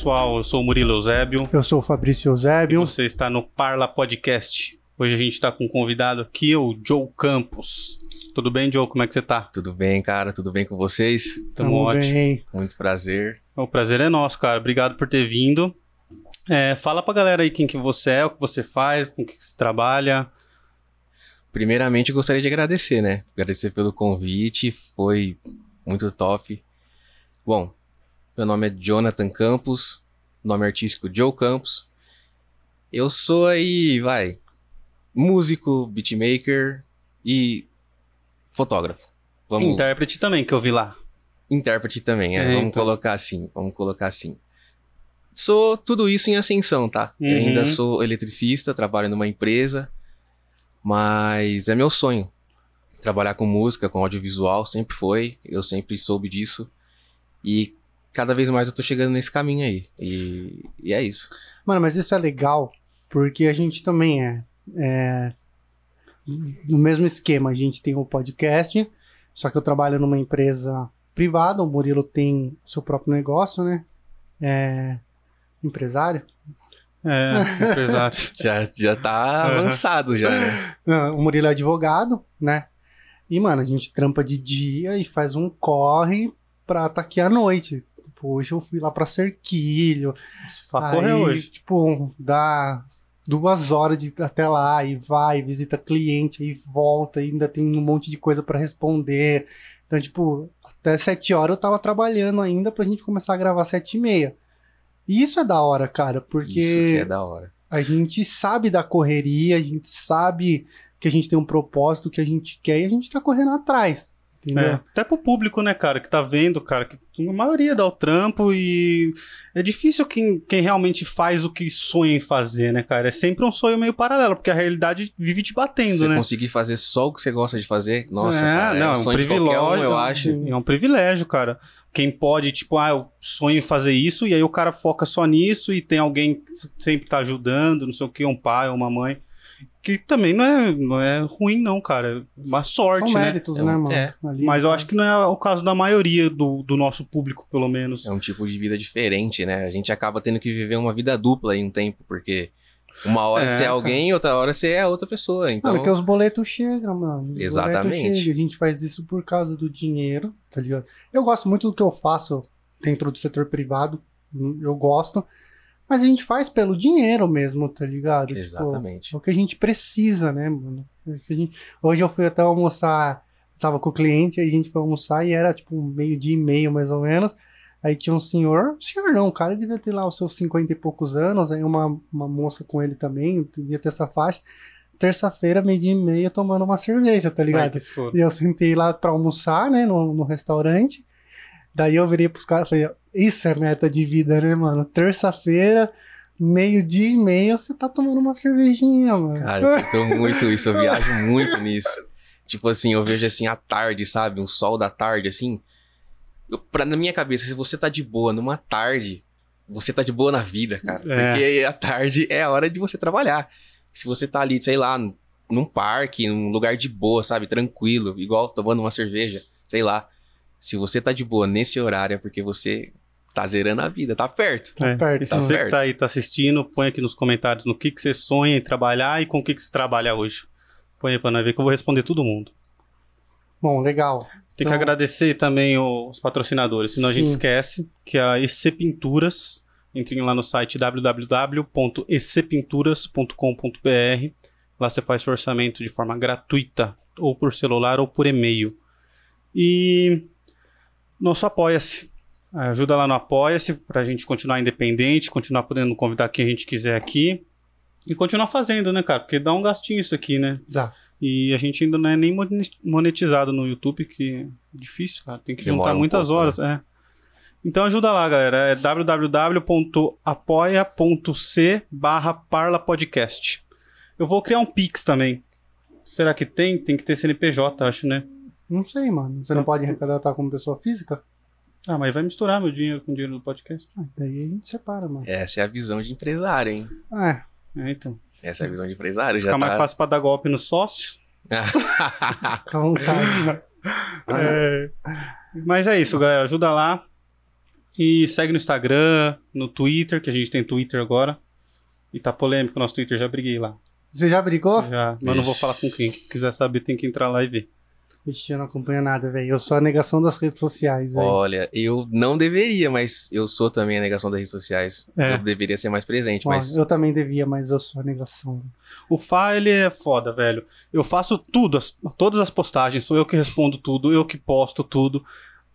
Pessoal, eu sou o Murilo Eusébio. Eu sou o Fabrício Eusébio. E você está no Parla Podcast. Hoje a gente está com um convidado aqui, o Joe Campos. Tudo bem, Joe? Como é que você tá? Tudo bem, cara? Tudo bem com vocês? Tamo, Tamo ótimo. bem. Muito prazer. O prazer é nosso, cara. Obrigado por ter vindo. É, fala pra galera aí quem que você é, o que você faz, com o que você trabalha. Primeiramente, gostaria de agradecer, né? Agradecer pelo convite, foi muito top. Bom, meu nome é Jonathan Campos, nome artístico Joe Campos. Eu sou aí, vai, músico, beatmaker e fotógrafo. Vamos, Intérprete também, que eu vi lá. intérprete também, é, É, vamos então. colocar assim, vamos colocar assim. Sou tudo isso em ascensão, tá? Eu Uhum. ainda sou eletricista, trabalho numa empresa, mas é meu sonho. Trabalhar com música, com audiovisual, sempre foi, eu sempre soube disso. E cada vez mais eu tô chegando nesse caminho aí. E, e é isso. Mano, mas isso é legal, porque a gente também é, é no mesmo esquema. A gente tem o podcast, só que eu trabalho numa empresa privada, o Murilo tem seu próprio negócio, né? É empresário. É, empresário. Já, já tá avançado já, né? Não, O Murilo é advogado, né? E, mano, a gente trampa de dia e faz um corre pra tá aqui à noite. Tipo, hoje eu fui lá pra Cerquilho, correr Aí, hoje. Tipo, dá duas horas de até lá e vai, visita cliente, aí volta, e ainda tem um monte de coisa pra responder. Então, tipo, até sete horas eu tava trabalhando ainda pra gente começar a gravar sete e meia. E isso é da hora, cara, porque Isso que é da hora. a gente sabe da correria, a gente sabe que a gente tem um propósito, que a gente quer e a gente tá correndo atrás. Entendeu? É, até pro público, né, cara, que tá vendo, cara, que a maioria dá o trampo e é difícil quem, quem realmente faz o que sonha em fazer, né, cara? É sempre um sonho meio paralelo, porque a realidade vive te batendo, Você né? conseguir fazer só o que você gosta de fazer, nossa, é, cara, não, é é um um de qualquer privilégio, um, eu acho. É um privilégio, cara. Quem pode, tipo, ah, eu sonho em fazer isso, e aí o cara foca só nisso e tem alguém que sempre tá ajudando, não sei o que, um pai ou uma mãe. Que também não é, não é ruim, não, cara. É uma sorte, São né? méritos, É um- né, mano? é. Ali, Mas eu né? acho que não é o caso da maioria do, do nosso público, pelo menos. É um tipo de vida diferente, né? A gente acaba tendo que viver uma vida dupla em um tempo, porque uma hora É, você é cara. alguém, outra hora você é outra pessoa. Então, Mano, que os boletos chegam, mano. Os Exatamente. chegam. A gente faz isso por causa do dinheiro, tá ligado? Eu gosto muito do que eu faço dentro do setor privado. Eu gosto. Mas a gente faz pelo dinheiro mesmo, tá ligado? Tipo, exatamente. é o que a gente precisa, né, mano? É gente- Hoje eu fui até almoçar, tava com o cliente, aí a gente foi almoçar e era tipo meio dia e meio, mais ou menos. Aí tinha um senhor, senhor não, o cara devia ter lá os seus cinquenta e poucos anos, aí uma, uma moça com ele também, devia ter essa faixa. Terça-feira, meio dia e meia, tomando uma cerveja, tá ligado? E eu sentei lá pra almoçar, né, no, no restaurante. Daí eu virei pros caras e falei, isso é meta de vida, né, mano? Terça-feira, meio-dia e meia, você tá tomando uma cervejinha, mano. Cara, eu curto muito isso, eu viajo muito nisso. Tipo assim, eu vejo assim à tarde, sabe? Um sol da tarde, assim. Eu, pra, na minha cabeça, se você tá de boa numa tarde, você tá de boa na vida, cara. É. Porque a tarde é a hora de você trabalhar. Se você tá ali, sei lá, num parque, num lugar de boa, sabe? Tranquilo, igual tomando uma cerveja, sei lá. Se você tá de boa nesse horário é porque você tá zerando a vida, tá perto. Tá É, perto, E se tá você que perto. tá aí, tá assistindo, põe aqui nos comentários no que, que você sonha em trabalhar e com o que, que você trabalha hoje. Põe aí pra nós ver que eu vou responder todo mundo. Bom, legal. Tem que Então- agradecer também os patrocinadores, senão a gente Sim. esquece que a EC Pinturas, entrem lá no site www.ecpinturas.com.br. Lá você faz seu orçamento de forma gratuita, ou por celular ou por e-mail. E nosso Apoia-se. Ajuda lá no Apoia-se pra gente continuar independente, continuar podendo convidar quem a gente quiser aqui. E continuar fazendo, né, cara? Porque dá um gastinho isso aqui, né? Dá. E a gente ainda não é nem monetizado no YouTube, que é difícil, cara. Tem que Demora juntar um muitas pouco, horas, é. Então ajuda lá, galera. É www.apoia.c barra parlapodcast. Eu vou criar um Pix também. Será que tem? Tem que ter CNPJ, acho, né? Não sei, mano. Você não pode arrecadatar como pessoa física? Ah, mas vai misturar meu dinheiro com o dinheiro do podcast. Ah, daí a gente separa, mano. Essa é a visão de empresário, hein? É, É, então. Essa é a visão de empresário. Já Fica mais tá... fácil pra dar golpe no sócio. fica à vontade. É. Mas é isso, galera. Ajuda lá. E segue no Instagram, no Twitter, que a gente tem Twitter agora. E tá polêmico o nosso Twitter, já briguei lá. Você já brigou? Já, mas não vou falar com quem. Quem quiser saber tem que entrar lá e ver. Vixe, eu não acompanho nada, velho. Eu sou a negação das redes sociais, velho. Olha, eu não deveria, mas eu sou também a negação das redes sociais. É. Eu deveria ser mais presente, Ó, mas Eu também devia, mas eu sou a negação. O Fá, ele é foda, velho. Eu faço tudo, as- todas as postagens, sou eu que respondo tudo, eu que posto tudo.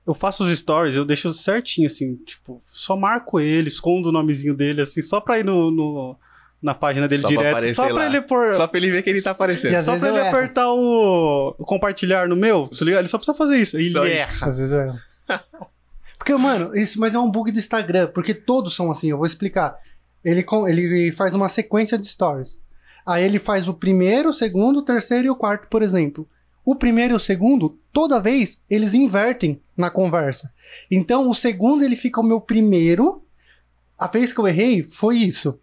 Eu faço os stories, eu deixo certinho, assim, tipo, só marco ele, escondo o nomezinho dele, assim, só pra ir no, no- na página dele Só pra direto. aparecer Só pra lá. ele pôr. só pra ele ver que ele tá aparecendo. E Só pra ele erro. apertar o, o compartilhar no meu, tá ligado? Ele só precisa fazer isso. Ele Só erra. Às vezes eu erro. Porque, mano, isso mas é um bug do Instagram, porque todos são assim, eu vou explicar. Ele, com- ele faz uma sequência de stories. Aí ele faz o primeiro, o segundo, o terceiro e o quarto, por exemplo. O primeiro e o segundo, toda vez, eles invertem na conversa. Então, o segundo ele fica o meu primeiro. A vez que eu errei, foi isso.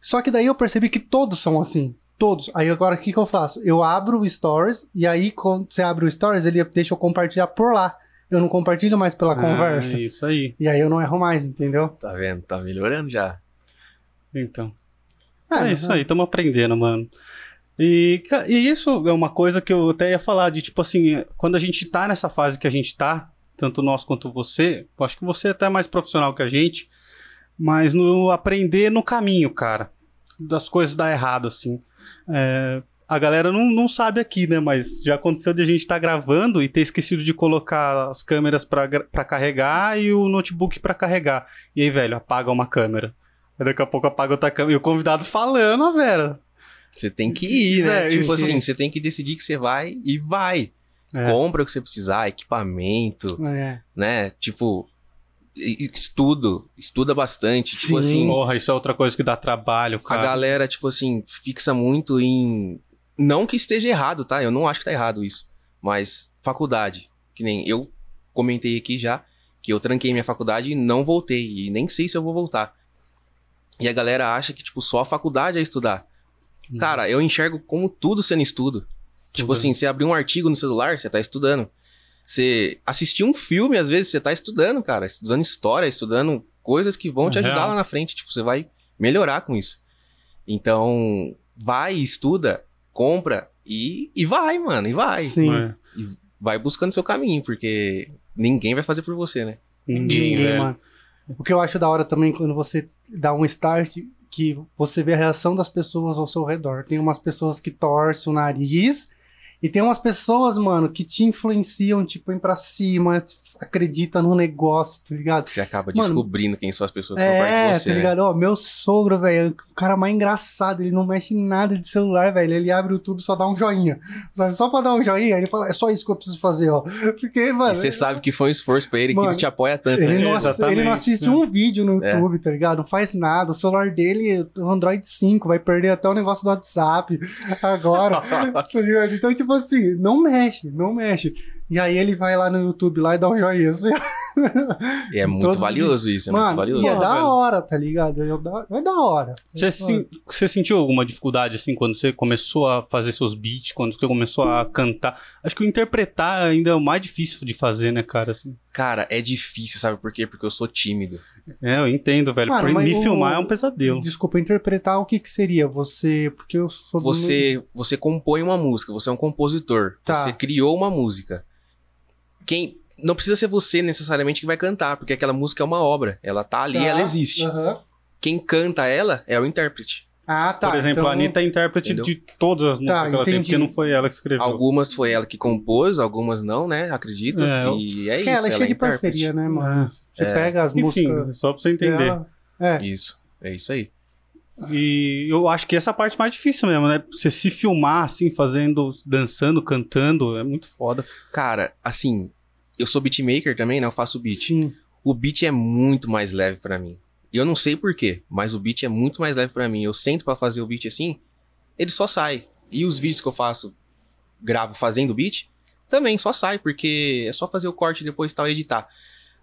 Só que daí eu percebi que todos são assim. Todos. Aí agora o que, que eu faço? Eu abro o Stories e aí quando você abre o Stories, ele deixa eu compartilhar por lá. Eu não compartilho mais pela conversa. Ah, isso aí. E aí eu não erro mais, entendeu? Tá vendo? Tá melhorando já. Então. Ah, é isso aí, estamos aprendendo, mano. E, e isso é uma coisa que eu até ia falar, de tipo assim, quando a gente tá nessa fase que a gente tá, tanto nós quanto você, eu acho que você é até mais profissional que a gente, mas no aprender no caminho, cara, das coisas dar errado, assim. É, a galera não, não sabe aqui, né, mas já aconteceu de a gente estar gravando e ter esquecido de colocar as câmeras pra carregar e o notebook pra carregar. E aí, velho, apaga uma câmera. Aí daqui a pouco apaga outra câmera. E o convidado falando, ó, Vera. Você tem que ir, né? É, tipo assim, você tem que decidir que você vai e vai. É. Compra o que você precisar, equipamento, É. né? Tipo, estudo, estuda bastante. Sim. Tipo assim, Porra, isso é outra coisa que dá trabalho, a cara. galera, tipo assim, fixa muito em. Não que esteja errado, tá? Eu não acho que tá errado isso. Mas faculdade. Que nem eu comentei aqui já que eu tranquei minha faculdade e não voltei. E nem sei se eu vou voltar. E a galera acha que, tipo, só a faculdade é estudar. Uhum. Cara, eu enxergo como tudo sendo estudo. Tipo assim, você abrir um artigo no celular, você tá estudando. Você assistir um filme, às vezes, você tá estudando, cara. Estudando história, estudando coisas que vão É te ajudar real. lá na frente. Tipo, você vai melhorar com isso. Então, vai, estuda, compra e, e vai, mano, e vai. Sim. É. Vai buscando seu caminho, porque ninguém vai fazer por você, né? Ninguém, Ninguém, velho. mano. O que eu acho da hora também quando você dá um start, que você vê a reação das pessoas ao seu redor. Tem umas pessoas que torcem o nariz e tem umas pessoas, mano, que te influenciam, tipo, ir pra cima, acredita no negócio, tá ligado? Você acaba Mano, descobrindo quem são as pessoas que são perto É, de você, tá né? ligado? Ó, meu sogro, velho, é o cara mais engraçado, ele não mexe em nada de celular, velho. Ele abre o YouTube e só dá um joinha. Sabe? Só pra dar um joinha, ele fala, é só isso que eu preciso fazer, ó. Porque, mano. E você sabe que foi um esforço pra ele, que Mano, ele te apoia tanto, Ele né? não, Exatamente, ele não assiste né? um vídeo no É. YouTube, tá ligado? Não faz nada. O celular dele é o Android 5, vai perder até o negócio do WhatsApp agora. tá ligado? Então, tipo assim, não mexe, não mexe. E aí ele vai lá no YouTube lá e dá um joinha. Assim. E é muito Todos os valioso isso, é muito Mano, valioso. e é Pô, da velho. hora, tá ligado? É da, é da hora. Você, sen- você sentiu alguma dificuldade, assim, quando você começou a fazer seus beats, quando você começou a cantar? Acho que o interpretar ainda é o mais difícil de fazer, né, cara? Assim. Cara, é difícil, sabe por quê? Porque eu sou tímido. É, eu entendo, velho. Mano, me o- filmar é um pesadelo. Desculpa, interpretar o que que seria você... Porque eu sou... do- Você, você compõe uma música, você é um compositor. Tá. Você criou uma música. Quem. Não precisa ser você necessariamente que vai cantar, porque aquela música é uma obra. Ela tá ali, Tá. ela existe. Aham. Quem canta ela é o intérprete. Ah, tá. Por exemplo, então- a Anitta é intérprete Entendeu? de todas as músicas que ela tem, entendi. porque não foi ela que escreveu. Algumas foi ela que compôs, algumas não, né? Acredito. É, eu- e é Que isso. ela é cheia de intérprete. parceria, né, mano? Você É. pega as Enfim, músicas... só pra você entender. É. Isso. É isso aí. E eu acho que essa é a parte mais difícil mesmo, né? Você se filmar, assim, fazendo, dançando, cantando, é muito foda. Cara, assim, eu sou beatmaker também, né? Eu faço beat. Sim. O beat é muito mais leve pra mim. E eu não sei porquê, mas o beat é muito mais leve pra mim. Eu sento pra fazer o beat assim, ele só sai. E os vídeos que eu faço, gravo fazendo beat, também só sai, porque é só fazer o corte e depois tal e editar.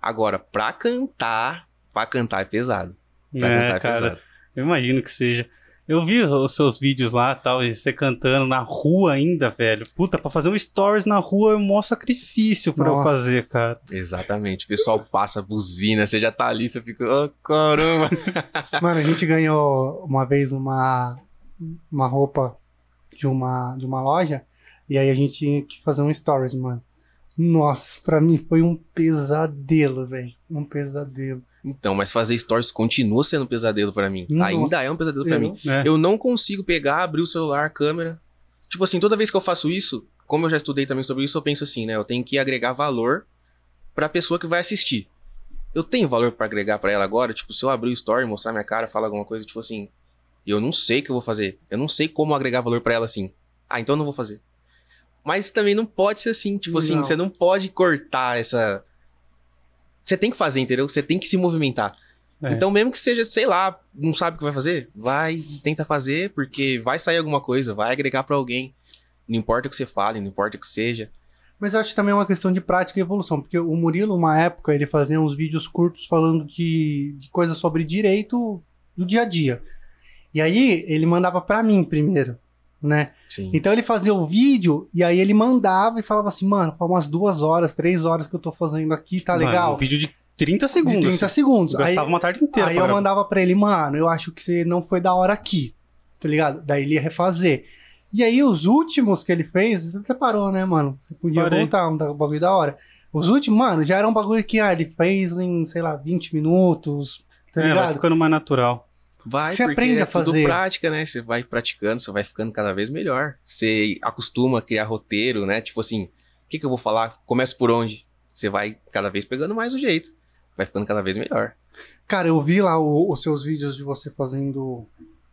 Agora, pra cantar, pra cantar é pesado. Pra cantar É, é cara, pesado. eu imagino que seja. Eu vi os seus vídeos lá tal, e você cantando na rua ainda, velho. Puta, pra fazer um stories na rua é um maior sacrifício pra eu Nossa. fazer, cara. Exatamente. O pessoal passa buzina, você já tá ali, você fica, oh, caramba. Mano, a gente ganhou uma vez uma, uma roupa de uma, de uma loja e aí a gente tinha que fazer um stories, mano. Nossa, pra mim foi um pesadelo, velho. Um pesadelo. Então, mas fazer stories continua sendo um pesadelo pra mim. Nossa. Ainda é um pesadelo pra Eu- mim. É. Eu não consigo pegar, abrir o celular, a câmera. Tipo assim, toda vez que eu faço isso, como eu já estudei também sobre isso, eu penso assim, né? Eu tenho que agregar valor pra pessoa que vai assistir. Eu tenho valor pra agregar pra ela agora? Tipo, se eu abrir o story, mostrar minha cara, falar alguma coisa, tipo assim, eu não sei o que eu vou fazer. Eu não sei como agregar valor pra ela assim. Ah, então eu não vou fazer. Mas também não pode ser assim, tipo assim, Não. você não pode cortar essa você tem que fazer, entendeu? Você tem que se movimentar. É. Então, mesmo que seja, sei lá, não sabe o que vai fazer, vai e tenta fazer, porque vai sair alguma coisa, vai agregar pra alguém. Não importa o que você fale, não importa o que seja. Mas eu acho que também é uma questão de prática e evolução, porque o Murilo, uma época, ele fazia uns vídeos curtos falando de, de coisas sobre direito do dia a dia. E aí ele mandava pra mim primeiro, né? Sim. Então ele fazia o vídeo e aí ele mandava e falava assim, mano, faz umas duas horas, três horas que eu tô fazendo aqui, tá Mano, legal? Um vídeo de 30 segundos. de 30 segundos. Aí, Gastava uma tarde inteira. aí eu gravar. mandava pra ele, mano, eu acho que você não foi da hora aqui, tá ligado? Daí ele ia refazer. E aí os últimos que ele fez, você até parou, né, mano? Você podia Parei. voltar, um da- bagulho da hora. Os últimos, mano, já era um bagulho que ah, ele fez em, sei lá, 20 minutos, tá É, vai ligado? ficando mais natural. Vai, Você aprende é a fazer. tudo prática, né? Você vai praticando, você vai ficando cada vez melhor. Você acostuma a criar roteiro, né? Tipo assim, o que, que eu vou falar? Começo por onde? Você vai cada vez pegando mais o jeito. Vai ficando cada vez melhor. Cara, eu vi lá o- os seus vídeos de você fazendo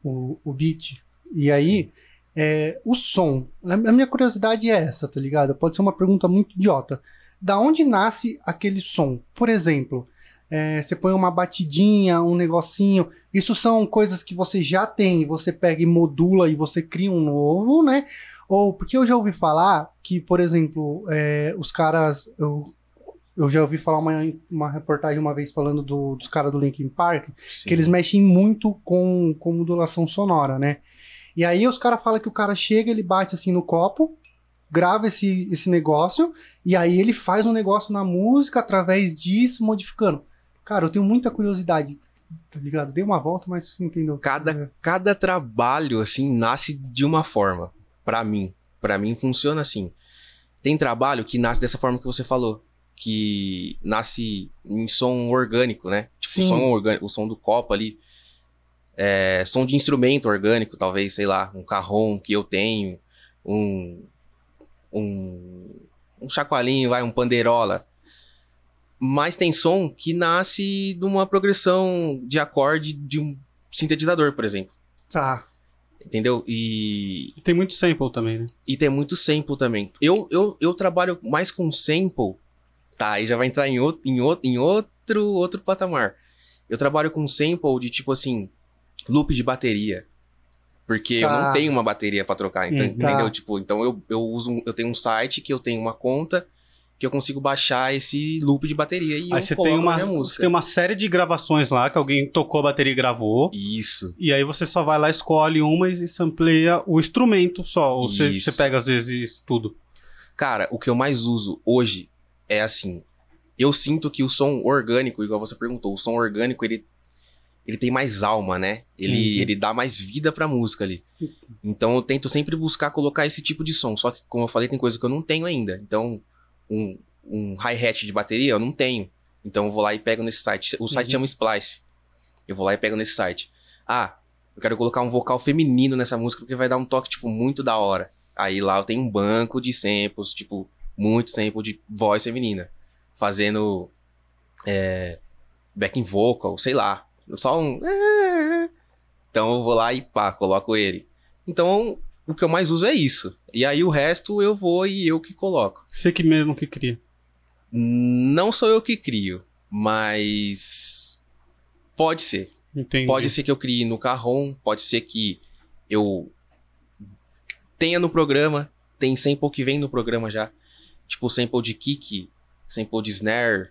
o, o beat. E aí, é, o som. A minha curiosidade é essa, tá ligado? Pode ser uma pergunta muito idiota. Da onde nasce aquele som? Por exemplo, é, você põe uma batidinha, um negocinho. Isso são coisas que você já tem, você pega e modula e você cria um novo, né? Ou porque eu já ouvi falar que, por exemplo, é, os caras. Eu, eu já ouvi falar uma, uma reportagem uma vez falando do- dos caras do Linkin Park, Sim. que eles mexem muito com, com modulação sonora, né? E aí os caras falam que o cara chega, ele bate assim no copo, grava esse, esse negócio, e aí ele faz um negócio na música através disso, modificando. Cara, eu tenho muita curiosidade, tá ligado? Dei uma volta, mas entendeu. Cada, cada trabalho, assim, nasce de uma forma. Pra mim. Pra mim funciona assim. Tem trabalho que nasce dessa forma que você falou. Que nasce em som orgânico, né? Tipo, Sim. som orgânico, o som do copo ali. É, som de instrumento orgânico, talvez, sei lá, um carrom que eu tenho, um. Um, um chacoalhinho, vai, um panderola. Mas tem som que nasce de uma progressão de acorde de um sintetizador, por exemplo. Tá. Entendeu? E, E tem muito sample também, né? e tem muito sample também. Eu, eu, eu trabalho mais com sample. Tá, aí já vai entrar em outro, em outro, em outro, outro patamar. Eu trabalho com sample de tipo assim, loop de bateria. Porque eu Tá. não tenho uma bateria pra trocar, ent- Hum, entendeu? tá. Tipo, então eu, eu uso um- eu tenho um site que eu tenho uma conta que eu consigo baixar esse loop de bateria e Aí eu você tem, uma, minha você música. tem uma série de gravações lá que alguém tocou a bateria e gravou. Isso. E aí você só vai lá, escolhe uma e sampleia o instrumento só. Ou você, você pega às vezes tudo. Cara, o que eu mais uso hoje é assim. Eu sinto que o som orgânico, igual você perguntou, o som orgânico ele, ele tem mais alma, né? Ele, Uhum. ele dá mais vida pra música ali. Então eu tento sempre buscar colocar esse tipo de som. Só que, como eu falei, tem coisa que eu não tenho ainda. Então, um, um hi-hat de bateria eu não tenho. Então eu vou lá e pego nesse site. O site Uhum. chama Splice. Eu vou lá e pego nesse site. Ah, eu quero colocar um vocal feminino nessa música porque vai dar um toque, tipo, muito da hora. Aí lá eu tenho um banco de samples, tipo, muito sample de voz feminina. Fazendo é, backing vocal, sei lá. Só um. Então eu vou lá e pá, coloco ele. Então o que eu mais uso é isso. E aí o resto eu vou e eu que coloco. Você que mesmo que cria. Não sou eu que crio, mas. Pode ser. Entendi. Pode ser que eu crie no carrom, pode ser que eu tenha no programa, tem sample que vem no programa já. Tipo sample de kick, sample de snare,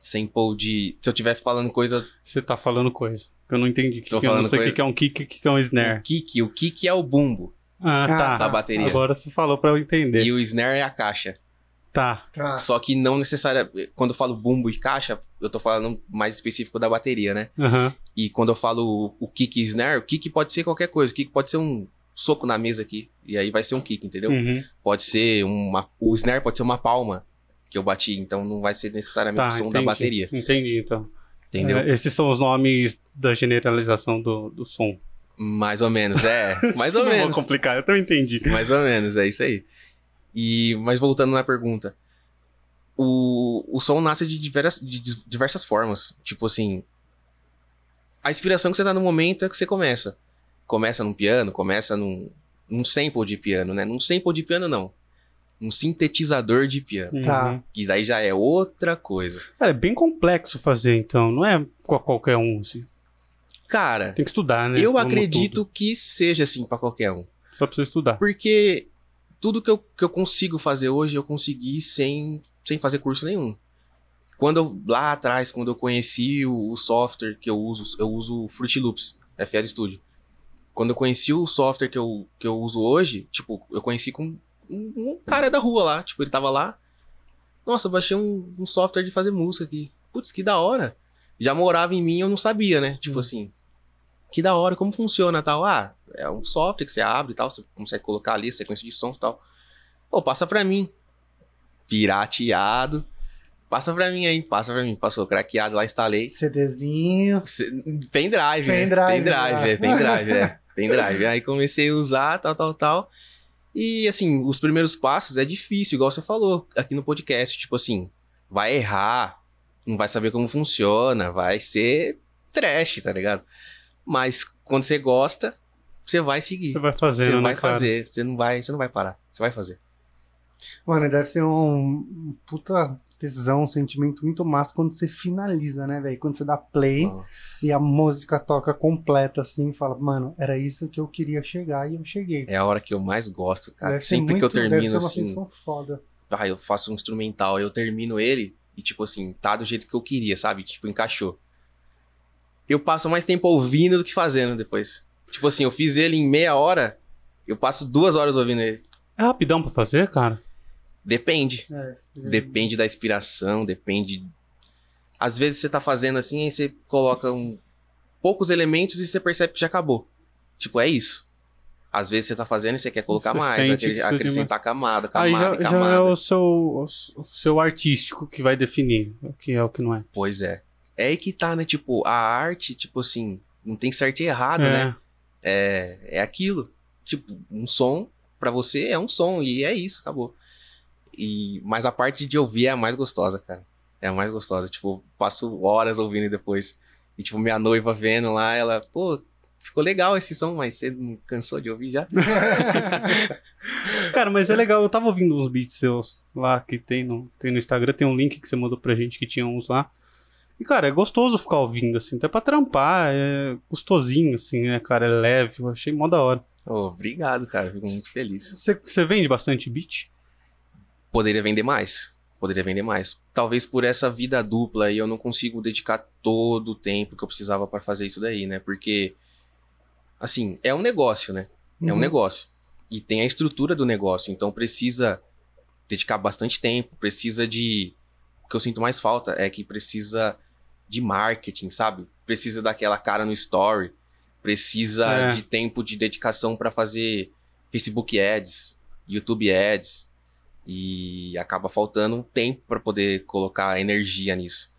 sample de. Se eu estiver falando coisa. Você tá falando coisa. Eu não entendi. Que que eu não falando sei o que que é um kick e o que é um O snare. kick, o kick é o bumbo Ah, tá. da bateria. Agora você falou pra eu entender. E o snare é a caixa. Tá. Tá. Só que não necessariamente. Quando eu falo bumbo e caixa, eu tô falando mais específico da bateria, né? Aham. E quando eu falo o, o kick e snare, o kick pode ser qualquer coisa. O kick pode ser um soco na mesa aqui. E aí vai ser um kick, entendeu? Uhum. Pode ser uma. O snare pode ser uma palma que eu bati. Então não vai ser necessariamente Tá, o som entendi. da bateria. Entendi, então. Entendeu? É, esses são os nomes da generalização do, do som. Mais ou menos, é. Mais ou não menos. vou complicar, eu também entendi. Mais ou menos, é isso aí. E, mas voltando na pergunta. O, o som nasce de diversas, de di- diversas formas. Tipo assim. A inspiração que você tá no momento é que você começa. Começa num piano, começa num, num sample de piano, né? Num sample de piano, não. Um sintetizador de piano. Tá. Uhum. Que daí já é outra coisa. Cara, é bem complexo fazer, então. Não é com qualquer um, assim. Cara, Tem que estudar, né? eu Como acredito tudo. que seja assim pra qualquer um. Só precisa estudar. Porque tudo que eu, que eu consigo fazer hoje, eu consegui sem, sem fazer curso nenhum. Quando eu, lá atrás, quando eu conheci o, o software que eu uso, eu uso o Fruity Loops, FL Studio. Quando eu conheci o software que eu, que eu uso hoje, tipo, eu conheci com um, um cara da rua lá, tipo, ele tava lá. Nossa, eu baixei um, um software de fazer música aqui. Putz, que da hora. Já morava em mim, eu não sabia, né? Tipo assim, que da hora, como funciona tal? Ah, é um software que você abre e tal, você consegue colocar ali a sequência de sons e tal. Pô, passa pra mim. Pirateado. Passa pra mim aí, passa pra mim. Passou craqueado lá, instalei. CDzinho. Cê- Pendrive, né? Pendrive, Pendrive, né? é, pendrive, é. Pendrive. Aí comecei a usar, tal, tal, tal. E, assim, os primeiros passos é difícil, igual você falou aqui no podcast. Tipo assim, vai errar, não vai saber como funciona, vai ser trash, tá ligado? Mas quando você gosta, você vai seguir. Você vai fazendo, Você né, vai cara? fazer, você não vai, você não vai parar, você vai fazer. Mano, deve ser um puta tesão, um sentimento muito massa quando você finaliza, né, velho? Quando você dá play Nossa. e a música toca completa assim, fala, mano, era isso que eu queria chegar e eu cheguei. É a hora que eu mais gosto, cara. Deve Sempre que eu muito- deve termino ser uma assim, sensação foda. ah, eu faço um instrumental, eu termino ele e, tipo assim, tá do jeito que eu queria, sabe? Tipo, encaixou. Eu passo mais tempo ouvindo do que fazendo depois. Tipo assim, eu fiz ele em meia hora, eu passo duas horas ouvindo ele. É rapidão pra fazer, cara? Depende. É, Depende da inspiração, depende. Às vezes você tá fazendo assim, aí você coloca um... poucos elementos e você percebe que já acabou. Tipo, é isso. Às vezes você tá fazendo e você quer colocar Você mais, sente acre- acrescentar camada, camada, Aí já, e já camada. é o seu, o seu artístico que vai definir o que é o que não é. Pois é. É aí que tá, né? Tipo, a arte, tipo assim, não tem certo e errado, é. né? É, é aquilo. Tipo, um som pra você é um som e é isso, acabou. E, mas a parte de ouvir é a mais gostosa, cara. É a mais gostosa. Tipo, passo horas ouvindo depois. E, tipo, minha noiva vendo lá, ela, pô, ficou legal esse som, mas você não cansou de ouvir já? Cara, mas é legal. Eu tava ouvindo uns beats seus lá que tem no, tem no Instagram. Tem um link que você mandou pra gente que tinha uns lá. E, cara, é gostoso ficar ouvindo, assim. Até pra trampar. É gostosinho, assim, né, cara? É leve. Eu achei mó da hora. Ô, obrigado, cara. Fico muito feliz. Você, vende bastante beat? Poderia vender mais. Poderia vender mais. Talvez por essa vida dupla aí eu não consigo dedicar todo o tempo que eu precisava pra fazer isso daí, né? Porque, assim, é um negócio, né? É um Uhum. negócio. E tem a estrutura do negócio. Então precisa dedicar bastante tempo. Precisa de. O que eu sinto mais falta é que precisa de marketing, sabe? Precisa daquela cara no story. Precisa É. de tempo de dedicação pra fazer Facebook Ads, YouTube Ads. E acaba faltando um tempo pra poder colocar energia nisso.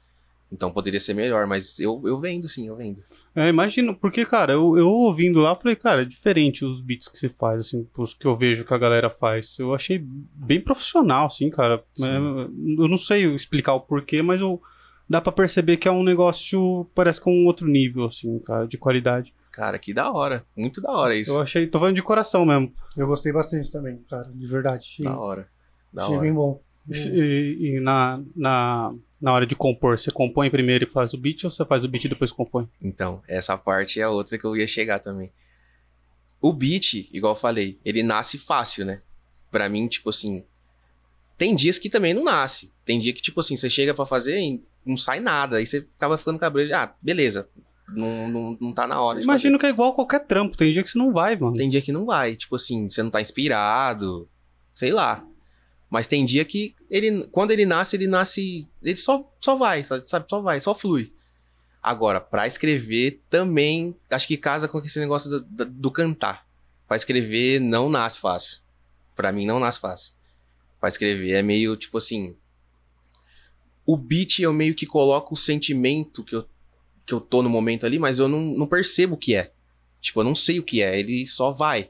Então poderia ser melhor, mas eu, eu vendo sim, eu vendo. É, imagino, porque, cara, eu, eu ouvindo lá, falei, cara, é diferente os beats que você faz, assim, os que eu vejo que a galera faz. Eu achei bem profissional, assim, cara. Sim. É, eu não sei explicar o porquê, mas eu, dá pra perceber que é um negócio, parece com um outro nível, assim, cara, de qualidade. Cara, que da hora. Muito da hora isso. Eu achei, tô falando de coração mesmo. Eu gostei bastante também, cara, de verdade. Achei, Da hora. Da achei hora. bem bom. E, e na, na, na hora de compor, você compõe primeiro e faz o beat ou você faz o beat e depois compõe? Então, essa parte é a outra que eu ia chegar também. O beat, igual eu falei, ele nasce fácil, né? Pra mim, tipo assim, Tem dias que também não nasce. Tem dia que, tipo assim, você chega pra fazer e não sai nada. Aí você acaba ficando cabreiro. Ah, beleza. Não, não, não tá na hora. Imagino que é igual qualquer trampo. Tem dia que você não vai, mano. Tem dia que não vai. Tipo assim, você não tá inspirado. Sei lá. Mas tem dia que ele, quando ele nasce, ele nasce. Ele só, só vai, sabe? Só vai, só flui. Agora, pra escrever também, acho que casa com esse negócio do, do, do cantar. Pra escrever não nasce fácil. Pra mim não nasce fácil. Pra escrever é meio tipo assim. O beat eu meio que coloco o sentimento que eu, que eu tô no momento ali, mas eu não, não percebo o que é. Tipo, eu não sei o que é, ele só vai.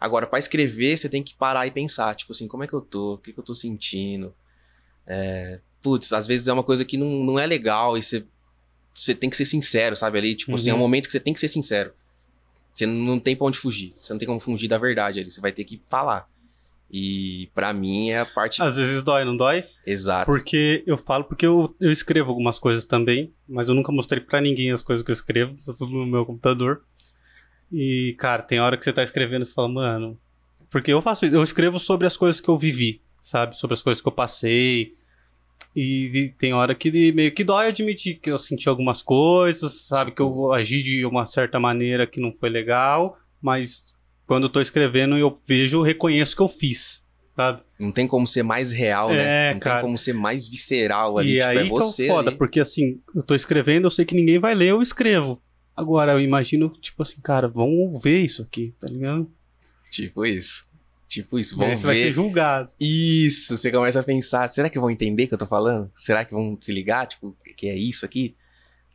Agora, pra escrever, você tem que parar e pensar, tipo assim, como é que eu tô? O que, que eu tô sentindo? É... Putz, às vezes é uma coisa que não, não é legal e você, você tem que ser sincero, sabe? Ali, tipo assim, é um Uhum. momento que você tem que ser sincero. Você não tem pra onde fugir. Você não tem como fugir da verdade ali. Você vai ter que falar. E pra mim é a parte Às vezes dói, não dói? exata. Porque eu falo, porque eu, eu escrevo algumas coisas também, mas eu nunca mostrei pra ninguém as coisas que eu escrevo, tá tudo no meu computador. E, cara, tem hora que você tá escrevendo e você fala, mano. Porque eu faço isso, eu escrevo sobre as coisas que eu vivi, sabe? Sobre as coisas que eu passei. E, tem hora que meio que dói admitir que eu senti algumas coisas, sabe? Que eu agi de uma certa maneira que não foi legal, mas quando eu tô escrevendo eu vejo, eu reconheço que eu fiz, sabe? Não tem como ser mais real, né? É, Não cara. tem como ser mais visceral ali. E tipo, aí é que você. é foda, ali. porque assim, eu tô escrevendo, eu sei que ninguém vai ler, eu escrevo. Agora, eu imagino, tipo assim, cara, vão ver isso aqui, tá ligado? Tipo isso. Tipo isso. E Vamos você vai ser ver. julgado. Isso. Você começa a pensar: será que vão entender o que eu tô falando? Será que vão se ligar? Tipo, que é isso aqui?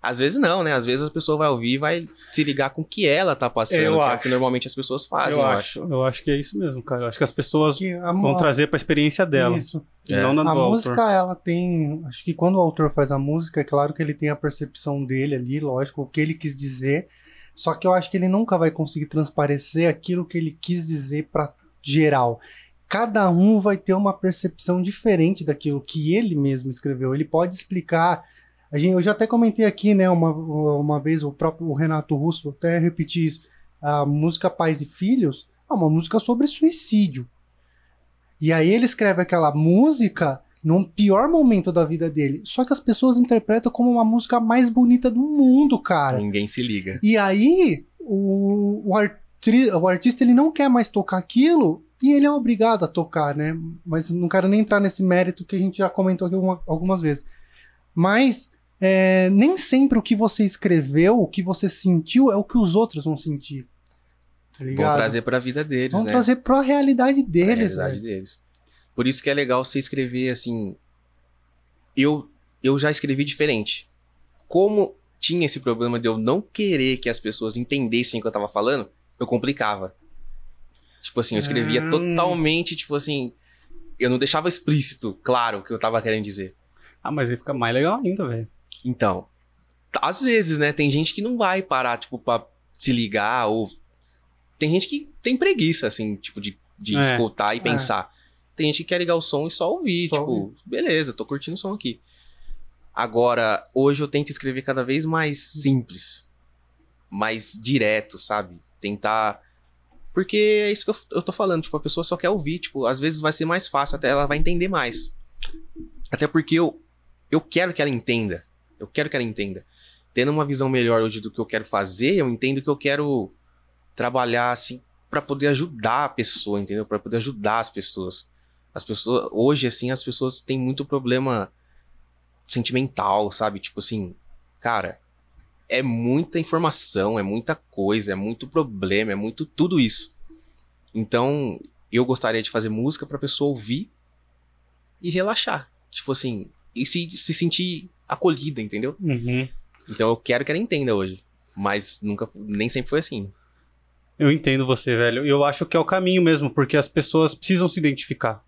Às vezes não, né? Às vezes a pessoa vai ouvir e vai se ligar com o que ela tá passando. Eu que é o acho. que normalmente as pessoas fazem, eu, eu, acho, eu acho que é isso mesmo, cara. Eu acho que as pessoas Que a, vão a- trazer pra experiência dela, Isso. É. não na A do autor. música, ela tem. Acho que quando o autor faz a música, é claro que ele tem a percepção dele ali, lógico, o que ele quis dizer. Só que eu acho que ele nunca vai conseguir transparecer aquilo que ele quis dizer pra geral. Cada um vai ter uma percepção diferente daquilo que ele mesmo escreveu. Ele pode explicar. A gente, eu já até comentei aqui, né, uma, uma vez, o próprio Renato Russo, vou até repetir isso. A música Pais e Filhos é uma música sobre suicídio. E aí ele escreve aquela música num pior momento da vida dele. Só que as pessoas interpretam como uma música mais bonita do mundo, cara. Ninguém se liga. E aí o, o, arti- o artista ele não quer mais tocar aquilo e ele é obrigado a tocar, né? Mas não quero nem entrar nesse mérito que a gente já comentou aqui alguma- algumas vezes. Mas é, nem sempre o que você escreveu, o que você sentiu, é o que os outros vão sentir. Tá ligado? Vão trazer pra vida deles, Vão né? trazer pra realidade Pra deles, realidade velho. deles. Por isso que é legal você escrever assim. Eu, eu já escrevi diferente. Como tinha esse problema de eu não querer que as pessoas entendessem o que eu tava falando, eu complicava. Tipo assim, eu escrevia Hum. totalmente, tipo assim. Eu não deixava explícito, claro, o que eu tava querendo dizer. Ah, mas aí fica mais legal ainda, velho. Então, às vezes, né? Tem gente que não vai parar, tipo, pra se ligar, ou. Tem gente que tem preguiça, assim, tipo, de, de É. escutar e pensar. Tem gente que quer ligar o som e só ouvir, Só tipo, ouvir. beleza, tô curtindo o som aqui. Agora, hoje eu tento escrever cada vez mais simples, mais direto, sabe? Tentar. Porque é isso que eu, eu tô falando, tipo, a pessoa só quer ouvir, tipo, às vezes vai ser mais fácil, até ela vai entender mais. Até porque eu, eu quero que ela entenda. Eu quero que ela entenda. Tendo uma visão melhor hoje do que eu quero fazer, eu entendo que eu quero trabalhar assim pra poder ajudar a pessoa, entendeu? Pra poder ajudar as pessoas. As pessoas hoje assim, as pessoas têm muito problema sentimental, sabe? Tipo assim, cara, é muita informação, é muita coisa, é muito problema, é muito tudo isso. Então, eu gostaria de fazer música pra pessoa ouvir e relaxar. Tipo assim, e se, se sentir acolhida, entendeu? Uhum. Então eu quero que ela entenda hoje. Mas nunca, nem sempre foi assim. Eu entendo você, velho. Eu acho que é o caminho mesmo, porque as pessoas precisam se identificar.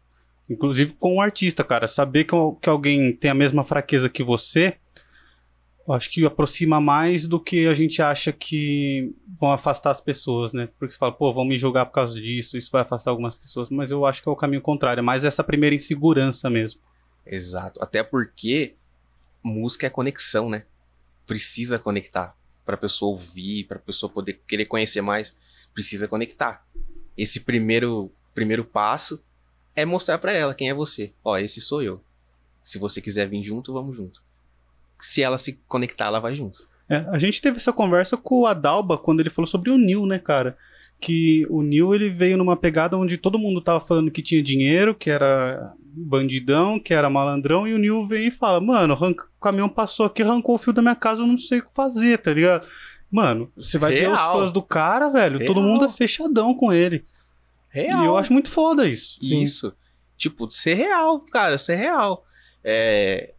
Inclusive com o artista, cara. Saber que, que alguém tem a mesma fraqueza que você, eu acho que aproxima mais do que a gente acha que vão afastar as pessoas, né? Porque você fala, pô, vão me julgar por causa disso, isso vai afastar algumas pessoas. Mas eu acho que é o caminho contrário. É mais essa primeira insegurança mesmo. Exato. Até porque música é conexão, né? Precisa conectar. Pra pessoa ouvir, pra pessoa poder querer conhecer mais, precisa conectar. Esse primeiro, primeiro passo é mostrar pra ela quem é você. Ó, esse sou eu. Se você quiser vir junto, vamos junto. Se ela se conectar, ela vai junto. É, a gente teve essa conversa com o Adalba quando ele falou sobre o Neil, né, cara? Que o Neil ele veio numa pegada onde todo mundo tava falando que tinha dinheiro, que era bandidão, que era malandrão, e o Neil vem e fala: Mano, o caminhão passou aqui, arrancou o fio da minha casa, eu não sei o que fazer, tá ligado? Mano, você vai ver os Real. fãs do cara, velho, todo Real. mundo é fechadão com ele. Real. E eu acho muito foda isso. Isso. Tipo, ser real, cara, ser real. É,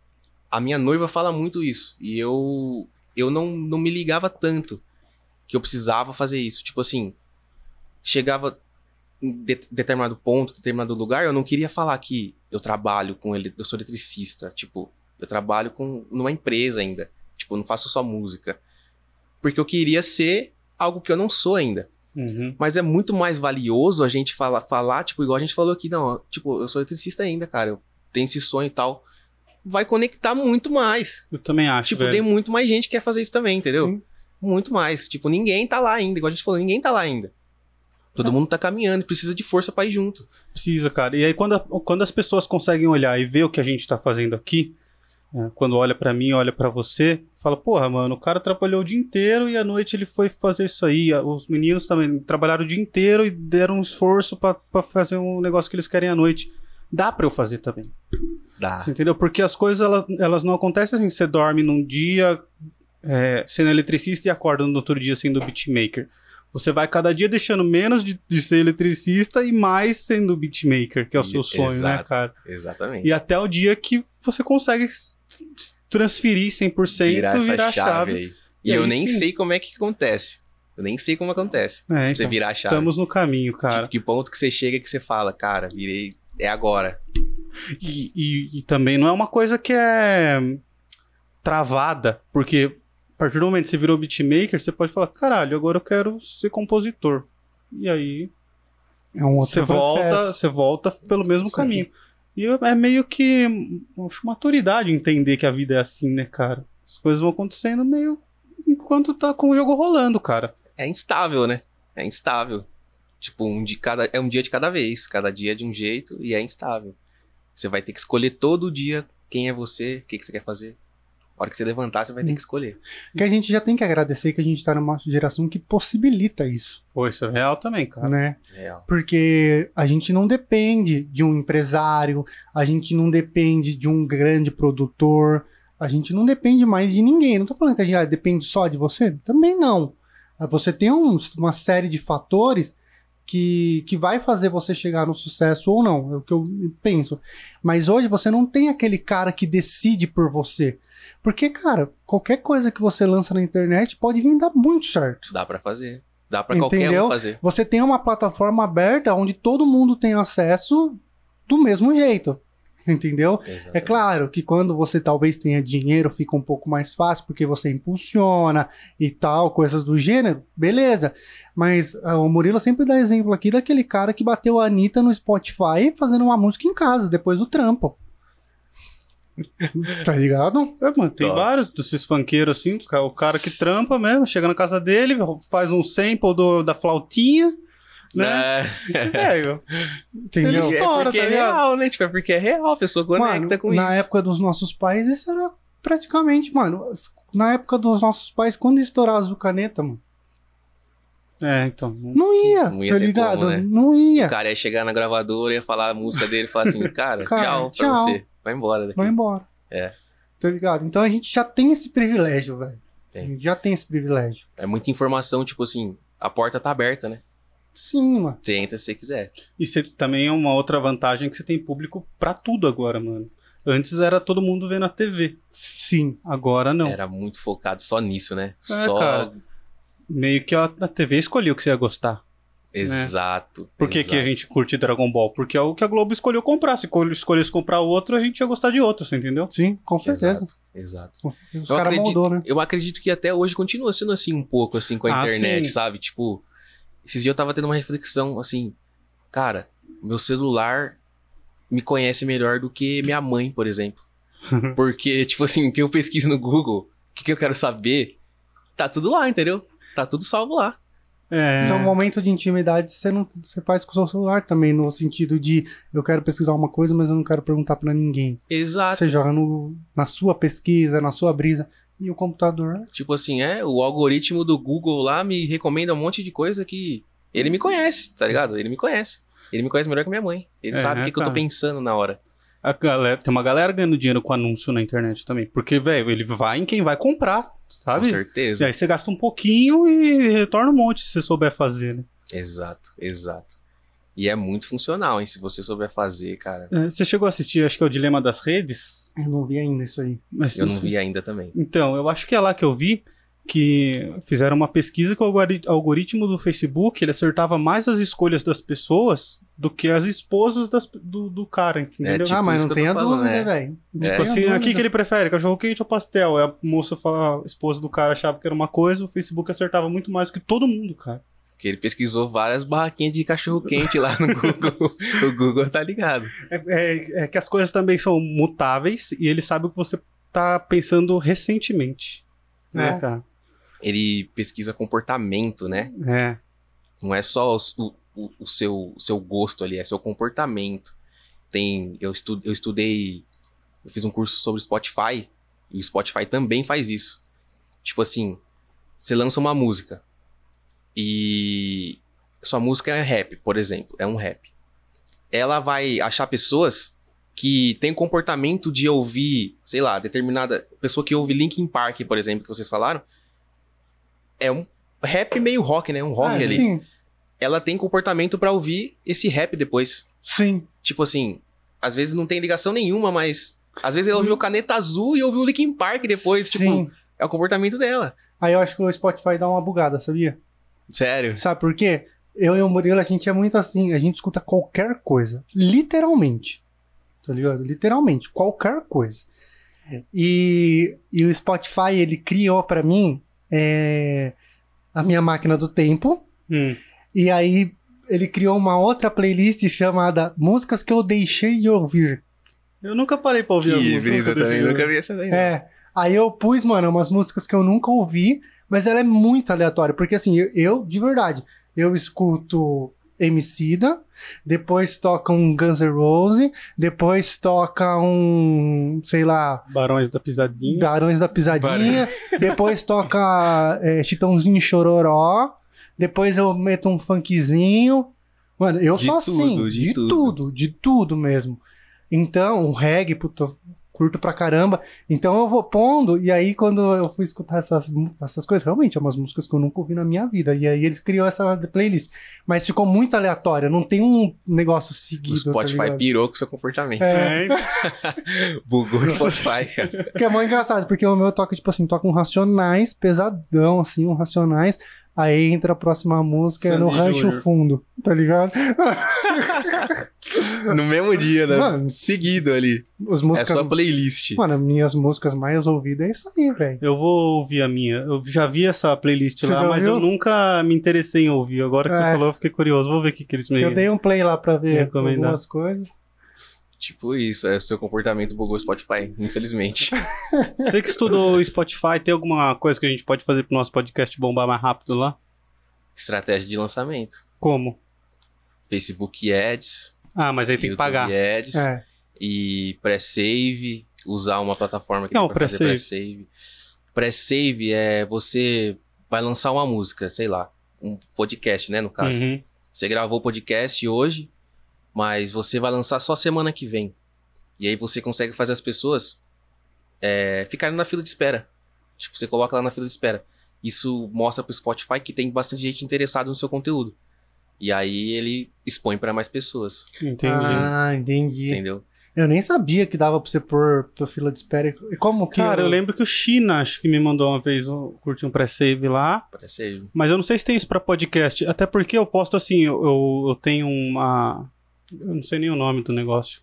a minha noiva fala muito isso. E eu, eu não, não me ligava tanto que eu precisava fazer isso. Tipo assim, chegava em de- determinado ponto, determinado lugar, eu não queria falar que eu trabalho com ele, eu sou eletricista. Tipo, eu trabalho com numa empresa ainda. Tipo, eu não faço só música. Porque eu queria ser algo que eu não sou ainda. Uhum. Mas é muito mais valioso a gente fala, falar, tipo, igual a gente falou aqui, não, tipo, eu sou eletricista ainda, cara, eu tenho esse sonho e tal. Vai conectar muito mais. Eu também acho, tipo, velho. tem muito mais gente que quer fazer isso também, entendeu? Sim. Muito mais. Tipo, ninguém tá lá ainda, igual a gente falou, ninguém tá lá ainda. Todo mundo tá caminhando e precisa de força pra ir junto. Precisa, cara. E aí, quando, a- quando as pessoas conseguem olhar e ver o que a gente tá fazendo aqui, né, quando olha pra mim, olha pra você, fala, porra, mano, o cara trabalhou o dia inteiro e à noite ele foi fazer isso aí. Os meninos também trabalharam o dia inteiro e deram um esforço pra fazer um negócio que eles querem à noite. Dá pra eu fazer também. Dá. Você entendeu? Porque as coisas, elas, elas não acontecem assim, você dorme num dia é, sendo eletricista e acorda no outro dia sendo beatmaker. Você vai cada dia deixando menos de, de ser eletricista e mais sendo beatmaker, que é o seu sonho, né, exato. cara? Exatamente. E até o dia que você consegue transferir 100%, Virar virar, a chave. aí. E E, eu nem sim. sei como é que acontece. Eu nem sei como acontece. É, Você então, virar a chave. estamos no caminho, cara. Tipo, que ponto que você chega que você fala, cara, virei. É agora. E, e- e também não é uma coisa que é travada, porque a partir do momento que você virou beatmaker, você pode falar, caralho, agora eu quero ser compositor. E aí É um outro você volta, você volta pelo mesmo Sim. caminho. E eu- é meio que acho maturidade entender que a vida é assim, né, cara? As coisas vão acontecendo meio enquanto tá com o jogo rolando, cara. É instável, né? É instável. Tipo, um de cada, é um dia de cada vez. Cada dia é de um jeito e é instável. Você vai ter que escolher todo dia quem é você, o que, que você quer fazer. A hora que você levantar, você vai ter que escolher. Que a gente já tem que agradecer que a gente tá numa geração que possibilita isso, Pô, isso é real também, cara. né? Real. Porque a gente não depende de um empresário, a gente não depende de um grande produtor, a gente não depende mais de ninguém. Não tô falando que a gente ah, depende só de você, também não. Ah, Você tem uns- uma série de fatores que, que vai fazer você chegar no sucesso ou não, é o que eu penso. Mas hoje você não tem aquele cara que decide por você. Porque, cara, qualquer coisa que você lança na internet pode vir dar muito certo. Dá pra fazer. Dá pra qualquer um fazer. Você tem uma plataforma aberta onde todo mundo tem acesso do mesmo jeito. Entendeu? É Exatamente. claro que quando você talvez tenha dinheiro fica um pouco mais fácil porque você impulsiona e tal, coisas do gênero, beleza. Mas ah, o Murilo sempre dá exemplo aqui daquele cara que bateu a Anitta no Spotify fazendo uma música em casa, depois do trampo. tá ligado? É, mano, tem vários desses funkeiros assim, o cara que trampa mesmo, chega na casa dele, faz um sample do- da flautinha, né? É, Velho, Entendeu? Ele- é Estoura, porque tá é real, né? Tipo, é porque é real. A pessoa conecta Mano, com na isso. época dos nossos pais, isso era praticamente, mano. Na época dos nossos pais, quando estourava azul caneta, mano, é, então. não ia, Não ia tá ligado? como, né? Não ia. O cara ia chegar na gravadora, ia falar a música dele e falar assim, cara, Cara, tchau pra tchau. você. Vai embora daqui. Vai embora. É. Tá ligado? Então a gente já tem esse privilégio, velho. A Tem. gente já tem esse privilégio. É muita informação, tipo assim, a porta tá aberta, né? Sim, mano. Entra se você quiser. E você também é uma outra vantagem que você tem público pra tudo agora, mano. Antes era todo mundo vendo a TV. Sim. Agora não. Era muito focado só nisso, né? É, só. cara. Meio que a, a TV escolheu o que você ia gostar. Exato. Por que, que a exato. gente curte Dragon Ball? Porque é o que a Globo escolheu comprar. Se escolhe- escolhesse comprar outro, a gente ia gostar de outro, você entendeu? Sim, com certeza. Exato. Exato. Os Eu caras né? Eu acredito que até hoje continua sendo assim um pouco, assim, com a Ah, internet, sim. sabe? Tipo, esses dias eu tava tendo uma reflexão, assim, cara, meu celular me conhece melhor do que minha mãe, por exemplo. Porque, tipo assim, o que eu pesquiso no Google, o que, que eu quero saber, tá tudo lá, entendeu? Tá tudo salvo lá. É. Isso é um momento de intimidade que você, não, você faz com o seu celular também, no sentido de eu quero pesquisar uma coisa, mas eu não quero perguntar pra ninguém. Exato. Você joga no, na sua pesquisa, na sua brisa. E o computador. Tipo assim, é, o algoritmo do Google lá me recomenda um monte de coisa que ele me conhece, tá ligado? Ele me conhece. Ele me conhece melhor que minha mãe. Ele É, sabe o que, que eu tô cara. pensando na hora. A galera, tem uma galera ganhando dinheiro com anúncio na internet também. Porque, velho, ele vai em quem vai comprar, Com sabe? E certeza. aí você gasta um pouquinho e retorna um monte se você souber fazer, né? Exato, exato. E é muito funcional, hein? Se você souber fazer, cara. É, Você chegou a assistir, acho que é o Dilema das Redes? Eu não vi ainda isso aí. Mas Eu não vi ainda também. Então, eu acho que é lá que eu vi que fizeram uma pesquisa que o algori- algoritmo do Facebook ele acertava mais as escolhas das pessoas do que as esposas das- do, do cara, entendeu? tipo ah, mas não tem a dúvida, né? velho. É. Tipo a assim, aqui que ele prefere, cachorro quente ou pastel? Aí a moça fala, a esposa do cara achava que era uma coisa, o Facebook acertava muito mais que todo mundo, cara. Porque ele pesquisou várias barraquinhas de cachorro quente lá no Google. o Google tá ligado. É, é- é que as coisas também são mutáveis e ele sabe o que você tá pensando recentemente. Né, É. cara? Ele pesquisa comportamento, né? É. Não é só o, o, o seu, o seu gosto ali, é seu comportamento. Tem, eu, estu, eu estudei, eu fiz um curso sobre Spotify, e o Spotify também faz isso. Tipo assim, você lança uma música, e sua música é rap, por exemplo, é um rap. Ela vai achar pessoas que têm comportamento de ouvir, sei lá, determinada pessoa que ouve Linkin Park, por exemplo, que vocês falaram, é um rap meio rock, né? Um rock Ah, ali Sim, ela tem comportamento pra ouvir esse rap depois. sim. Tipo assim, às vezes não tem ligação nenhuma, mas às vezes ela ouviu Caneta Azul e ouviu Linkin Park depois, tipo, sim. é o comportamento dela. Aí eu acho que o Spotify dá uma bugada, sabia? Sério. Sabe por quê? Eu e o Murilo, a gente é muito assim, a gente escuta qualquer coisa. Literalmente. Tá ligado? Literalmente, qualquer coisa. E, e o Spotify, ele criou pra mim é, a minha máquina do tempo. Hum. E aí ele criou uma outra playlist chamada Músicas que eu deixei de ouvir. Eu nunca parei pra ouvir as Que músicas. brisa também, nunca vi essa daí. É. Aí eu pus, mano, umas músicas que eu nunca ouvi, mas ela é muito aleatória. Porque assim, eu, eu, de verdade, eu escuto Emicida, depois toca um Guns N' Roses, depois toca um, sei lá, Barões da Pisadinha. Barões da Pisadinha, depois toca é, Chitãozinho Chororó, depois eu meto um funkzinho. Mano, eu De sou tudo, assim, de de, tudo. tudo. de tudo mesmo. Então, o reggae, puta, curto pra caramba. Então eu vou pondo, e aí quando eu fui escutar essas, essas coisas, realmente é umas músicas que eu nunca ouvi na minha vida. E aí eles criou essa playlist. Mas ficou muito aleatório, não tem um negócio O seguido. tá Spotify ligado? pirou com seu comportamento. É, Bugou o Spotify, cara. Que é muito engraçado, porque o meu toca, tipo assim, toca um Racionais, pesadão, assim, um Racionais. Aí entra a próxima música, é no Sandy Rancho Júnior. Fundo, tá ligado? No mesmo dia, né? Mano, Seguido ali. As É músicas. só playlist. Mano, minhas músicas mais ouvidas é isso aí, velho. Eu vou ouvir a minha. Eu já vi essa playlist Você lá, mas eu ouviu? nunca me interessei em ouvir. Agora que você É. falou, eu fiquei curioso. Vou ver o que, que eles me. Eu dei um play lá pra ver Recomendar. algumas coisas. Tipo isso, é seu comportamento bugou o Spotify, infelizmente. Você que estudou o Spotify, tem alguma coisa que a gente pode fazer pro nosso podcast bombar mais rápido lá? Estratégia de lançamento. Como? Facebook Ads, Ah, mas aí tem que YouTube pagar. Ads É. e pré-save, usar uma plataforma que Não, dá pra fazer pré-save. pré-save. Pré-save é você vai lançar uma música, sei lá, um podcast, né, no caso. Uhum. Você gravou o podcast hoje, mas você vai lançar só semana que vem. E aí você consegue fazer as pessoas é, ficarem na fila de espera. Tipo, você coloca lá na fila de espera. Isso mostra pro Spotify que tem bastante gente interessada no seu conteúdo. E aí ele expõe pra mais pessoas, Entendi. Ah, entendi. entendeu? Eu nem sabia que dava pra você pôr pra fila de espera. E como que. Cara, eu lembro que o China, acho que me mandou uma vez eu curti um pré-save lá. Pré-save. Mas eu não sei se tem isso pra podcast. Até porque eu posto assim, eu, eu, eu tenho uma. Eu não sei nem o nome do negócio.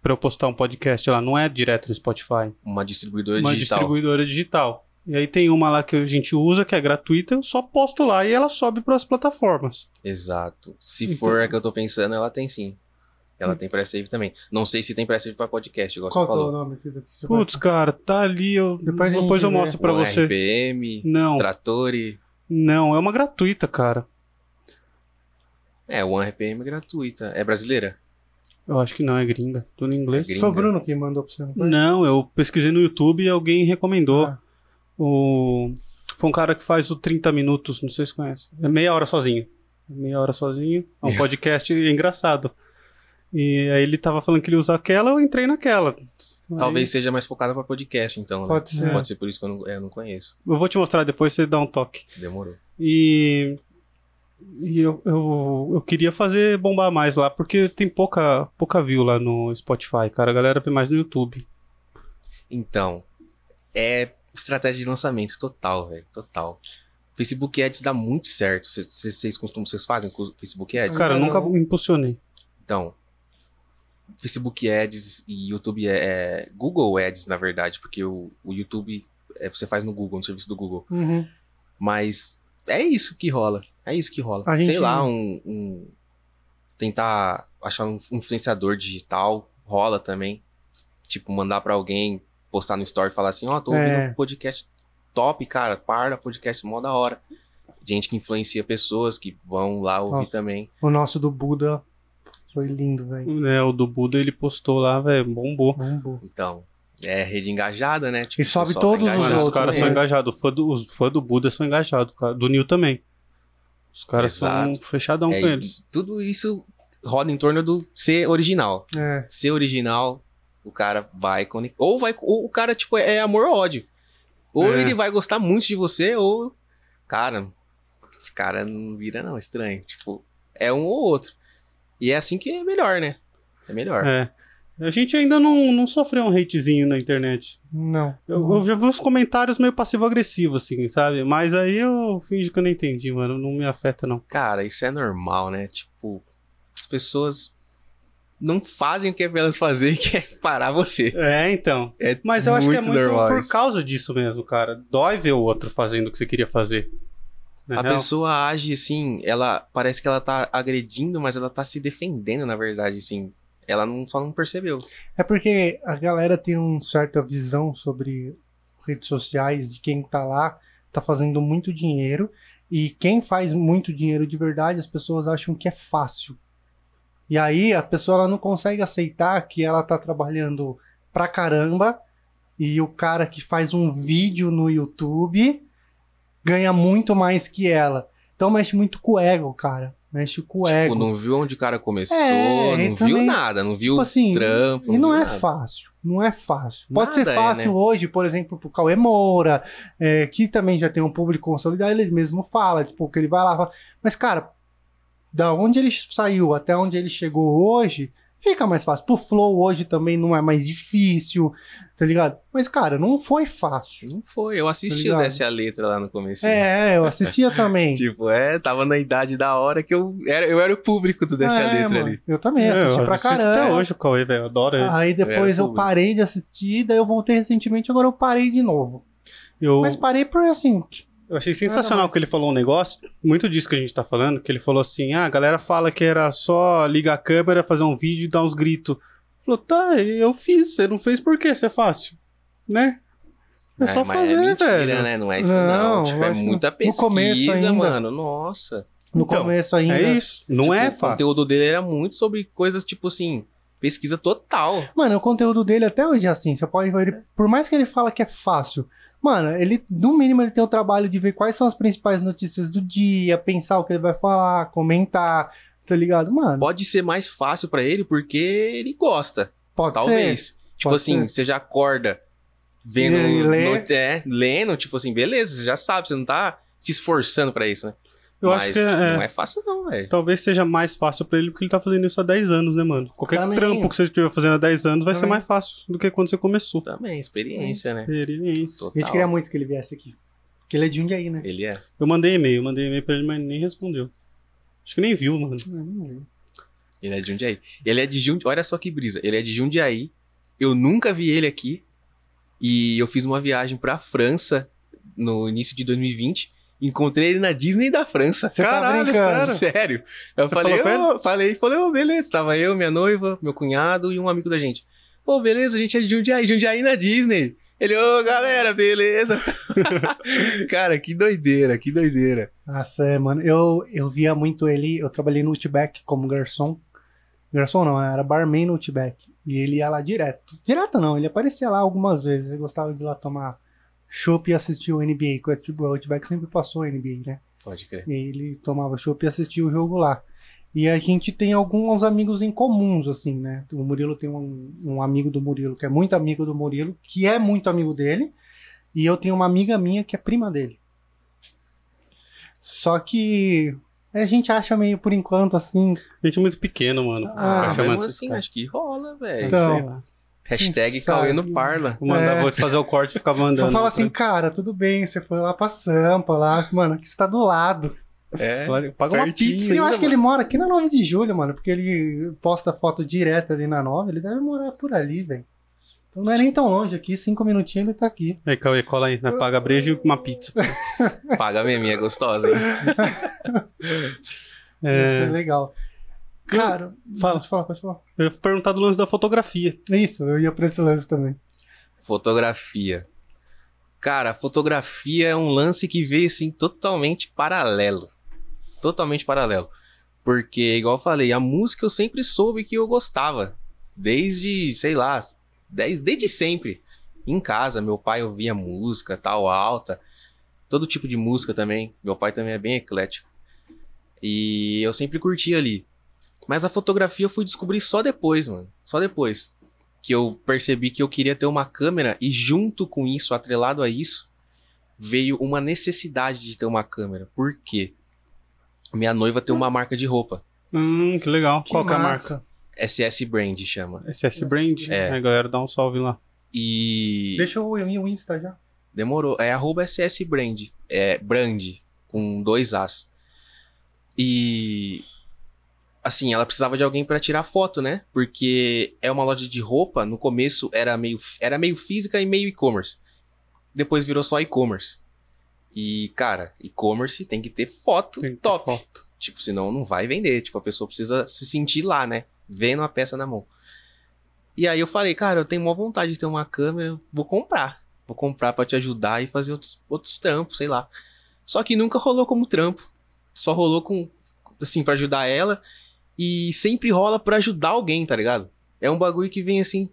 Pra eu postar um podcast lá. Não é direto no Spotify. Uma distribuidora uma digital. distribuidora digital. E aí tem uma lá que a gente usa, que é gratuita, eu só posto lá e ela sobe para as plataformas. Exato. Se Então- for a que eu tô pensando, ela tem sim. Ela tem pré-save também. Não sei se tem pré-save pra podcast, igual Qual você é o falou. nome aqui do que você vai Putz, cara, tá ali, eu Depois depois, eu mostro pra Um você. RPM, Não, Trattori. Não, é uma gratuita, cara. É, o OneRPM é gratuita. É brasileira? Eu acho que não, é gringa. Tudo em inglês. É gringa. Foi o Bruno que mandou pra você, não? Não, eu pesquisei no YouTube e alguém recomendou. Ah, O... Foi um cara que faz o 30 minutos, não sei se conhece. É meia hora sozinho. Meia hora sozinho. É um É. podcast engraçado. E aí ele tava falando que ele usa aquela, eu entrei naquela. Talvez seja mais focada pra podcast, então. né? Pode ser. Pode ser por isso que eu não, é, eu não conheço. Aí, eu vou te mostrar depois, você dá um toque. Demorou. E, e eu, eu, eu queria fazer bombar mais lá, porque tem pouca, pouca view lá no Spotify, cara. A galera vê mais no YouTube. Então, é estratégia de lançamento total, velho. Total. Facebook Ads dá muito certo. Cê- cê- Vocês costumam, vocês fazem Facebook Ads? Cara, eu nunca me impulsionei. Então, Facebook Ads e YouTube é, é Google Ads, na verdade, porque o, o YouTube é, você faz no Google, no serviço do Google. uhum. Mas é isso que rola. É isso que rola. A Sei gente- lá, um, um- Tentar achar um influenciador digital rola também. Tipo, mandar pra alguém postar no story e falar assim: Ó, tô ouvindo É. um podcast top, cara. Para, podcast mó da hora. Gente que influencia pessoas que vão lá ouvir Nossa. também. O nosso do Buda foi lindo, velho. É, o do Buda ele postou lá, velho, bombou. Bombou. Então, é rede engajada, né? Tipo, E o sobe pessoal todos os engajado. Os outros, caras é. são engajados. Os fãs do, os fã do Buda são engajados, cara. Do Nil também. Os caras são Exato. fechadão É, com eles. Tudo isso roda em torno do ser original. É. Ser original, o cara vai conectar. Ou vai. Ou o cara, tipo, é amor ou ódio. Ou É. ele vai gostar muito de você, ou. Cara, esse cara não vira, não, estranho. Tipo, é um ou outro. E é assim que é melhor, né? É melhor. É. A gente ainda não, não sofreu um hatezinho na internet. Não. Eu, eu já vi uns comentários meio passivo-agressivos, assim, sabe? Mas aí eu fingi que eu não entendi, mano. Não me afeta, não. Cara, isso é normal, né? Tipo, as pessoas não fazem o que é pra elas fazer, que é parar você. É, então. É Mas eu acho que é muito normal por causa disso mesmo, cara. Dói ver o outro fazendo o que você queria fazer. Na A real. pessoa age assim, ela parece que ela tá agredindo, mas ela tá se defendendo, na verdade, assim. Ela não, só não percebeu. É porque a galera tem uma certa visão sobre redes sociais de quem tá lá, tá fazendo muito dinheiro. E quem faz muito dinheiro de verdade, as pessoas acham que é fácil. E aí a pessoa ela não consegue aceitar que ela tá trabalhando pra caramba e o cara que faz um vídeo no YouTube ganha muito mais que ela. Então mexe muito com o ego, cara. Mexe com o ego. Tipo, não viu onde o cara começou, É, não também, viu nada, não viu Tipo assim, trampo. e não viu é nada. fácil, não é fácil. Pode Nada ser é, fácil né? hoje, por exemplo, pro Cauê Moura, é, que também já tem um público consolidado, ele mesmo fala, tipo, que ele vai lá, fala, mas cara, da onde ele saiu até onde ele chegou hoje, fica mais fácil. Pro Flow hoje também não é mais difícil, tá ligado? Mas cara, não foi fácil. Não foi, eu assisti Tá? Desce a Letra lá no começo. É, eu assistia também. Tipo, é, tava na idade da hora que eu era, eu era o público do Desce a É, Letra mano, ali. Eu também assisti eu pra caramba. até hoje o Cauê, velho. Eu adoro ele. Aí depois Eu eu parei de assistir, daí eu voltei recentemente, agora eu parei de novo. eu, Mas parei por assim. Eu achei sensacional que ele falou um negócio, muito disso que a gente tá falando, que ele falou assim, ah, a galera fala que era só ligar a câmera, fazer um vídeo e dar uns gritos. Falou, tá, eu fiz, você não fez por quê? Isso é fácil, né? É só mas fazer, é mentira, velho. né? Não é isso não. Não, Tipo, é muita no pesquisa, começo ainda. mano. Nossa. No Então, começo ainda. É isso, não Tipo, é O fácil. conteúdo dele era muito sobre coisas, tipo assim, pesquisa total. Mano, o conteúdo dele até hoje é assim. Você pode ver, ele, por mais que ele fala que é fácil, mano, ele, no mínimo, ele tem o trabalho de ver quais são as principais notícias do dia, pensar o que ele vai falar, comentar, tá ligado? Mano, Pode ser mais fácil pra ele porque ele gosta. pode Talvez. ser. Tipo Pode assim, ser. você já acorda vendo. Lê. no- é, lendo, tipo assim, beleza, você já sabe, você não tá se esforçando pra isso, né? Eu Mas acho que é, não é fácil, não, velho. talvez seja mais fácil pra ele porque ele tá fazendo isso há 10 anos, né, mano? Qualquer Também. trampo que você estiver fazendo há 10 anos vai ser Também. mais fácil do que quando você começou. Também, experiência, né? Experiência. A gente queria muito que ele viesse aqui. Porque ele é de Jundiaí, né? Ele é. Eu mandei e-mail, mandei e-mail pra ele, mas nem respondeu. Acho que nem viu, mano. Ele é de Jundiaí. Ele é de Jundiaí. Olha só que brisa. Ele é de Jundiaí. Eu nunca vi ele aqui. E eu fiz uma viagem pra França no início de 2020. Encontrei ele na Disney da França. Você tá brincando? Sério. Eu Você falei, ô, falei, falei, ô, beleza. Tava eu, minha noiva, meu cunhado e um amigo da gente. Pô, beleza, a gente é de Jundiaí, Jundiaí na Disney. Ele, ô galera, beleza? cara, que doideira, que doideira. Nossa, é, mano. Eu, eu via muito ele. Eu trabalhei no Outback como garçom. Garçom não, né? era barman no Outback. E ele ia lá direto. Direto não, ele aparecia lá algumas vezes. Ele gostava de ir lá tomar chopp e assistir o NBA. O Outback sempre passou o NBA, né? Pode crer. E ele tomava chopp e assistia o jogo lá. E a gente tem alguns amigos em comuns, assim, né? O Murilo tem um, um amigo do Murilo que é muito amigo do Murilo, que é muito amigo dele. E eu tenho uma amiga minha que é prima dele. Só que a gente acha meio por enquanto assim. A gente é muito pequeno, mano. Ah, esses assim, acho que rola, velho. Então. Hashtag? Cauê no Parla. Mandar, É. vou te fazer o corte e ficar mandando. Eu falo assim, cara, tudo bem, você foi lá pra Sampa, lá, mano, que você tá do lado. É. Paga uma pizza E eu ainda, acho que ele mora aqui na 9 de julho, mano, porque ele posta foto direto ali na 9, ele deve morar por ali, velho. Então não é nem tão longe aqui, cinco minutinhos ele tá aqui. Aí, Cauê, cola aí, né? Paga brejo e uma pizza. Paga a meminha gostosa, hein? Isso é É, legal. Cara, Fala. pode falar, pode falar. eu ia perguntar do lance da fotografia. Isso, eu ia pra esse lance também. Fotografia. Cara, a fotografia é um lance que veio assim totalmente paralelo. Totalmente paralelo. Porque, igual eu falei, a música eu sempre soube que eu gostava. Desde, sei lá, desde, desde sempre. Em casa, meu pai ouvia música, tal, alta. Todo tipo de música também. Meu pai também é bem eclético. E eu sempre curti ali. Mas a fotografia eu fui descobrir só depois, mano. Só depois que eu percebi que eu queria ter uma câmera e junto com isso, atrelado a isso, veio uma necessidade de ter uma câmera. Por quê? Minha noiva tem uma marca de roupa. Hum, que legal. Que Qual que é a marca? SS Brand chama. SS Brand? É. É. galera, dá um salve lá. E Deixa eu ir o Insta já. demorou. É arroba SS Brand. É Brand, com dois As. E assim, ela precisava de alguém pra tirar foto, né? Porque é uma loja de roupa, no começo era meio, era meio física e meio e-commerce. Depois virou só e-commerce. E, cara, e-commerce tem que ter foto Tem que ter top. foto. Tipo, senão não vai vender. Tipo, a pessoa precisa se sentir lá, né? Vendo a peça na mão. E aí eu falei, cara, eu tenho uma vontade de ter uma câmera, vou comprar. Vou comprar pra te ajudar e fazer outros, outros trampos, sei lá. Só que nunca rolou como trampo. Só rolou com, assim, pra ajudar ela. E sempre rola pra ajudar alguém, tá ligado? É um bagulho que vem assim,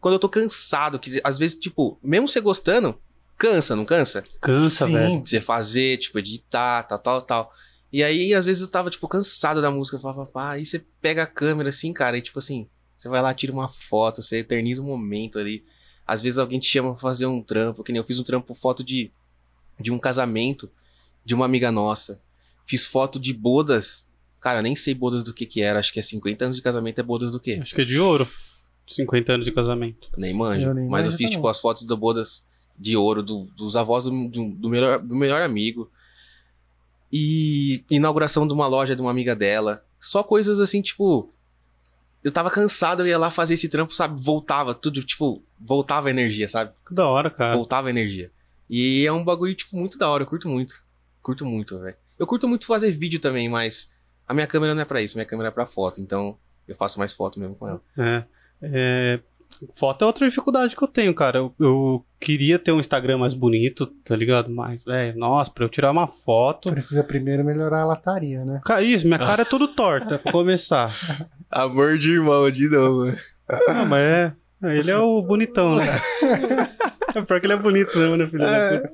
quando eu tô cansado, que às vezes, tipo, mesmo você gostando, cansa, não cansa? Cansa, Sim. velho. você fazer, tipo, editar, tal, tal, tal. E aí, às vezes, eu tava, tipo, cansado da música, pá, pá, pá, aí você pega a câmera, assim, cara, e tipo assim, você vai lá, tira uma foto, você eterniza um momento ali. Às vezes alguém te chama pra fazer um trampo, que nem eu fiz um trampo foto de, de um casamento de uma amiga nossa. Fiz foto de bodas, cara, nem sei bodas do que que era, acho que é 50 anos de casamento é bodas do quê? Acho que é de ouro. 50 anos de casamento. Nem manjo. Eu nem mas eu fiz, também. tipo, as fotos da bodas de ouro do- dos avós do, do- do melhor, do melhor amigo. E inauguração de uma loja de uma amiga dela. Só coisas assim, tipo. Eu tava cansado, eu ia lá fazer esse trampo, sabe? Voltava, tudo, tipo, voltava a energia, sabe? Que da hora, cara. Voltava a energia. E é um bagulho, tipo, muito da hora, eu curto muito. Curto muito, velho. Eu curto muito fazer vídeo também, mas a minha câmera não é pra isso, minha câmera é pra foto, então eu faço mais foto mesmo com ela. É. É, Foto é outra dificuldade que eu tenho, cara. Eu, eu queria ter um Instagram mais bonito, tá ligado? Mas, velho, nossa, pra eu tirar uma foto. Precisa primeiro melhorar a lataria, né? Cara, isso, minha cara é tudo torta, pra começar. Amor de irmão, de novo. Não, mas é. Ele é o bonitão, né? É pior que ele é bonito mesmo, né, filho? puta?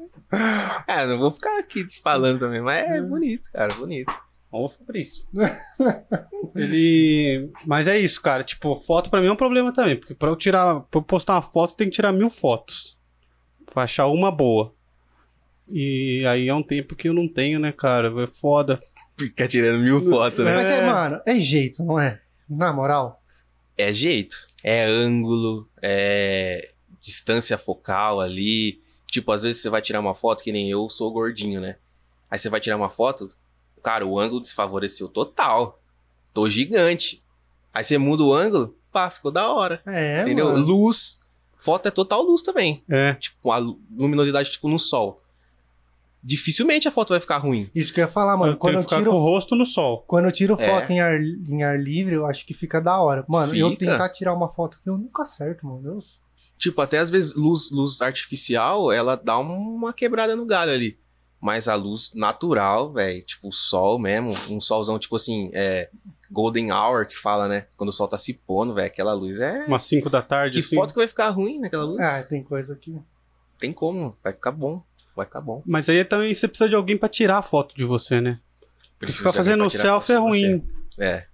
É, não vou ficar aqui te falando também, mas é bonito, cara, bonito. Ó, o Fabrício. Ele. Mas é isso, cara. Tipo, foto pra mim é um problema também. Porque pra eu tirar. Pra eu postar uma foto, tem que tirar mil fotos. Pra achar uma boa. E aí é um tempo que eu não tenho, né, cara? É foda. Fica tirando mil fotos, né? Mas é, É. mano, é jeito, não é? Na moral. É jeito. É ângulo, é distância focal ali. Tipo, às vezes você vai tirar uma foto, que nem eu sou gordinho, né? Aí você vai tirar uma foto, cara, o ângulo desfavoreceu total. Tô gigante. Aí você muda o ângulo, pá, ficou da hora. É, entendeu? mano. Luz. Foto é total luz também. É. Tipo, a lu- luminosidade, tipo, no sol. Dificilmente a foto vai ficar ruim. Isso que eu ia falar, mano. eu quando tenho eu tiro o rosto no sol. Quando eu tiro É. foto em, ar, em ar livre, eu acho que fica da hora. Mano, eu Fica. tentar tirar uma foto que eu nunca acerto, mano. Eu Tipo, até às vezes luz, luz artificial, ela dá uma quebrada no galho ali. Mas a luz natural, velho, tipo o sol mesmo, um solzão tipo assim, é golden hour que fala, né? Quando o sol tá se pondo, velho, aquela luz é Umas 5 da tarde, Que assim. foto que vai ficar ruim naquela luz? Ah, tem coisa que. Tem como, vai ficar bom, vai ficar bom. Mas aí também você precisa de alguém pra tirar a foto de você, né? Porque ficar de alguém fazendo pra tirar selfie é foto de você. ruim. É.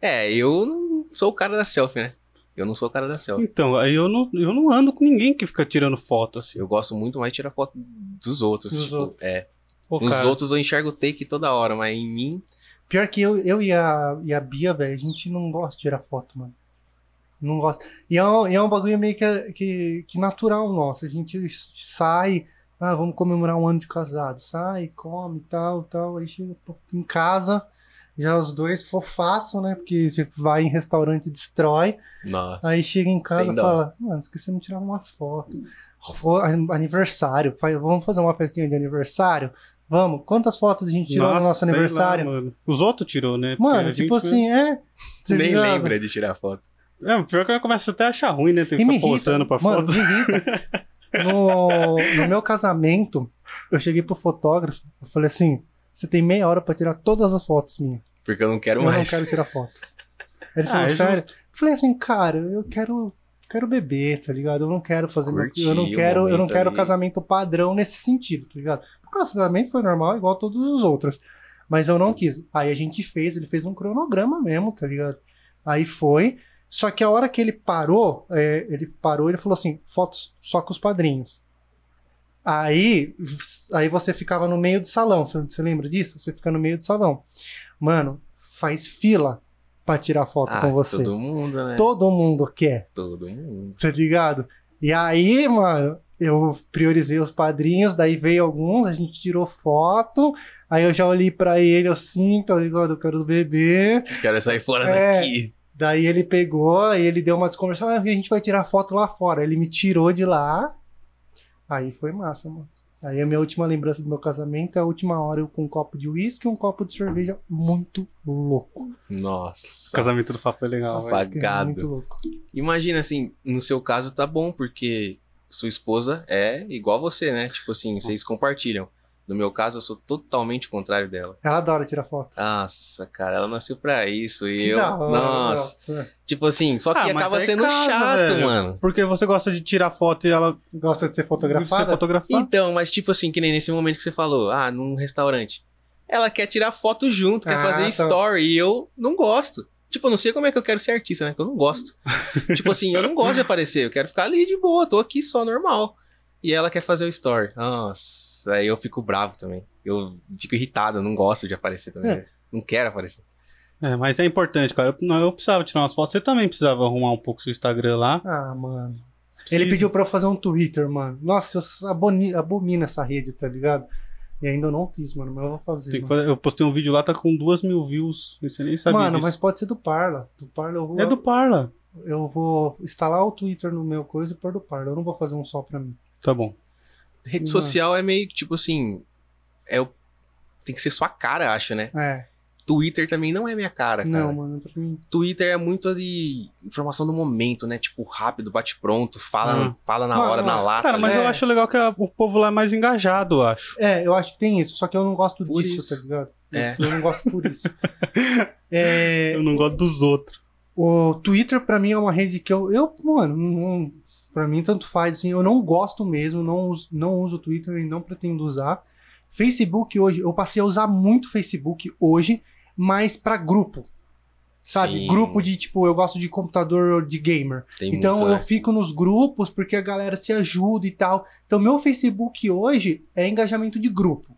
É, eu não sou o cara da selfie, né? Eu não sou o cara da selfie. Então, aí eu não, eu não ando com ninguém que fica tirando foto, assim. Eu gosto muito mais de tirar foto dos outros. Dos tipo, outros. É. Pô, Nos cara, outros eu enxergo take toda hora, mas em mim. Pior que eu, eu e, a, e a Bia, velho, a gente não gosta de tirar foto, mano. Não gosta. E é um, e é um bagulho meio que, que, que natural nosso. A gente sai, ah, vamos comemorar um ano de casado. Sai, come, tal, tal. Aí chega em casa, já os dois fofaço, né? Porque você vai em restaurante e destrói. Nossa. Aí chega em casa e fala, mano, esquecemos de tirar uma foto. Fo- Aniversário, faz- vamos fazer uma festinha de aniversário? Vamos, quantas fotos a gente tirou no nosso lá, aniversário? mano. Os outros tirou, né? Porque Mano, tipo assim, é. tá Nem ligado? lembra de tirar foto. É, pior que eu começo até a achar ruim, né? Tem que E me ficar posando pra Mano, foto. me irrita. No, no meu casamento, eu cheguei pro fotógrafo, eu falei assim: você tem meia hora pra tirar todas as fotos minhas. Porque eu não quero Eu não mais. quero tirar foto. Ele Ah, falou, é sério? justo. Eu falei assim, cara, eu quero. Quero beber, tá ligado? Eu não quero fazer. meu- eu não quero, eu não quero ali. casamento padrão nesse sentido, tá ligado? O casamento foi normal, igual todos os outros. Mas eu não quis. Aí a gente fez, ele fez um cronograma mesmo, tá ligado? Aí foi. Só que a hora que ele parou, é, ele parou ele falou assim: fotos só com os padrinhos. Aí, aí você ficava no meio do salão. Você, você lembra disso? Você fica no meio do salão. Mano, faz fila pra tirar foto Ah, com você. Todo mundo, né? Todo mundo quer, Todo mundo. tá ligado? E aí, mano, eu priorizei os padrinhos, daí veio alguns, a gente tirou foto, aí eu já olhei pra ele assim, tá ligado? Eu quero beber. Quero sair fora É. daqui. Daí ele pegou, aí ele deu uma desconversão, ah, a gente vai tirar foto lá fora. Ele me tirou de lá. Aí foi massa, mano. Aí a minha última lembrança do meu casamento é a última hora eu com um copo de uísque e um copo de cerveja muito louco. O Nossa. casamento do Fá foi legal, velho. Apagado. Muito louco. Imagina assim, no seu caso tá bom, porque sua esposa é igual você, né? Tipo assim, vocês compartilham. No meu caso, eu sou totalmente o contrário dela. Ela adora tirar foto. Nossa, cara, ela nasceu pra isso. E Que eu. hora, nossa. Tipo assim, só que Ah, acaba aí sendo casa, chato, velho. mano. Porque você gosta de tirar foto e ela Gosta de ser ser fotografada? fotografada. Então, mas tipo assim, que nem nesse momento que você falou, ah, num restaurante. Ela quer tirar foto junto, quer Ah, fazer tá. story, e eu não gosto. Tipo, eu não sei como é que eu quero ser artista, né? Que eu não gosto. tipo assim, eu não gosto de aparecer, eu quero ficar ali de boa, tô aqui só normal. E ela quer fazer o story. Nossa, aí eu fico bravo também. Eu fico irritado, eu não gosto de aparecer também. É. Não quero aparecer. É, mas é importante, cara. Eu, eu precisava tirar umas fotos. Você também precisava arrumar um pouco seu Instagram lá. Ah, mano. Precisa. Ele pediu pra eu fazer um Twitter, mano. Nossa, eu aboni- abomino essa rede, tá ligado? E ainda eu não fiz, mano, mas eu vou fazer. Tem que mano. fazer- Eu postei um vídeo lá, tá com duas mil views. Você nem sabia Mano, disso. mas pode ser do Parla. Do Parla eu vou, É do Parla. eu vou instalar o Twitter no meu coisa e pôr do Parla. Eu não vou fazer um só pra mim. Tá bom. Rede Não. social é meio que, tipo assim. É o... Tem que ser sua cara, acho, né? É. Twitter também não é minha cara, cara. Não, mano, pra mim. Twitter é muito de informação do momento, né? Tipo, rápido, bate pronto, fala, Ah. fala na Mano, hora, na lata. Cara, mas É. eu acho legal que a- o povo lá é mais engajado, eu acho. É, eu acho que tem isso, só que eu não gosto Por disso, isso. tá ligado? É. Eu não gosto por isso. É, Eu não gosto dos outros. O Twitter, pra mim, é uma rede que eu. Eu, mano, não, pra mim, tanto faz. Assim, eu não gosto mesmo, não uso, não uso o Twitter e não pretendo usar. Facebook hoje, eu passei a usar muito Facebook hoje, mas pra grupo. Sabe? Sim. Grupo de tipo, eu gosto de computador de gamer. Tem então muito, eu né? fico nos grupos porque a galera se ajuda e tal. Então meu Facebook hoje é engajamento de grupo.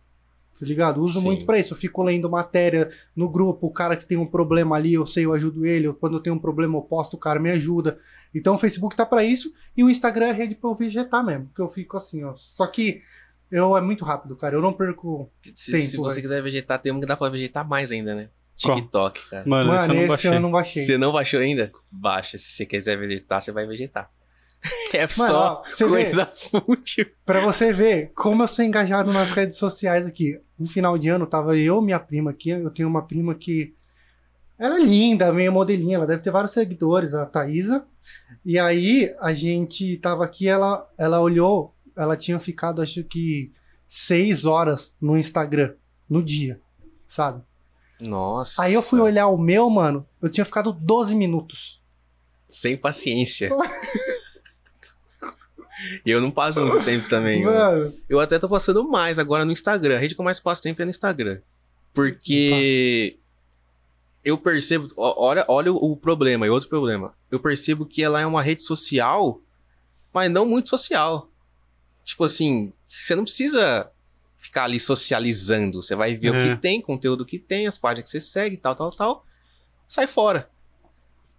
Tá ligado? Uso Sim. muito pra isso. Eu fico lendo matéria no grupo, o cara que tem um problema ali, eu sei, eu ajudo ele. Quando eu tenho um problema, eu posto, o cara me ajuda. Então o Facebook tá pra isso e o Instagram é a rede pra eu vegetar mesmo, porque eu fico assim, ó. Só que eu é muito rápido, cara. Eu não perco. Se, tempo, se você quiser vegetar, tem um que dá pra vegetar mais ainda, né? Qual? TikTok, cara. Mano, Mano, não esse baixei. eu não baixei. Você não baixou ainda? Baixa. Se você quiser vegetar, você vai vegetar. É Mano, só ó, você vê, coisa fútil. Pra você ver como eu sou engajado nas redes sociais aqui. No final de ano, tava eu, minha prima aqui. Eu tenho uma prima que. Ela é linda, meio modelinha, ela deve ter vários seguidores, a Thaisa. E aí a gente tava aqui, ela, ela olhou, ela tinha ficado, acho que, seis horas no Instagram, no dia, sabe? Nossa. Aí eu fui olhar o meu, mano, eu tinha ficado 12 minutos. Sem paciência. E eu não passo muito tempo também. mano. Mano, Eu até tô passando mais agora no Instagram. A rede que eu mais passo tempo é no Instagram. Porque eu percebo. Olha, olha o o problema e outro problema. Eu percebo que ela é uma rede social, mas não muito social. Tipo assim, você não precisa ficar ali socializando. Você vai ver o É. que tem, conteúdo que tem, as páginas que você segue, tal, tal, tal. Sai fora.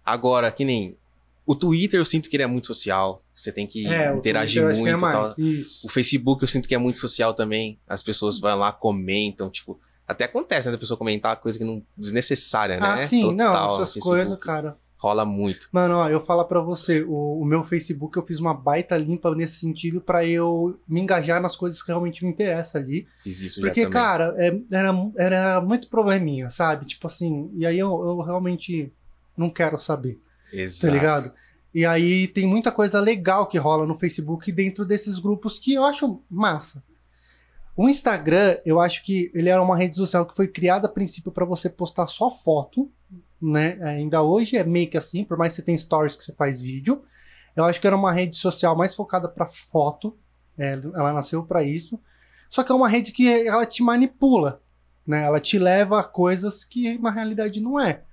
Agora, que nem. O Twitter eu sinto que ele é muito social. Você tem que é, interagir Twitter é muito. tal. mais, Isso. O Facebook eu sinto que é muito social também. As pessoas vão lá, comentam, tipo. Até acontece, né? Da pessoa comentar coisa que não desnecessária, né? Ah, sim, Total, não, essas coisas, cara. Rola muito. Mano, ó, eu falo pra você, o, o meu Facebook eu fiz uma baita limpa nesse sentido pra eu me engajar nas coisas que realmente me interessam ali. Fiz isso Porque, já também. cara, é- era, era muito probleminha, sabe? Tipo assim, e aí eu, eu realmente não quero saber, Exato. tá ligado? E aí tem muita coisa legal que rola no Facebook dentro desses grupos que eu acho massa. O Instagram, eu acho que ele era uma rede social que foi criada a princípio pra você postar só foto, né? Ainda hoje é meio que assim, por mais que você tenha stories que você faz vídeo. Eu acho que era uma rede social mais focada pra foto. é, ela nasceu pra isso. Só que é uma rede que ela te manipula, né? Ela te leva a coisas que na realidade não é.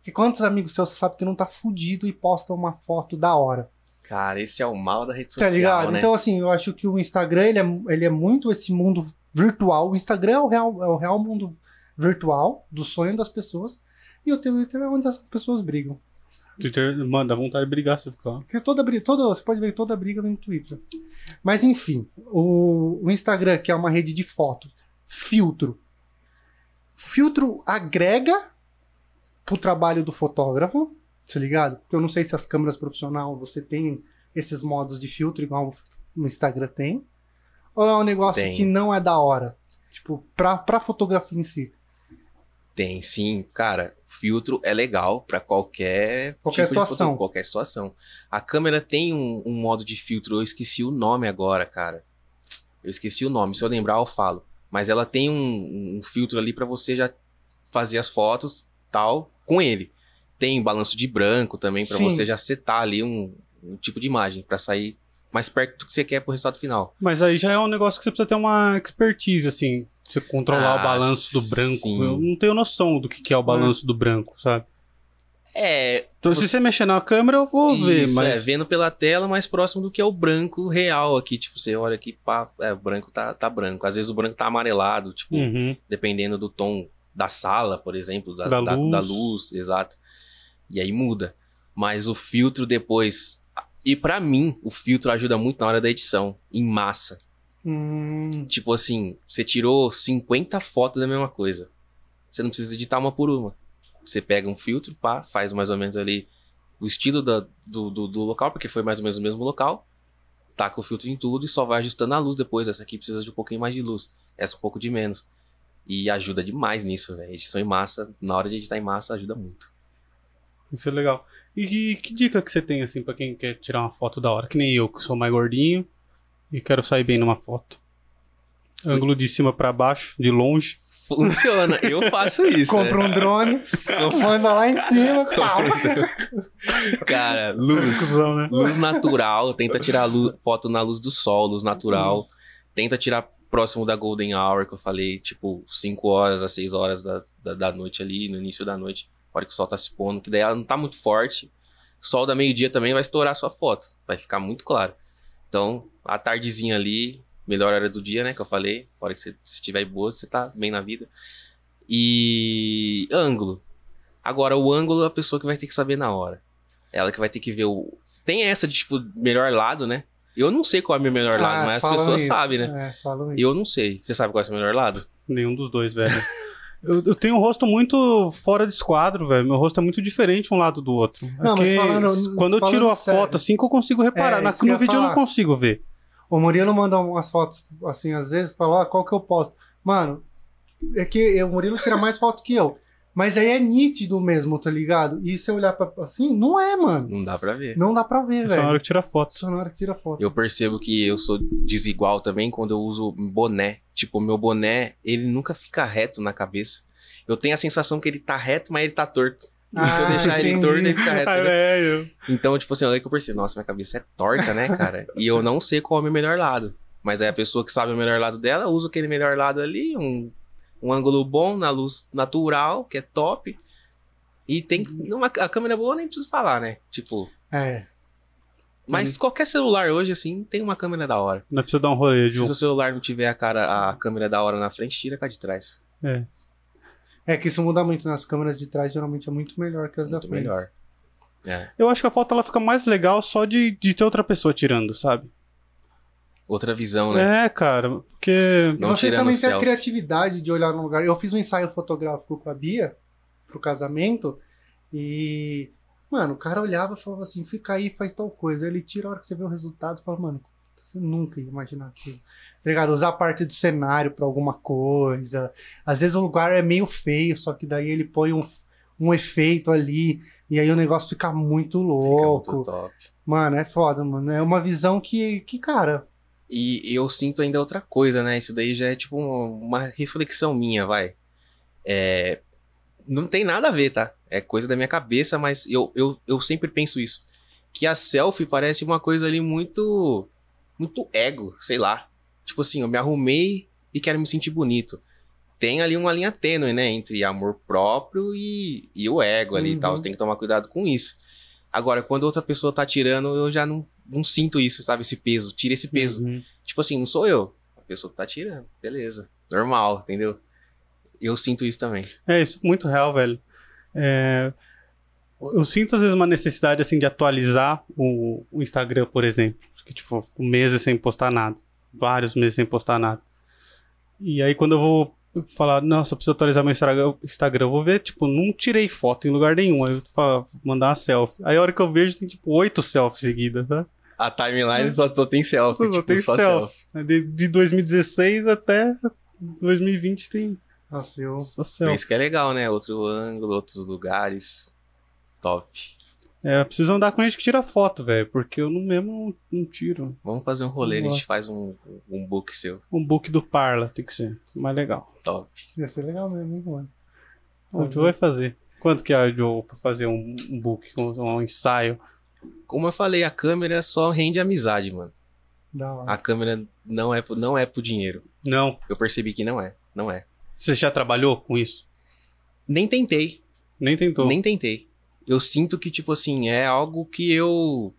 Porque quantos amigos seus você sabe que não tá fudido e posta uma foto da hora? Cara, esse é o mal da rede social, Tá ligado? né? Então, assim, eu acho que o Instagram, ele é, ele é muito esse mundo virtual. O Instagram é o real, é o real mundo virtual do sonho das pessoas. E o Twitter é onde as pessoas brigam. Twitter, mano, dá vontade de brigar se eu ficar. Porque toda briga, toda, você pode ver toda briga vem no Twitter. Mas enfim, o, o Instagram, que é uma rede de foto, filtro. Filtro agrega pro trabalho do fotógrafo, tá ligado? Porque eu não sei se as câmeras profissionais você tem esses modos de filtro igual no Instagram tem. Ou é um negócio Tem. que não é da hora? Tipo, pra, pra fotografia em si. Tem sim, cara. Filtro é legal pra qualquer Qualquer tipo situação. foto- qualquer situação. A câmera tem um, um modo de filtro, eu esqueci o nome agora, cara. Eu esqueci o nome, se eu lembrar eu falo. Mas ela tem um, um filtro ali pra você já fazer as fotos tal com ele. Tem balanço de branco também pra Sim. você já setar ali um, um tipo de imagem pra sair mais perto do que você quer pro resultado final. Mas aí já é um negócio que você precisa ter uma expertise, assim. Você controlar Ah, o balanço do branco. sim. Eu não tenho noção do que que é o balanço do branco, sabe? É, Então, se você mexer na câmera, eu vou ver, Isso, mas. é, vendo pela tela mais próximo do que é o branco real aqui. Tipo, você olha aqui, pá, é, o branco tá, tá branco. Às vezes o branco tá amarelado, tipo, Uhum. dependendo do tom da sala, por exemplo, da, Da da, luz. da luz, exato. E aí muda. Mas o filtro depois. E pra mim, o filtro ajuda muito na hora da edição, em massa. Hum, Tipo assim, você tirou 50 fotos da mesma coisa. Você não precisa editar uma por uma. Você pega um filtro, pá, faz mais ou menos ali o estilo da- do, do, do local, porque foi mais ou menos o mesmo local. Taca o filtro em tudo e só vai ajustando a luz depois. Essa aqui precisa de um pouquinho mais de luz. Essa um pouco de menos. E ajuda demais nisso, velho. Edição em massa, na hora de editar em massa, ajuda muito. Isso é legal. E que, que dica que você tem, assim, pra quem quer tirar uma foto da hora? Que nem eu, que sou mais gordinho e quero sair bem numa foto. Ângulo de cima pra baixo, de longe. Funciona, eu faço isso. compra né? um drone, manda lá em cima, pau. Cara, luz. Cusão, né? Luz natural, tenta tirar lu- foto na luz do sol, luz natural. Tenta tirar próximo da Golden Hour, que eu falei, tipo, 5 horas a 6 horas da, da, da noite ali, no início da noite, a hora que o sol tá se pondo, que daí ela não tá muito forte. Sol da meio-dia também vai estourar a sua foto, vai ficar muito claro. Então, a tardezinha ali, melhor hora do dia, né, que eu falei, a hora que você se tiver boa, você tá bem na vida. E ângulo. Agora, o ângulo é a pessoa que vai ter que saber na hora. Ela que vai ter que ver o. Tem essa de, tipo, melhor lado, né? Eu não sei qual é o meu melhor lado, Ah, mas as pessoas isso. sabem, né? É, falam isso. Eu não sei. Você sabe qual é o seu melhor lado? Nenhum dos dois, velho. eu, eu tenho um rosto muito fora de esquadro, velho. Meu rosto é muito diferente um lado do outro. Não, mas Porque falando- quando eu tiro a sério. foto assim que eu consigo reparar. É, Na- no vídeo eu não falar. consigo ver. O Murilo manda umas fotos, assim, às vezes, fala, ó, qual que eu posto? Mano, é que o Murilo tira mais foto que eu. Mas aí é nítido mesmo, tá ligado? E se eu olhar pra, assim, não é, mano. Não dá pra ver. Não dá pra ver, É só na velho. hora que tira foto. Só na hora que tira foto. Eu percebo que eu sou desigual também quando eu uso boné. Tipo, meu boné, ele nunca fica reto na cabeça. Eu tenho a sensação que ele tá reto, mas ele tá torto. e se eu Ah, deixar ele entendi. torto, ele fica reto. Ah, né? velho. Então, tipo assim, olha que eu percebo, nossa, minha cabeça é torta, né, cara? e eu não sei qual é o meu melhor lado. Mas aí a pessoa que sabe o melhor lado dela usa aquele melhor lado ali, um, um ângulo bom na luz natural, que é top. E tem uma, a câmera boa, eu nem preciso falar, né? Tipo, É. mas qualquer celular hoje, assim, tem uma câmera da hora. Não precisa dar um rolê de Se o seu celular não tiver a cara, a câmera da hora na frente, tira cá de trás. É. É que isso muda muito nas câmeras de trás, geralmente é muito melhor que as da Muito frente. melhor. É. Eu acho que a foto ela fica mais legal só de, de ter outra pessoa tirando, sabe? Outra visão, né? É, cara, porque. E Não vocês também têm a criatividade de olhar num lugar. Eu fiz um ensaio fotográfico com a Bia pro casamento e, mano, o cara olhava e falava assim: fica aí, faz tal coisa. Aí ele tira a hora que você vê o resultado e fala, mano, você nunca ia imaginar aquilo. Tá ligado? Usar parte do cenário pra alguma coisa. Às vezes o lugar é meio feio, só que daí ele põe um, um efeito ali e aí o negócio fica muito Fica louco. muito top. Mano, é foda, mano. É uma visão que, que cara. E eu sinto ainda outra coisa, né? Isso daí já é tipo uma reflexão minha, vai. É. Não tem nada a ver, tá? É coisa da minha cabeça, mas eu, eu, eu sempre penso isso. Que a selfie parece uma coisa ali muito. Muito ego, sei lá. Tipo assim, eu me arrumei e quero me sentir bonito. Tem ali uma linha tênue, né? Entre amor próprio e, e o ego ali e Uhum. tal. Tem que tomar cuidado com isso. Agora, quando outra pessoa tá tirando, eu já não, não sinto isso, sabe? Esse peso. Tira esse peso. Uhum. Tipo assim, não sou eu. A pessoa que tá tirando. Beleza. Normal, entendeu? Eu sinto isso também. É, isso é muito real, velho. É, Eu sinto às vezes uma necessidade assim de atualizar o, o Instagram, por exemplo. Que tipo, fico meses sem postar nada. Vários meses sem postar nada. E aí quando eu vou falar, nossa, eu preciso atualizar meu Instagram, eu vou ver, tipo, não tirei foto em lugar nenhum. Aí eu vou mandar uma selfie. Aí a hora que eu vejo tem tipo oito selfies seguidas, tá? A timeline só, só tem selfie. Só tipo, tem só selfie. De, de 2016 até 2020 tem Nossa, eu. só selfie. isso que é legal, né? Outro ângulo, outros lugares. Top. É, eu preciso andar com gente que tira foto, velho, porque eu não mesmo não tiro. Vamos fazer um rolê, a gente faz um, um book seu. Um book do Parla tem que ser mais legal. Top. Ia ser legal mesmo, hein, mano. O Joe vai fazer. Quanto que é o Joe pra fazer um, um book, um, um ensaio? Como eu falei, a câmera só rende amizade, mano. Hora. A câmera não é, pro- não é pro dinheiro. Não. Eu percebi que não é. Não é. Você já trabalhou com isso? Nem tentei. Nem tentou. Nem tentei. Eu sinto que, tipo assim, é algo que eu.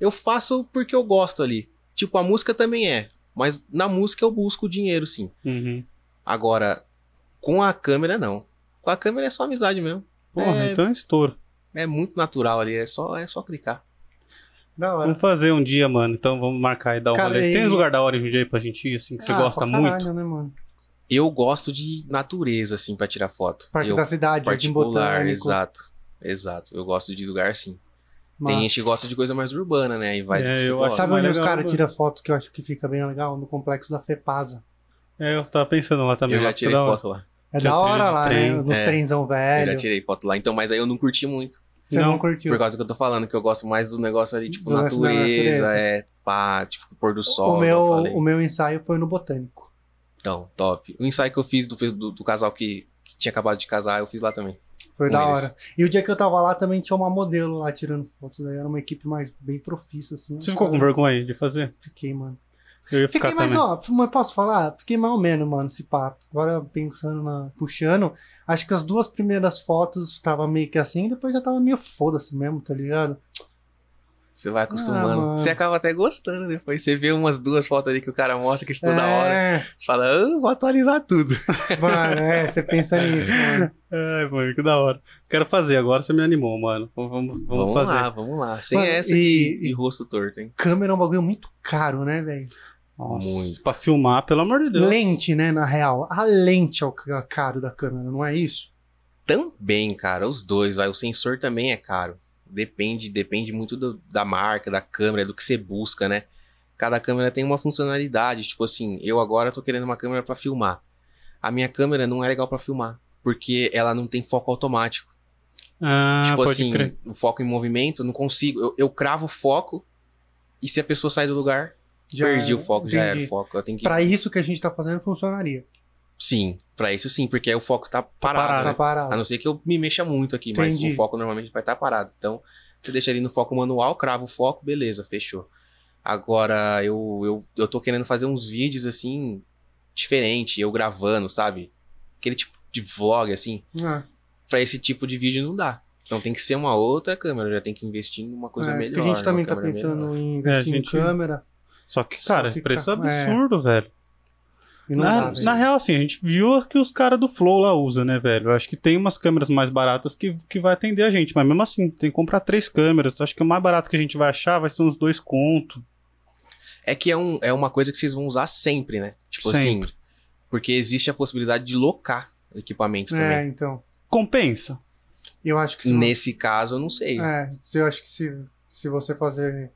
Eu faço porque eu gosto ali. Tipo, a música também é. Mas na música eu busco dinheiro, sim. Uhum. Agora, com a câmera, não. Com a câmera é só amizade mesmo. Porra, É. então é estouro. É muito natural ali. É só, é só clicar. Da hora. Vamos fazer um dia, mano. Então vamos marcar e dar um Cara, rolê. e- Tem um lugar da hora em Jundiaí pra gente ir, assim, que você Ah, gosta pra muito? caralho, né, mano? Eu gosto de natureza, assim, pra tirar foto. Parque eu, da cidade, particular, Botânico. exato. Exato. Eu gosto de lugar assim. Massa. Tem gente que gosta de coisa mais urbana, né? E vai do É, você eu gosta. acho Sabe onde os caras tiram foto que eu acho que fica bem legal? No complexo da FEPASA. É, eu tava pensando lá também. Eu lá já tirei foto lá. É da hora lá, trem. né? Nos É. trenzão Eu velho. já tirei foto lá. Então, mas aí eu não curti muito. Você não, Não, curtiu? Por causa do que eu tô falando, que eu gosto mais do negócio ali, tipo, Do natureza, natureza. é pá, tipo, pôr do sol. o, eu meu, o meu ensaio foi no Botânico. Então, top. O ensaio que eu fiz do, do, do casal que, que tinha acabado de casar, eu fiz lá também. Foi da eles. hora. E o dia que eu tava lá também tinha uma modelo lá tirando foto. Daí era uma equipe mais bem profissa, assim. Você ficou com vergonha de fazer? Fiquei, mano. Eu ia Fiquei ficar mais, também. ó, mas posso falar? Fiquei mais ou menos, mano, esse papo. Agora pensando na. puxando, acho que as duas primeiras fotos tava meio que assim, depois já tava meio foda-se mesmo, tá ligado? Você vai Ah, acostumando. mano. você acaba até gostando depois. Você vê umas duas fotos ali que o cara mostra que ficou da hora. É, Você fala, ah, vou atualizar tudo. mano, é, você pensa nisso, mano. Ai, mano, que da hora. Quero fazer, agora você me animou, mano. Vamos, vamos, vamos fazer. lá, vamos lá. Sem Mano, essa e- de, de e- rosto torto, hein? Câmera é um bagulho muito caro, né, velho? Nossa, Muito. Pra filmar, pelo amor de Deus. Lente, né, na real. A lente é o ca- caro da câmera, não é isso? Também, cara, os dois, vai. O sensor também é caro. Depende, depende muito do- da marca, da câmera, do que você busca, né? Cada câmera tem uma funcionalidade. Tipo assim, eu agora tô querendo uma câmera pra filmar. A minha câmera não é legal pra filmar. porque ela não tem foco automático. Ah, tipo pode assim, crer. o foco em movimento, não consigo. Eu, eu cravo o foco e se a pessoa sai do lugar, Já perdi o foco, já era entendi. o foco. Eu tenho que. Pra isso que a gente tá fazendo, funcionaria. Sim, pra isso sim, porque aí o foco tá parado. parado. né? Tá parado. A não ser que eu me mexa muito aqui, mas Entendi. o foco normalmente vai estar parado. Então, você deixa ali no foco manual, crava o foco, beleza, fechou. Agora, eu, eu, eu tô querendo fazer uns vídeos assim, diferente, eu gravando, sabe? Aquele tipo de vlog, assim. Ah, Pra esse tipo de vídeo não dá. Então tem que ser uma outra câmera, já tem que investir em uma coisa é, melhor. porque a gente também tá pensando melhor. em investir É, a gente- em câmera. Só que, Só cara, que, preço cara, é. absurdo, velho. E não na, velho. na real, assim, a gente viu que os caras do Flow lá usam, né, velho? Eu acho que tem umas câmeras mais baratas que, que vai atender a gente, mas mesmo assim, tem que comprar três câmeras. Acho que o mais barato que a gente vai achar vai ser uns dois conto. É que é, um, é uma coisa que vocês vão usar sempre, né? Tipo Sempre. assim. Porque existe a possibilidade de locar equipamento É, também. então. Compensa. Eu acho que se Nesse caso, eu não sei. É, se- eu acho que se, se você fazer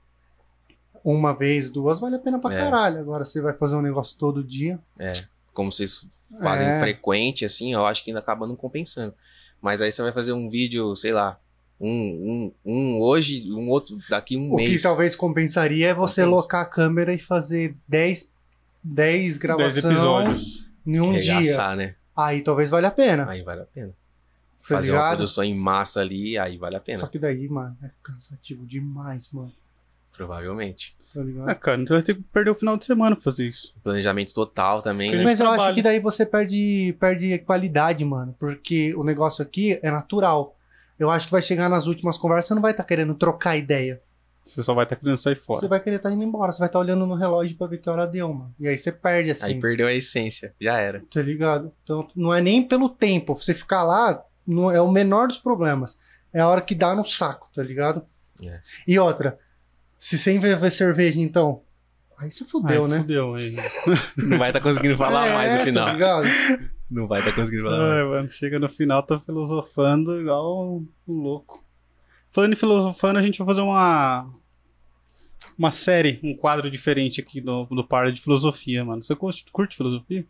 uma vez, duas, vale a pena pra É. caralho. Agora, você vai fazer um negócio todo dia. Como vocês fazem É. frequente, assim, eu acho que ainda acaba não compensando. Mas aí você vai fazer um vídeo, sei lá, um, um, um hoje, um outro daqui um o mês. que talvez compensaria é você Compensa. locar a câmera e fazer 10, 10 Dez gravações episódios. em um dia. Regaçar, né? Aí talvez valha a pena. Aí vale a pena. Tá Fazer uma ligado? produção em massa ali, aí vale a pena. Só que daí, mano, é cansativo demais, mano. Provavelmente. Tá ligado? É, cara, então vai ter que perder o final de semana pra fazer isso. Planejamento total também, Porque né? Mas eu trabalho. acho que daí você perde, perde qualidade, mano. Porque o negócio aqui é natural. Eu acho que vai chegar nas últimas conversas, você não vai estar querendo trocar ideia. Você só vai estar querendo sair Você fora. vai querer estar indo embora. Você vai estar olhando no relógio pra ver que hora deu, mano. E aí você perde assim. Aí perdeu a essência. Já era. Tá ligado? Então não é nem pelo tempo. Você ficar lá não é o menor dos problemas. É a hora que dá no saco, tá ligado? É. E outra, se sem beber cerveja, então. Aí você fudeu, Ai, né? Fudeu aí. Não vai estar conseguindo falar É, mais no Tá final. ligado? Não vai estar conseguindo falar mais. Ai, mano, chega no final, tá filosofando igual um louco. Falando em filosofando, a gente vai fazer uma. Uma série, um quadro diferente aqui do, do Par de Filosofia, mano. Você curte, curte filosofia?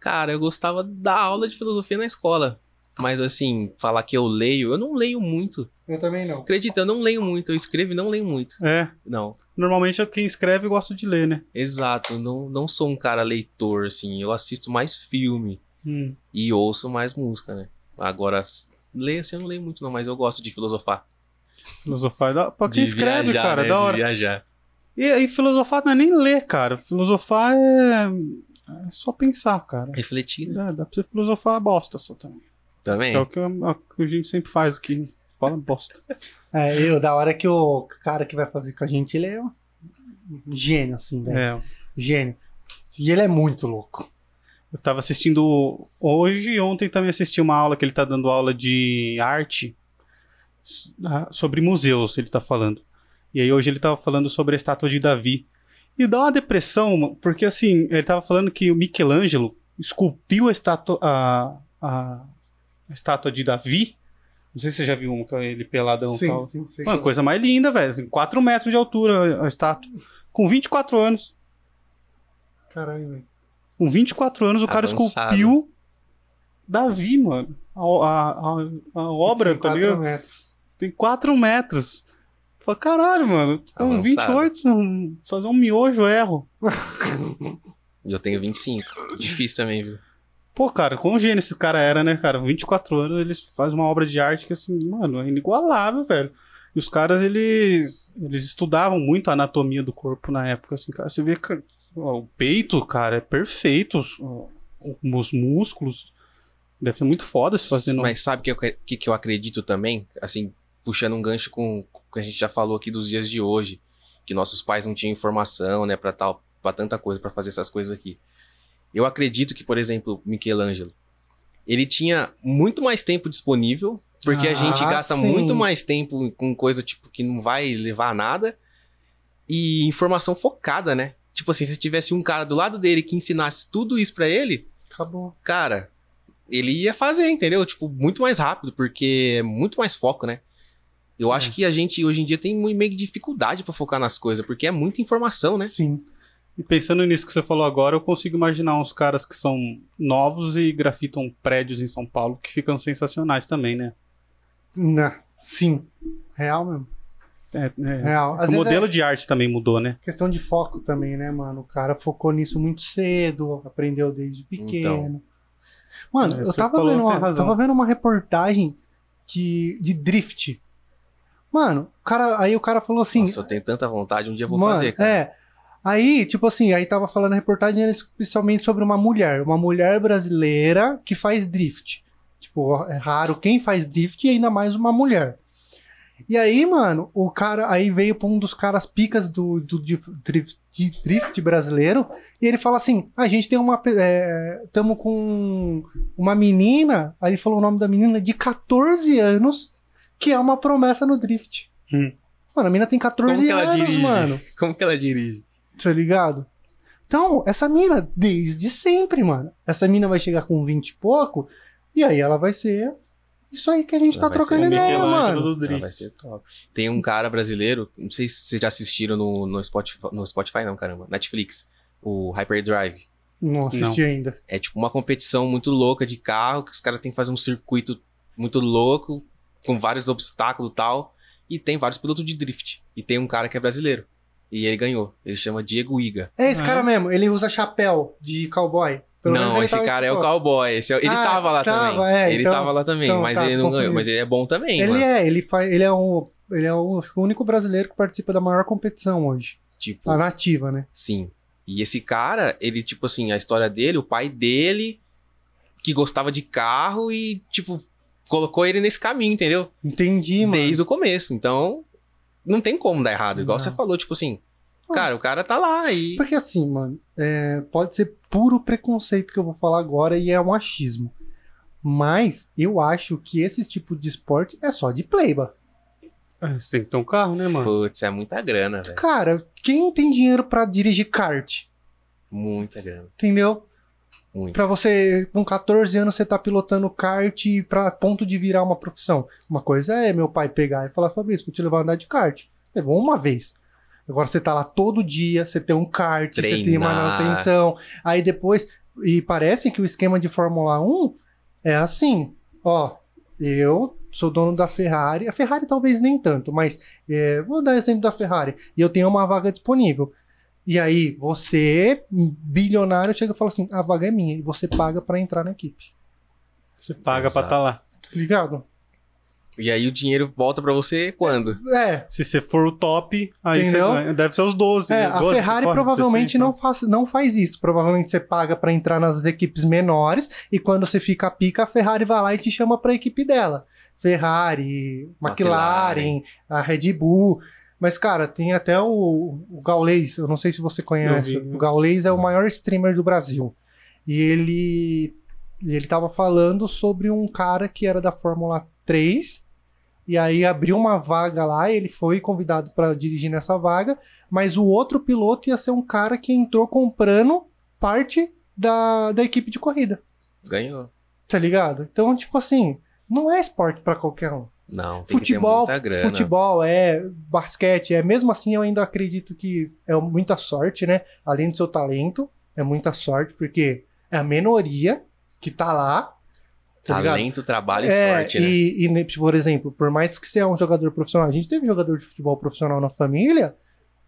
Cara, eu gostava da aula de filosofia na escola. Mas assim, falar que eu leio, eu não leio muito. Eu também não. Acredita, eu não leio muito. Eu escrevo e não leio muito. É. Não, Normalmente quem escreve gosta de ler, né? exato. Não, não sou um cara leitor, assim. Eu assisto mais filme Hum. e ouço mais música, né? Agora, ler assim eu não leio muito, não, mas eu gosto de filosofar. Filosofar é da... Pra quem De escreve, viajar, cara, né? da De hora. viajar. E aí, filosofar não é nem ler, cara. Filosofar é. É só pensar, cara. Refletir, né? Dá, dá pra você filosofar bosta só também. Também. É o que, a, o que a gente sempre faz aqui. Fala bosta. É, eu, da hora que o cara que vai fazer com a gente, ele é um gênio, assim, velho. É. Gênio. E ele é muito louco. Eu tava assistindo hoje e ontem também assisti uma aula que ele tá dando aula de arte sobre museus, ele tá falando. E aí hoje ele tava falando sobre a estátua de Davi. E dá uma depressão, porque assim, ele tava falando que o Michelangelo esculpiu a estátua, a, a, a estátua de Davi. Não sei se você já viu um, que ele peladão sim, tal. sim, sim. Mano, coisa mais linda, velho. 4 metros de altura a estátua. Com 24 anos. Caralho, velho. Com 24 anos, o cara Avançado. esculpiu Davi, mano. A, a, a, a obra, Tem tá quatro ligado? metros. Tem 4 metros. Fala, caralho, mano. Com Avançado. 28, um- fazer um miojo erro. E eu tenho 25. Difícil também, viu? Pô, cara, quão gênio esse cara era, né, cara? 24 anos, ele faz uma obra de arte que, assim, mano, é inigualável, velho. E os caras, eles, eles estudavam muito a anatomia do corpo na época, assim, cara. Você vê que ó, o peito, cara, é perfeito. Os, ó, os músculos. Deve ser muito foda se fazendo. Mas sabe o que, eu- que, que eu acredito também? Assim, puxando um gancho com com o que a gente já falou aqui dos dias de hoje. Que nossos pais não tinham informação, né, pra tal, pra tanta coisa, pra fazer essas coisas aqui. Eu acredito que, por exemplo, Michelangelo, ele tinha muito mais tempo disponível, porque a Ah, gente gasta sim. muito mais tempo com coisa, tipo, que não vai levar a nada. E informação focada, né? Tipo assim, se tivesse um cara do lado dele que ensinasse tudo isso pra ele, Acabou. cara, ele ia fazer, entendeu? Tipo, muito mais rápido, porque é muito mais foco, né? Eu acho É. que a gente hoje em dia tem meio que dificuldade pra focar nas coisas, porque é muita informação, né? Sim. E pensando nisso que você falou agora, eu consigo imaginar uns caras que são novos e grafitam prédios em São Paulo que ficam sensacionais também, né? Não, sim. Real mesmo. É, é. Real. Às o vezes modelo é de arte também mudou, né? questão de foco também, né, mano? O cara focou nisso muito cedo, aprendeu desde pequeno. Mano, É, eu tava vendo, uma, tava vendo uma reportagem de, de drift. Mano, o cara, aí o cara falou assim. Nossa, eu tenho tanta vontade, um dia eu vou Mano, fazer, cara. É. Aí, tipo assim, aí tava falando a reportagem era especialmente sobre uma mulher, uma mulher brasileira que faz drift. Tipo, é raro quem faz drift e ainda mais uma mulher. E aí, mano, o cara aí veio pra um dos caras picas do, do de, drift, de drift brasileiro e ele fala assim: a gente tem uma. É, tamo com uma menina, aí ele falou o nome da menina, de 14 anos, que é uma promessa no drift. Hum. Mano, a menina tem 14 Como que ela anos, dirige? mano. Como que ela dirige? Tá ligado? Então, essa mina, desde sempre, mano. Essa mina vai chegar com 20 e pouco, e aí ela vai ser isso aí que a gente Ela tá trocando ideia, mano. do Ela Drift. vai ser top. Tem um cara brasileiro, não sei se vocês já assistiram no, no, Spotify, no Spotify, não, caramba. Netflix. O Hyperdrive. Não assisti ainda. É tipo uma competição muito louca de carro, que os caras têm que fazer um circuito muito louco, com vários obstáculos e tal. E tem vários pilotos de drift. E tem um cara que é brasileiro. E ele ganhou. Ele chama Diego Iga. É esse Ah, cara é? mesmo, ele usa chapéu de cowboy. Pelo não, esse tava, cara é o cowboy. Esse é- ele Ah, tava lá tava, também. é, ele então- tava lá também, então, mas tá, ele não ganhou. Mas ele é bom também, Ele mano. é, ele faz, ele é um, ele é o, que o único brasileiro que participa da maior competição hoje, Tipo, a nativa, né? Sim. E esse cara, ele, tipo assim, a história dele, o pai dele, que gostava de carro e, tipo, colocou ele nesse caminho, entendeu? Entendi, mano. Desde o começo. Então, não tem como dar errado. Igual Não. você falou, tipo assim, Ah. cara, o cara tá lá e. Porque assim, mano, é, pode ser puro preconceito que eu vou falar agora e é um achismo. Mas eu acho que esse tipo de esporte é só de pleiba. É, Você tem que ter um carro, né, mano? Putz, é muita grana, velho. Cara, quem tem dinheiro pra dirigir kart? Muita grana. Entendeu? Muito. Pra você, com 14 anos, você tá pilotando kart pra ponto de virar uma profissão. Uma coisa é meu pai pegar e falar, Fabrício, vou te levar a andar de kart. Levou uma vez. Agora você tá lá todo dia, você tem um kart, você tem Treinar. manutenção. Aí depois. E parece que o esquema de Fórmula 1 é assim. Ó, eu sou dono da Ferrari. A Ferrari talvez nem tanto, mas é, vou dar exemplo da Ferrari. E eu tenho uma vaga disponível. E aí, você, bilionário, chega e fala assim: a vaga é minha, e você paga pra entrar na equipe. Você paga pra Exato. estar lá. Tá ligado? E aí o dinheiro volta pra você quando? É. Se você for o top, aí Entendeu? você. Deve ser os 12. É, né? a 12 Ferrari corre, provavelmente 60. não faz, não faz isso. Provavelmente você paga pra entrar nas equipes menores e quando você fica pica, a Ferrari vai lá e te chama pra equipe dela. Ferrari, McLaren, McLaren. a Red Bull. Mas, cara, tem até o, o Gaulês, eu não sei se você conhece. Vi. O Gaulês é o maior streamer do Brasil. E ele, e ele tava falando sobre um cara que era da Fórmula 3. E aí abriu uma vaga lá, ele foi convidado para dirigir nessa vaga, mas o outro piloto ia ser um cara que entrou comprando parte da, da equipe de corrida, Ganhou. tá ligado? Então, tipo assim, não é esporte para qualquer um. Não, tem Futebol, que ter muita grana. futebol é basquete, é mesmo assim eu ainda acredito que é muita sorte, né? Além do seu talento, é muita sorte porque é a minoria que tá lá, tá ligado? Talento, trabalho e É, sorte, né? e, e, por exemplo, por mais que você é um jogador profissional, a gente teve jogador de futebol profissional na família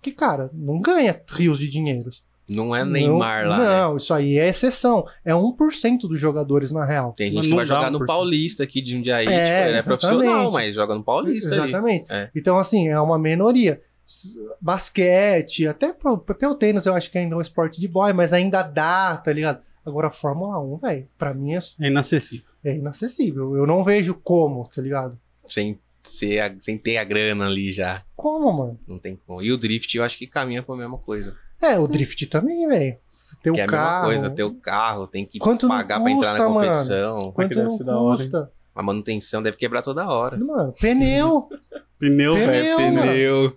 que, cara, não ganha rios de dinheiros. Não é Neymar não, lá, né? Não, isso aí é exceção. É 1% dos jogadores, na real. Tem Mas gente que vai jogar um no. Paulista aqui de Jundiaí. É, tipo, ele é profissional, mas joga no Paulista. Exatamente. É. Então, assim, é uma minoria. Basquete, até, até o tênis eu acho que ainda é um esporte de boy, mas ainda dá, tá ligado? Agora, a Fórmula 1, velho, pra mim é, É inacessível. é inacessível. Eu não vejo como, tá ligado? Sem, ser a- sem ter a grana ali já. Como, mano? Não tem como. E o drift eu acho que caminha pra mesma coisa. É, o drift também, velho. Que o é a mesma carro. coisa, ter o carro, tem que Quanto pagar pra entrar na custa, mano? competição. Quanto deve não ser da hora, custa? A manutenção deve quebrar toda hora. Mano, pneu, Pneu, velho. Pneu, mano.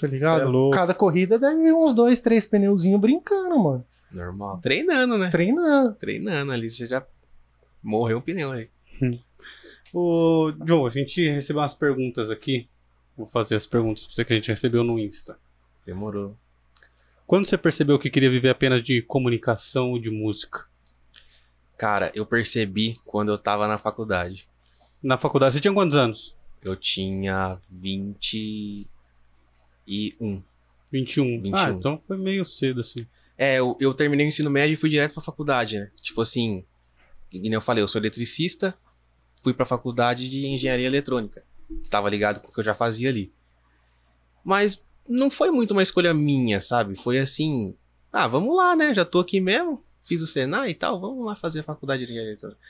Tá ligado? É louco. Cada corrida deve ir uns dois, três pneuzinhos brincando, mano. Normal. Treinando, né? Treinando. Treinando ali, você já morreu um pneu aí. Ô, Joe, a gente recebeu umas perguntas aqui. Vou fazer as perguntas pra você que a gente recebeu no Insta. Demorou. Quando você percebeu que queria viver apenas de comunicação ou de música? Cara, eu percebi quando eu tava na faculdade. Na faculdade, você tinha quantos anos? Eu tinha 21. 21. 21. Ah, então foi meio cedo, assim. É, eu, eu terminei o ensino médio e fui direto pra faculdade, né? Tipo assim, nem eu falei, eu sou eletricista, fui pra faculdade de engenharia eletrônica. Que tava ligado com o que eu já fazia ali. Mas não foi muito uma escolha minha, sabe? Foi assim, ah, vamos lá, né? Já tô aqui mesmo, fiz o Senai e tal, vamos lá fazer a faculdade de eletrônica.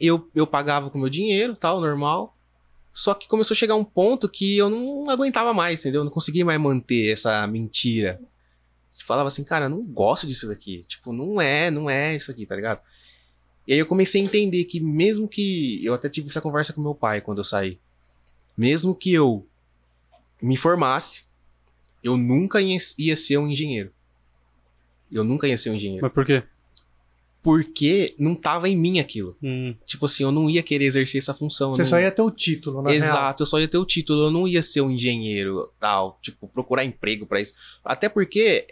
Eu, eu pagava com meu dinheiro, tal, normal. Só que começou a chegar um ponto que eu não aguentava mais, entendeu? Eu não conseguia mais manter essa mentira. Falava assim, cara, eu não gosto disso daqui. Tipo, não é, não é isso aqui, tá ligado? E aí eu comecei a entender que mesmo que. Eu até tive essa conversa com meu pai quando eu saí. Mesmo que eu me formasse, eu nunca ia, ser um engenheiro. Eu nunca ia ser um engenheiro. Mas por quê? Porque não tava em mim aquilo. Hum, Tipo assim, eu não ia querer exercer essa função. Você não... só ia ter o título, na real. Exato, eu só ia ter o título, eu não ia ser um engenheiro, tal, tipo, procurar emprego pra isso. Até porque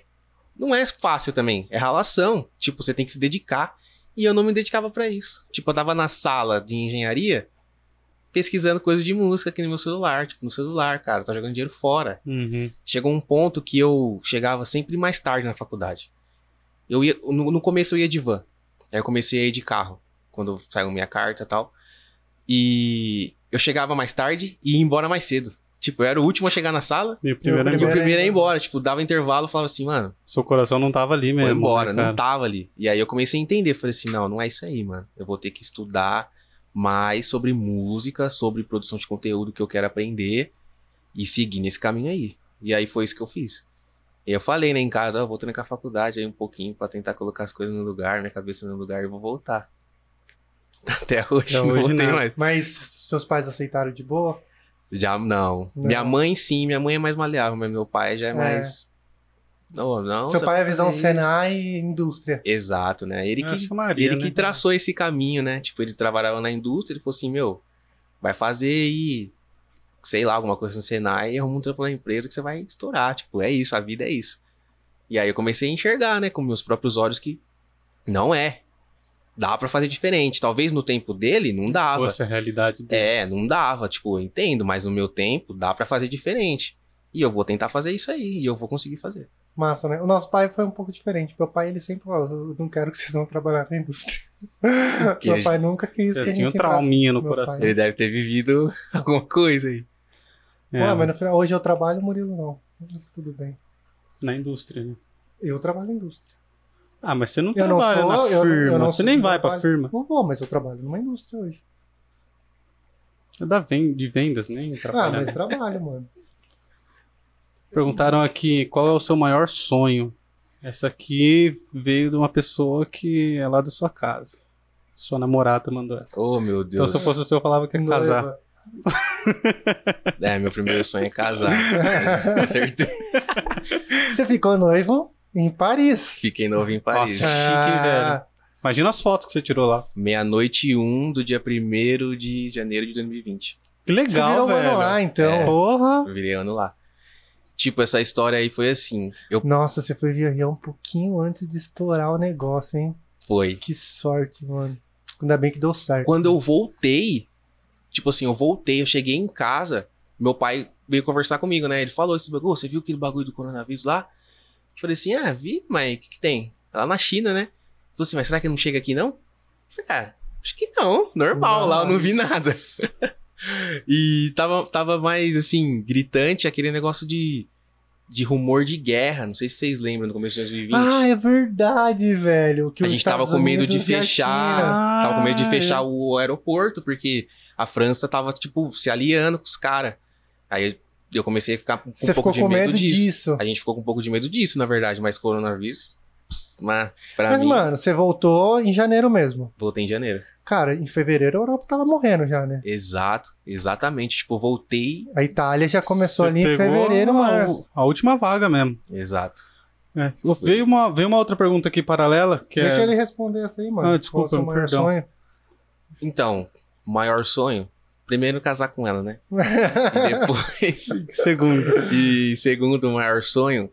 não é fácil também, é relação. Tipo, você tem que se dedicar. E eu não me dedicava pra isso. Tipo, eu tava na sala de engenharia pesquisando coisas de música aqui no meu celular, tipo, no celular, cara, tá jogando dinheiro fora. uhum. Chegou um ponto que eu chegava sempre mais tarde na faculdade. Eu ia, no, no começo eu ia de van. Aí eu comecei a ir de carro, quando saiu minha carta e tal. E eu chegava mais tarde e ia embora mais cedo. Tipo, eu era o último a chegar na sala E o primeiro e o Primeiro primeiro a a ir ir embora. Tipo, dava intervalo e falava assim, mano, Seu coração não tava ali mesmo. embora. né, não tava ali. E aí eu comecei a entender. Falei assim, não, não é isso aí, mano. Eu vou ter que estudar mais sobre música, sobre produção de conteúdo que eu quero aprender e seguir nesse caminho aí. E aí foi isso que eu fiz. E eu falei, né, em casa, ó, vou trancar a faculdade aí um pouquinho pra tentar colocar as coisas no lugar, minha cabeça no lugar e vou voltar. Até hoje, Até não hoje voltei não. mais. Mas seus pais aceitaram de boa? Já não. Não. Minha mãe sim, minha mãe é mais maleável, mas meu pai já é, mais. Não, não. Seu pai é visão. Senai e indústria. Exato, né? Ele Eu que, chamaria, ele né? que traçou esse caminho, né? Tipo, ele trabalhava na indústria, ele falou assim, meu, vai fazer aí, sei lá, alguma coisa no Senai e arruma um trampo na empresa que você vai estourar. Tipo, é isso, a vida é isso. E aí eu comecei a enxergar, né, com meus próprios olhos que não é. Dá pra fazer diferente. Talvez no tempo dele não dava. Fosse a realidade dele. É, não dava, tipo, eu entendo, mas no meu tempo dá pra fazer diferente. E eu vou tentar fazer isso aí, e eu vou conseguir fazer. Massa, né? O nosso pai foi um pouco diferente. Meu pai, ele sempre falou, eu não quero que vocês vão trabalhar na indústria. Que Meu pai nunca quis que Eu a gente tinha um trauminha no coração. pai- Ele deve ter vivido alguma coisa aí. É, Ué, mas no final, hoje eu trabalho, Murilo não. Mas tudo bem. Na indústria, né? Eu trabalho na indústria. Ah, mas você não Eu não trabalha sou, na eu- eu firma. não você nem não vai pra trabalho- firma. Não vou, mas eu trabalho numa indústria hoje. É da ven- de vendas, nem Ah, trabalhar. mas trabalho, mano. Perguntaram aqui qual é o seu maior sonho. Essa aqui veio de uma pessoa que é lá da sua casa. Sua namorada mandou essa. Oh, meu Então, Deus. se eu fosse o seu, eu falava que ia casar. Noiva. É, meu primeiro sonho é casar. Com certeza. Você ficou noivo em Paris. Fiquei novo em Paris. Nossa. chique, hein, velho? Imagina as fotos que você tirou lá. Meia-noite e um do dia 1 de janeiro de 2020. Que Você legal, virou velho. mano lá, então. É. Porra. Eu virei ano lá. Tipo, essa história aí foi assim. Eu Nossa, você foi viajar um pouquinho antes de estourar o negócio, hein? foi. Que sorte, mano. Ainda bem que deu certo. Quando eu voltei, tipo assim, eu voltei, eu cheguei em casa, meu pai veio conversar comigo, né? Ele falou esse bagulho, você viu aquele bagulho do coronavírus lá? Eu falei assim, ah, vi, mas o que, que tem? Lá na China, né? Ele falou assim, mas será que não chega aqui não? Eu falei, ah, acho que não, normal, lá eu não vi nada. e tava, tava mais, assim, gritante aquele negócio de, de rumor de guerra. Não sei se vocês lembram no começo de 2020. Ah, é verdade, velho. Que a gente tava com medo de Unidos fechar. China. Tava com medo de Ah, fechar é. o aeroporto, porque a França tava, tipo, se aliando com os caras. Aí eu comecei a ficar com Você um pouco de medo, medo disso. disso. A gente ficou com um pouco de medo disso, na verdade, mas coronavírus. Mas, pra Mas, mim, mano, você voltou em janeiro mesmo. voltei em janeiro. Cara, em fevereiro a Europa tava morrendo já, né? Exato, exatamente. Tipo, eu voltei. A Itália já começou Você ali em fevereiro, a, março. a última vaga mesmo. Exato. É. Veio, uma, veio uma outra pergunta aqui paralela, que Deixa é... ele responder essa aí, mano. Ah, desculpa, Qual o seu maior perdão. sonho? Então, maior sonho. Primeiro, casar com ela, né? E depois. Segundo. E segundo, o maior sonho.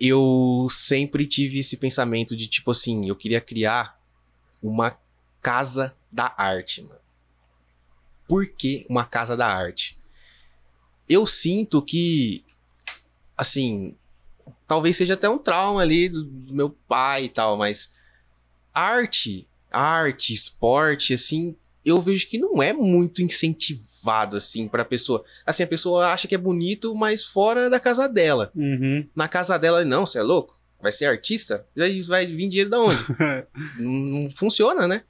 eu sempre tive esse pensamento de tipo assim, eu queria criar uma casa da arte, mano. Por que uma casa da arte? Eu sinto que, assim, talvez seja até um trauma ali do, do meu pai e tal, mas arte, arte, esporte, assim, eu vejo que não é muito incentivado, assim, pra pessoa. Assim, a pessoa acha que é bonito, mas fora da casa dela. Uhum. Na casa dela, não, você é louco? Vai ser artista? Aí vai vir dinheiro da onde? não, não funciona, né?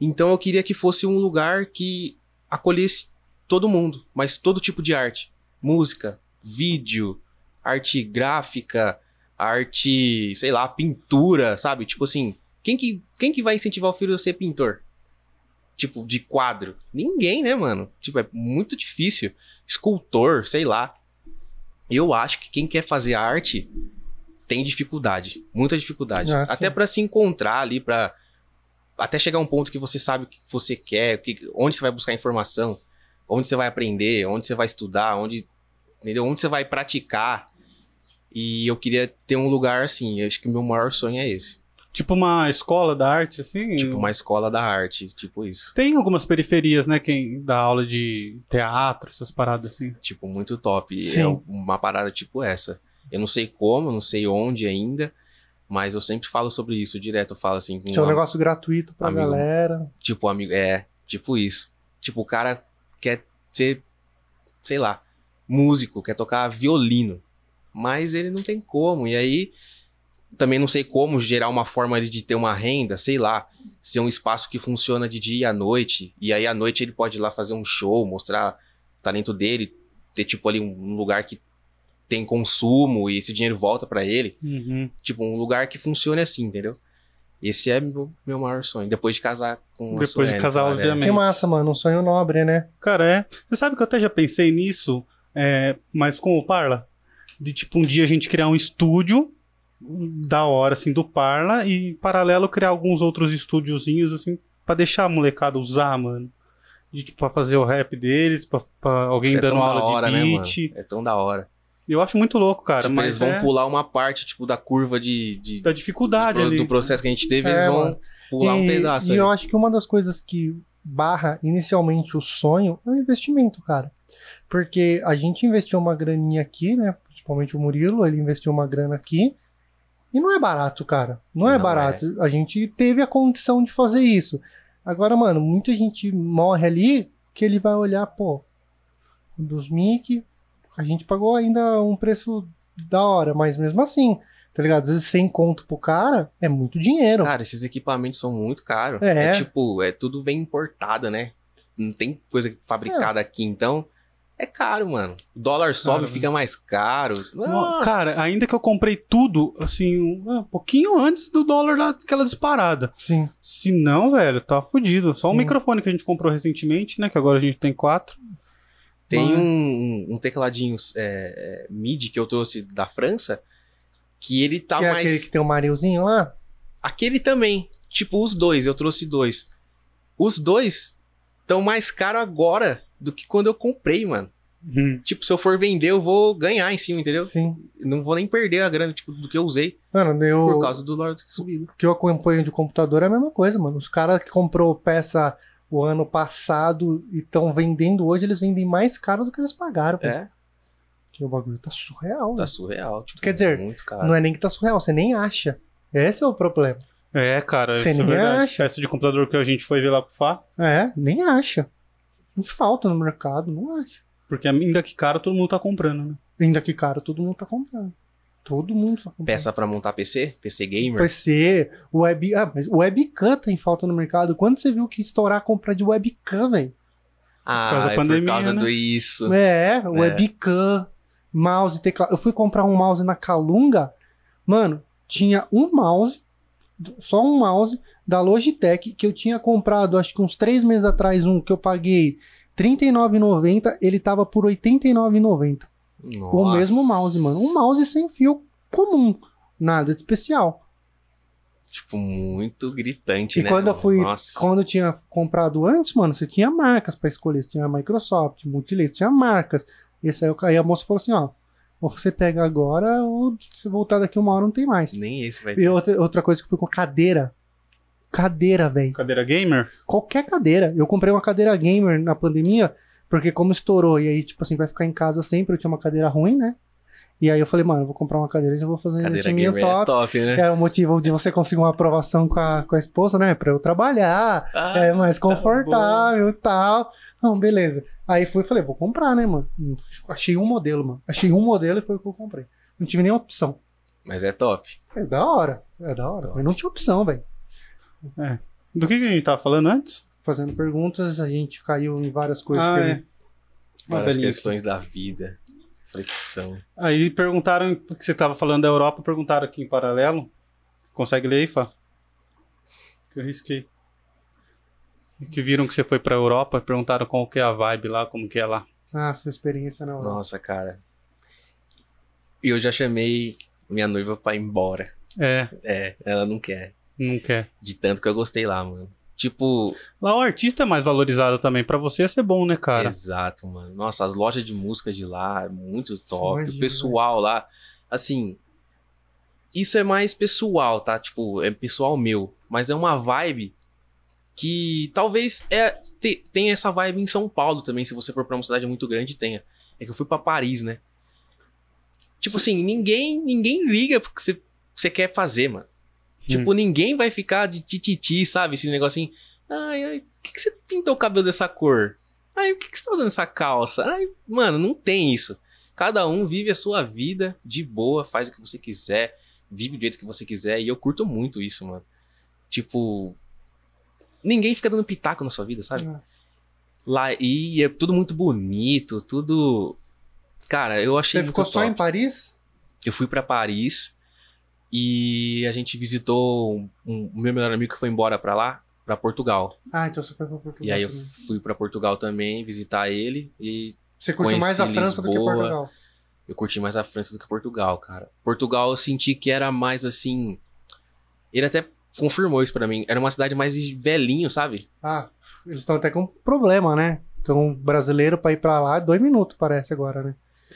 Então eu queria que fosse um lugar que acolhesse todo mundo, mas todo tipo de arte. Música, vídeo, arte gráfica, arte, sei lá, pintura, sabe? Tipo assim, quem que, quem que vai incentivar o filho a ser pintor? Tipo, de quadro? Ninguém, né, mano? Tipo, é muito difícil. Escultor, sei lá. Eu acho que quem quer fazer arte tem dificuldade, muita dificuldade. Ah, Até pra se encontrar ali, pra até chegar um ponto que você sabe o que você quer, que- onde você vai buscar informação, onde você vai aprender, onde você vai estudar, onde, entendeu? Onde você vai praticar. E eu queria ter um lugar assim. Acho que o meu maior sonho é esse. Tipo uma escola da arte, assim. Tipo uma escola da arte, tipo isso. Tem algumas periferias, né? Quem dá aula de teatro, essas paradas assim. Tipo, muito top. E Sim. É uma parada tipo essa. Eu não sei como, não sei onde ainda, mas eu sempre falo sobre isso direto. Eu falo assim, com Tinha um uma- negócio gratuito pra amigo- galera. tipo, amigo, é, tipo isso. Tipo, o cara quer ser, sei lá, músico, quer tocar violino, mas ele não tem como. E aí, também não sei como gerar uma forma de ter uma renda, sei lá, ser um espaço que funciona de dia e à noite, e aí à noite ele pode ir lá fazer um show, mostrar o talento dele, ter tipo ali um lugar que tem consumo e esse dinheiro volta pra ele. Uhum. Tipo, um lugar que funcione assim, entendeu? Esse é meu, meu maior sonho. Depois de casar com a Depois de casar, é. obviamente. Que massa, mano. Um sonho nobre, né? Cara, é. Você sabe que eu até já pensei nisso, é, mas com o Parla? De tipo, um dia a gente criar um estúdio da hora, assim, do Parla e, em paralelo, criar alguns outros estúdiozinhos, assim, pra deixar a molecada usar, mano. De, tipo, pra fazer o rap deles, pra, pra alguém Isso é dando tão da aula hora, de né, beat. mano? É tão da hora. Eu acho muito louco, cara, tipo, mas eles vão é pular uma parte, tipo, da curva de, de- da dificuldade do, ali. do processo que a gente teve, É, eles vão mano. pular um e, pedaço. E ali. eu acho que uma das coisas que barra inicialmente o sonho é o investimento, cara. Porque a gente investiu uma graninha aqui, né? Principalmente o Murilo, ele investiu uma grana aqui. E não é barato, cara. Não é Não barato. A gente teve a condição de fazer isso. Agora, mano, muita gente morre ali que ele vai olhar, pô, dos mic, a gente pagou ainda um preço da hora, mas mesmo assim, tá ligado? Às vezes 100 conto pro cara é muito dinheiro. Cara, esses equipamentos são muito caros. É. É. tipo, é tudo bem importado, né? Não tem coisa fabricada aqui, então é caro, mano. O dólar sobe, Caro, fica mais caro. No- Nossa. Cara, ainda que eu comprei tudo, assim, um, um pouquinho antes do dólar daquela disparada. Sim. Se não, velho, tá fudido. Só o Sim. microfone que a gente comprou recentemente, né? Que agora a gente tem quatro. Tem Mas- um, um tecladinho é, é, MIDI que eu trouxe da França, que ele tá que é mais... aquele que tem o Mariozinho lá? Aquele também. Tipo, os dois, eu trouxe dois. Os dois estão mais caros agora do que quando eu comprei, mano. Hum. Tipo, se eu for vender, eu vou ganhar em cima, entendeu? Sim. Não vou nem perder a grana tipo, do que eu usei Mano, eu, por causa do dólar subido. o que eu acompanho de computador é a mesma coisa, mano. Os caras que comprou peça o ano passado e estão vendendo hoje, eles vendem mais caro do que eles pagaram. pô. É, Porque o bagulho tá surreal. tá né? surreal. Tipo, Quer dizer, muito caro. Não é nem que tá surreal, você nem acha. Esse é o problema. É, cara, Você é nem verdade. acha. Peça de computador que a gente foi ver lá pro Fá. É, nem acha. Não falta no mercado, não acha. Porque ainda que caro, todo mundo tá comprando, né? Ainda que caro, todo mundo tá comprando. Todo mundo tá. Peça pra montar PC? PC Gamer? PC, web. Ah, mas webcam tem falta no mercado. Quando você viu que estourar a compra de webcam, velho? Ah, causa da é pandemia, por causa né? do isso. É, webcam, mouse, teclado. Eu fui comprar um mouse na Calunga, mano, tinha um mouse, só um mouse da Logitech que eu tinha comprado, acho que uns três meses atrás, um que eu paguei R$ 39,90, ele tava por R$ 89,90. O Nossa. mesmo mouse, mano. Um mouse sem fio comum, nada de especial. Tipo, muito gritante, E né? quando eu fui, Nossa. quando eu tinha comprado antes, mano, você tinha marcas pra escolher. Você tinha a Microsoft, Multilaser, tinha marcas. Esse aí, aí a moça falou assim, ó, Ou você pega agora, ou se voltar daqui uma hora não tem mais. Nem esse vai E ter. outra, outra coisa que fui com cadeira. Cadeira, velho. Cadeira gamer? Qualquer cadeira. Eu comprei uma cadeira gamer na pandemia, porque como estourou, e aí, tipo assim, vai ficar em casa sempre, eu tinha uma cadeira ruim, né? E aí eu falei, mano, eu vou comprar uma cadeira e eu vou fazer um Cadeira investimento é top. top, né? É o motivo de você conseguir uma aprovação com a, com a esposa, né? Pra eu trabalhar, Ah, é mais tá confortável e tal. Não, beleza. Aí fui e falei, vou comprar, né, mano? Achei um modelo, mano. Achei um modelo e foi o que eu comprei. Não tive nenhuma opção. Mas é top. É da hora. É da hora. Top. Mas não tinha opção, velho. Do que, que a gente tava falando antes? Fazendo perguntas, a gente caiu em várias coisas Ah, que é. ele- Várias beleza. questões da vida. Flexão. Aí perguntaram, que você tava falando da Europa, perguntaram aqui em paralelo. Consegue ler aí, Fá? Que eu risquei. Que viram que você foi pra Europa, perguntaram qual que é a vibe lá, como que é lá. Ah, sua experiência na Europa. Nossa, cara. E eu já chamei minha noiva pra ir embora. É, É, ela não quer. não quer. De tanto que eu gostei lá, mano. Tipo, Lá o artista é mais valorizado também. Pra você ia ser bom, né, cara? exato, mano. Nossa, as lojas de música de lá é muito top. imagina, o pessoal lá, assim. Isso é mais pessoal, tá? Tipo, é pessoal meu. Mas é uma vibe que talvez é, te- tenha essa vibe em São Paulo também. Se você for pra uma cidade muito grande, tenha. É que eu fui pra Paris, né? Tipo assim, ninguém ninguém liga porque você, você quer fazer, mano. Tipo, ninguém vai ficar de tititi, sabe? Esse negocinho. Ai, ai, por que, que você pintou o cabelo dessa cor? Ai, por que, que você tá usando essa calça? Ai, mano, não tem isso. Cada um vive a sua vida de boa, faz o que você quiser, vive do jeito que você quiser. E eu curto muito isso, mano. Tipo. Ninguém fica dando pitaco na sua vida, sabe? Ah, Lá, e é tudo muito bonito, tudo. Cara, eu achei Você ficou só em Paris? Eu fui pra Paris e a gente visitou um, um- o meu melhor amigo que foi embora pra lá, pra Portugal. Ah, então você foi pra Portugal. e aí eu também. fui pra Portugal também visitar ele e Você curtiu mais a França do que Lisboa. Portugal. eu curti mais a França do que Portugal, cara. Portugal eu senti que era mais assim, ele até confirmou isso pra mim, era uma cidade mais velhinho, sabe? Ah, eles estão até com problema, né? Então, brasileiro pra ir pra lá, dois minutos parece agora, né?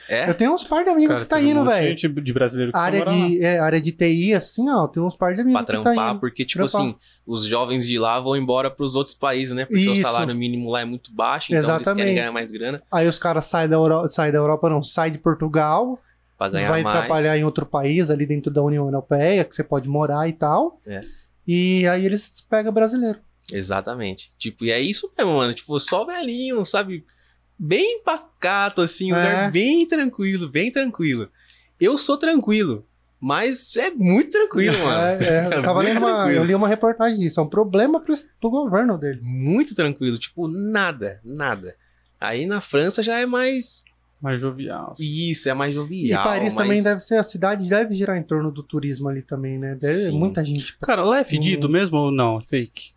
É? Eu tenho uns par de amigos Cara, que tá um indo, de velho. gente de brasileiro que Área de, é, área de TI, assim, ó, tem uns par de amigos Pra que tá trampar, indo. porque, tipo Trampar. assim, os jovens de lá vão embora pros outros países, né? Porque Isso. o salário mínimo lá é muito baixo, então eles Exatamente. querem ganhar mais grana Aí os caras saem da Europa, saem da Europa, não, sai de Portugal, pra ganhar vai mais. trabalhar em outro país ali dentro da União Europeia, que você pode morar e tal. É. E aí eles pegam brasileiro. Exatamente. Tipo, e é isso mesmo, mano. Tipo, só velhinho, sabe? Bem pacato, assim, um É. lugar bem tranquilo, bem tranquilo. Eu sou tranquilo, mas é muito tranquilo, mano. É, é, eu tava Muito lendo uma, tranquilo. eu li uma reportagem disso, é um problema pro, pro governo deles. Muito tranquilo, tipo, nada, nada. Aí na França já é mais. Mais jovial. Isso, é mais E jovial. Paris mais... também deve ser, a cidade deve girar em torno do turismo ali também, né? Deve, Sim. muita gente. Cara, lá é fedido Hum. mesmo ou não? Fake.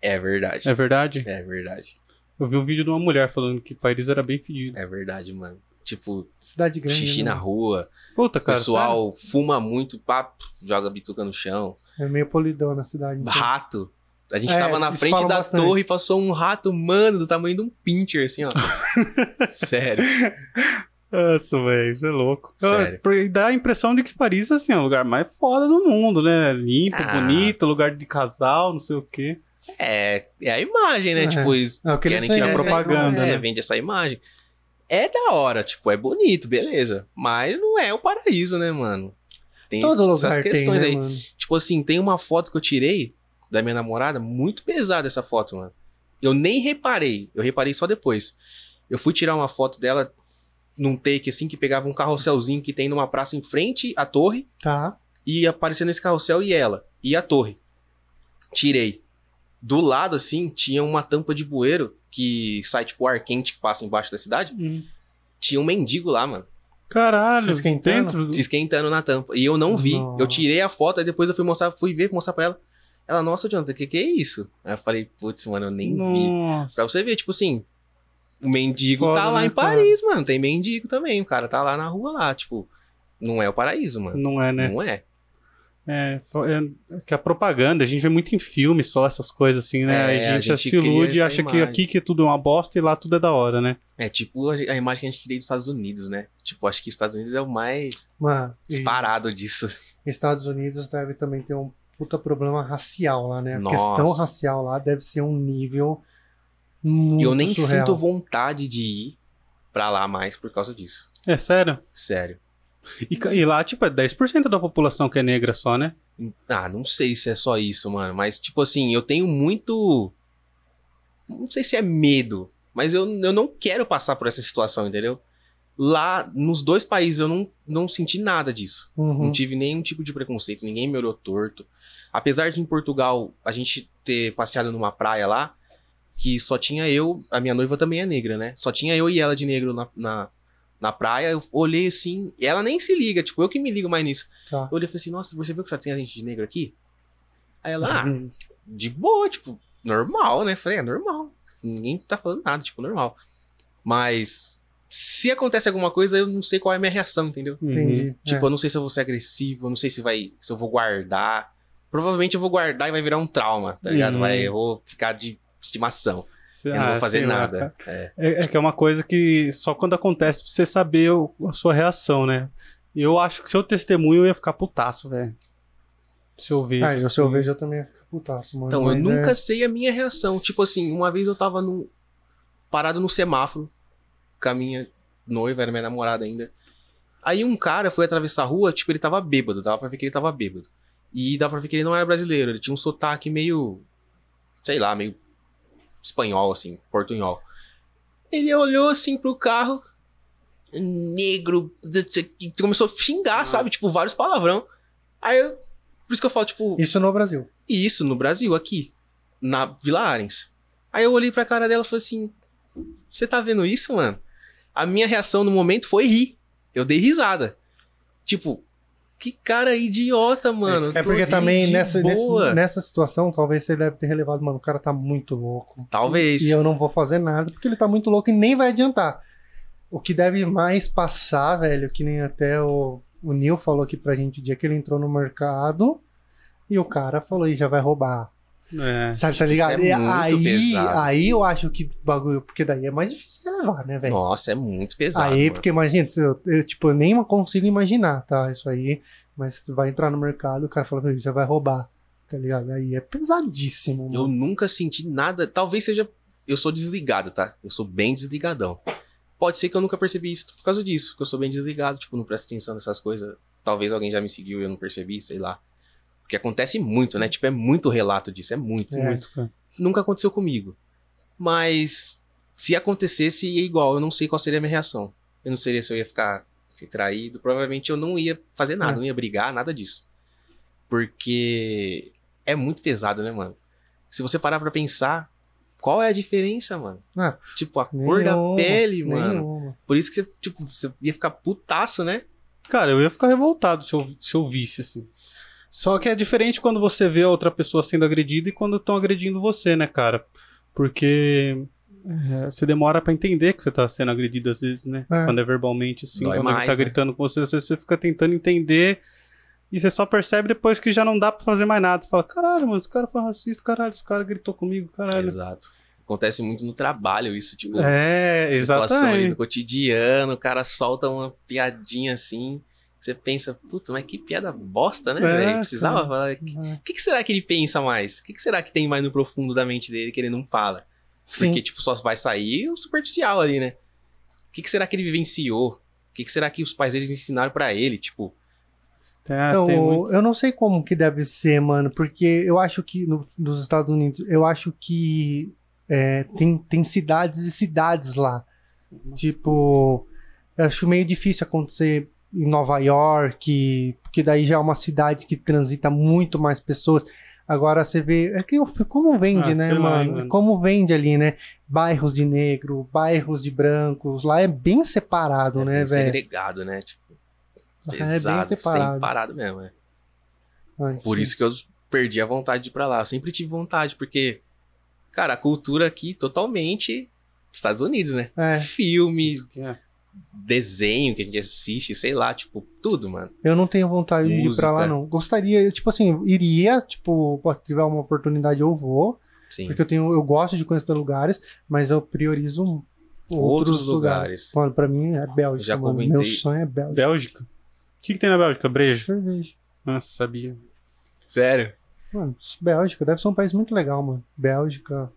É verdade. É verdade? É verdade. Eu vi um vídeo de uma mulher falando que Paris era bem fedido. É verdade, mano. Tipo, Cidade grande. xixi né? na rua, Puta, o cara. pessoal fuma muito, pá, joga bituca no chão. É meio polidão na cidade. então. Rato. A gente É, tava na frente da bastante. torre e passou um rato, mano, do tamanho de um pincher, assim, ó. Sério. Nossa, velho, isso é louco. Sério. Eu- porque dá a impressão de que Paris assim, é o lugar mais foda do mundo, né? Limpo, Ah. bonito, lugar de casal, não sei o quê. É, é a imagem, né? É. Tipo, eles É querem que vendem, essa propaganda, imagem- né? É, vende essa imagem. É da hora, tipo, é bonito, beleza. Mas não é o paraíso, né, mano? Tem Todo lugar essas tem, questões né, aí. mano? Tipo assim, tem uma foto que eu tirei da minha namorada, muito pesada essa foto, mano. Eu nem reparei, eu reparei só depois. Eu fui tirar uma foto dela num take assim que pegava um carrosselzinho que tem numa praça em frente à torre Tá. e aparecendo esse carrossel e ela e a torre. Tirei. Do lado assim tinha uma tampa de bueiro que sai tipo o ar quente que passa embaixo da cidade. Tinha um mendigo lá, mano, Caralho, Se esquentando? dentro. se esquentando na tampa. E eu não vi. Nossa. Eu tirei a foto, aí depois eu fui mostrar, fui ver, mostrar pra ela. Ela, nossa, Jonathan, o que, que é isso? Aí eu falei, putz, mano, eu nem vi. Nossa. Pra você ver, tipo assim, o mendigo Foda, tá lá né, em Paris, mano. Tem mendigo também. O cara tá lá na rua lá, tipo, não é o paraíso, mano. Não é, né? Não é. É, é que a propaganda, a gente vê muito em filme só essas coisas assim, né? É, a, a gente gente se ilude e acha que imagem. aqui que tudo é uma bosta e lá tudo é da hora, né? É tipo a, imagem que a gente queria dos Estados Unidos, né? Tipo, acho que os Estados Unidos é o mais Mano, disparado disso. Estados Unidos deve também ter um puta problema racial lá, né? A Nossa. questão racial lá deve ser um nível muito eu nem surreal. sinto vontade de ir pra lá mais por causa disso. É sério. Sério. E, e lá, tipo, é 10% da população que é negra só, né? Ah, não sei se é só isso, mano. Mas, tipo assim, eu tenho muito. Não sei se é medo, mas eu, eu não quero passar por essa situação, entendeu? Lá, nos dois países, eu não, não senti nada disso. Uhum. Não tive nenhum tipo de preconceito, ninguém me olhou torto. Apesar de em Portugal a gente ter passeado numa praia lá, que só tinha eu, a minha noiva também é negra, né? Só tinha eu e ela de negro na, na, na praia. Eu olhei assim, e ela nem se liga, tipo, eu que me ligo mais nisso. Tá. Eu olhei e falei assim, nossa, você viu que já tem a gente de negro aqui? Aí ela, ah, Uhum. de boa, tipo, normal, né? Falei, é normal. Ninguém tá falando nada, tipo, normal. Mas se acontece alguma coisa, eu não sei qual é a minha reação, entendeu? Entendi. Tipo, É. eu não sei se eu vou ser agressivo, eu não sei se vai. se eu vou guardar. Provavelmente eu vou guardar e vai virar um trauma, tá ligado? Uhum. Vai, eu vou ficar de estimação. Cê- Eu não ah, vou fazer lá, nada. É. É, é que é uma coisa que só quando acontece pra você saber o- a sua reação, né? Eu acho que se eu testemunho eu ia ficar putaço, velho. Se eu vejo. Ah, eu, se eu assim. vejo, eu também ia ficar putaço, mano. Então, eu nunca é- sei a minha reação. Tipo assim, uma vez eu tava no, parado no semáforo com a minha noiva, era minha namorada ainda. Aí um cara foi atravessar a rua, tipo, ele tava bêbado, dava pra ver que ele tava bêbado. E dava pra ver que ele não era brasileiro, ele tinha um sotaque meio, sei lá, meio espanhol, assim, portunhol. Ele olhou assim pro carro, negro, começou a xingar, sabe? Tipo, vários palavrão. Aí eu, por isso que eu falo, tipo, Isso no Brasil. isso no Brasil, aqui, na Vila Arens. Aí eu olhei pra cara dela e falei assim: Você tá vendo isso, mano? A minha reação no momento foi rir. Eu dei risada. Tipo, que cara idiota, mano. É porque também nessa, nesse- nessa situação, talvez você deve ter relevado, mano, o cara tá muito louco. Talvez. E eu não vou fazer nada porque ele tá muito louco e nem vai adiantar. O que deve mais passar, velho, que nem até o, o Neil falou aqui pra gente o dia que ele entrou no mercado e o cara falou, e já vai roubar. É. Sabe, tá Tipo, ligado? é E muito aí, pesado. aí eu acho que bagulho, porque daí é mais difícil de levar, né, velho? Nossa, é muito pesado. Aí, mano. porque imagina, eu, eu, tipo, eu nem consigo imaginar, tá? Isso aí, mas tu vai entrar no mercado, o cara fala que já vai roubar, tá ligado? Aí é pesadíssimo, Eu mano. nunca senti nada. Talvez seja. Eu sou desligado, tá? Eu sou bem desligadão. Pode ser que eu nunca percebi isso por causa disso, que eu sou bem desligado, tipo, não presto atenção nessas coisas. Talvez alguém já me seguiu e eu não percebi, sei lá. Porque acontece muito, né? Tipo, é muito relato disso, é muito. É. Muito, cara. Nunca aconteceu comigo. Mas se acontecesse, é igual, eu não sei qual seria a minha reação. Eu não seria se eu ia ficar retraído. Provavelmente eu não ia fazer nada, É. não ia brigar, nada disso. Porque é muito pesado, né, mano? Se você parar pra pensar, qual é a diferença, mano? Ah, Tipo, a cor da pele, mano. nenhuma. Por isso que você, tipo, você ia ficar putaço, né? Cara, eu ia ficar revoltado se eu, se eu visse, assim. Só que é diferente quando você vê a outra pessoa sendo agredida e quando estão agredindo você, né, cara? Porque é, você demora pra entender que você tá sendo agredido às vezes, né? É. Quando é verbalmente, assim. Dói quando mais, ele tá né? gritando com você, você, você fica tentando entender e você só percebe depois que já não dá pra fazer mais nada. Você fala, caralho, mano, esse cara foi racista, caralho, esse cara gritou comigo, caralho. Exato. Acontece muito no trabalho isso, tipo, É, situação ali exatamente. do cotidiano, o cara solta uma piadinha assim. Você pensa, putz, mas que piada bosta, né, É, velho? Precisava sim. falar. O que, que será que ele pensa mais? O que, que será que tem mais no profundo da mente dele que ele não fala? Sim. Porque, tipo, só vai sair o superficial ali, né? O que, que será que ele vivenciou? O que, que será que os pais deles ensinaram pra ele? Tipo, É, Então, muito- eu não sei como que deve ser, mano, porque eu acho que no, nos Estados Unidos, eu acho que é, tem, tem cidades e cidades lá. Tipo, eu acho meio difícil acontecer em Nova York, porque daí já é uma cidade que transita muito mais pessoas. Agora você vê, é que eu- como vende, Ah, né, mano? mano. Como vende ali, né? Bairros de negro, bairros de brancos, lá é bem separado, é né, bem velho? segregado, né? Tipo, É bem pesado, separado. separado mesmo, é. Ai, Por sim. isso que eu perdi a vontade de ir pra lá. Eu sempre tive vontade, porque, cara, a cultura aqui totalmente Estados Unidos, né? É. Filme, É. desenho que a gente assiste, sei lá, tipo, tudo, mano. Eu não tenho vontade de ir pra lá, Música. não. Gostaria, tipo assim, iria, tipo, se tiver uma oportunidade eu vou, Sim. porque eu tenho, eu gosto de conhecer lugares, mas eu priorizo outros, Outros lugares. lugares. Mano, pra mim é Bélgica, Já mano. comentei. Meu sonho é Bélgica. Bélgica. O que, que tem na Bélgica? Brejo. Cerveja. Nossa, sabia. Sério. Mano, Bélgica deve ser um país muito legal, mano. Bélgica.